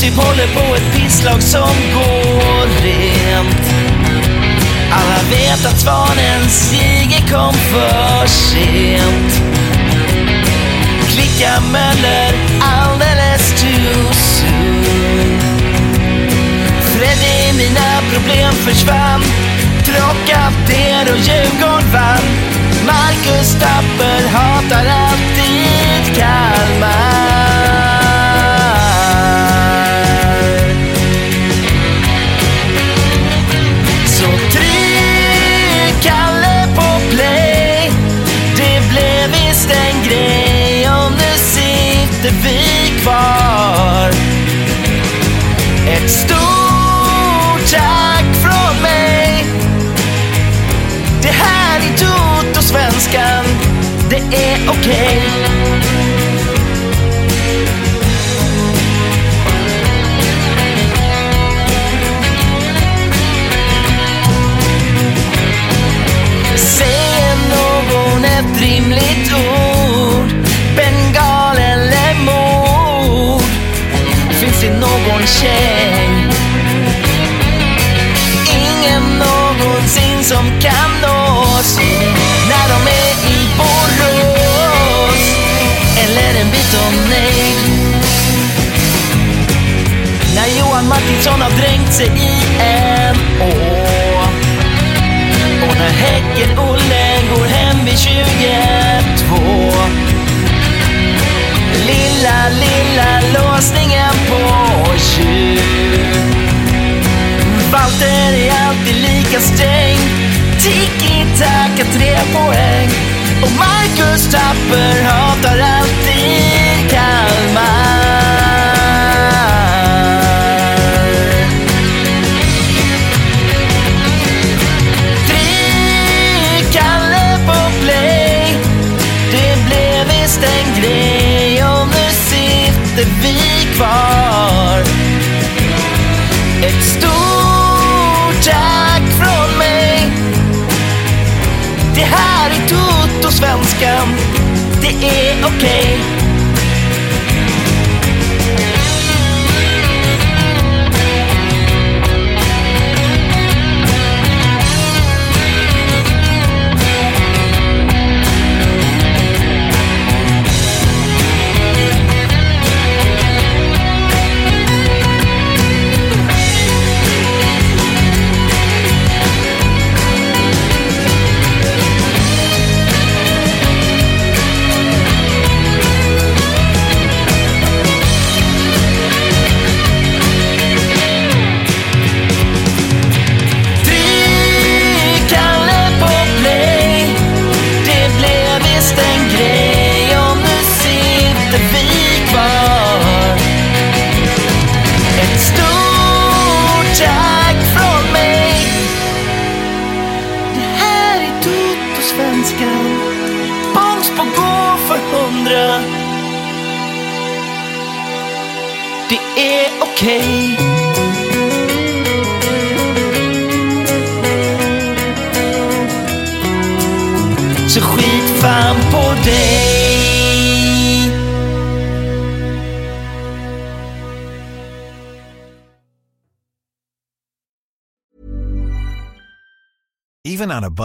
Josip håller på ett pisslag som går rent. Alla vet att svanens Sigge kom för sent. Klicka Möller alldeles too soon. Freddy, mina problem försvann. Trockader och Djurgården vann. Marcus Tapper hatar alltid Kalmar. Stort tack från mig. Det här är Toto-svenskan Det är okej. Säger någon ett rimligt ord någon tjej. Ingen någonsin som kan nås När de är i Borås. Eller en bit om nej. När Johan Martinsson har dränkt sig i en å. Och när Häcken-Olle går hem vid 22 Lilla, lilla låsningen tur. Walter är alltid lika sträng. Tiki-taka, tre poäng. Och Marcus Tapper hatar alltid Kalmar. Fri Kalle på play. Det blev visst en grej. Och nu sitter vi kvar. Det är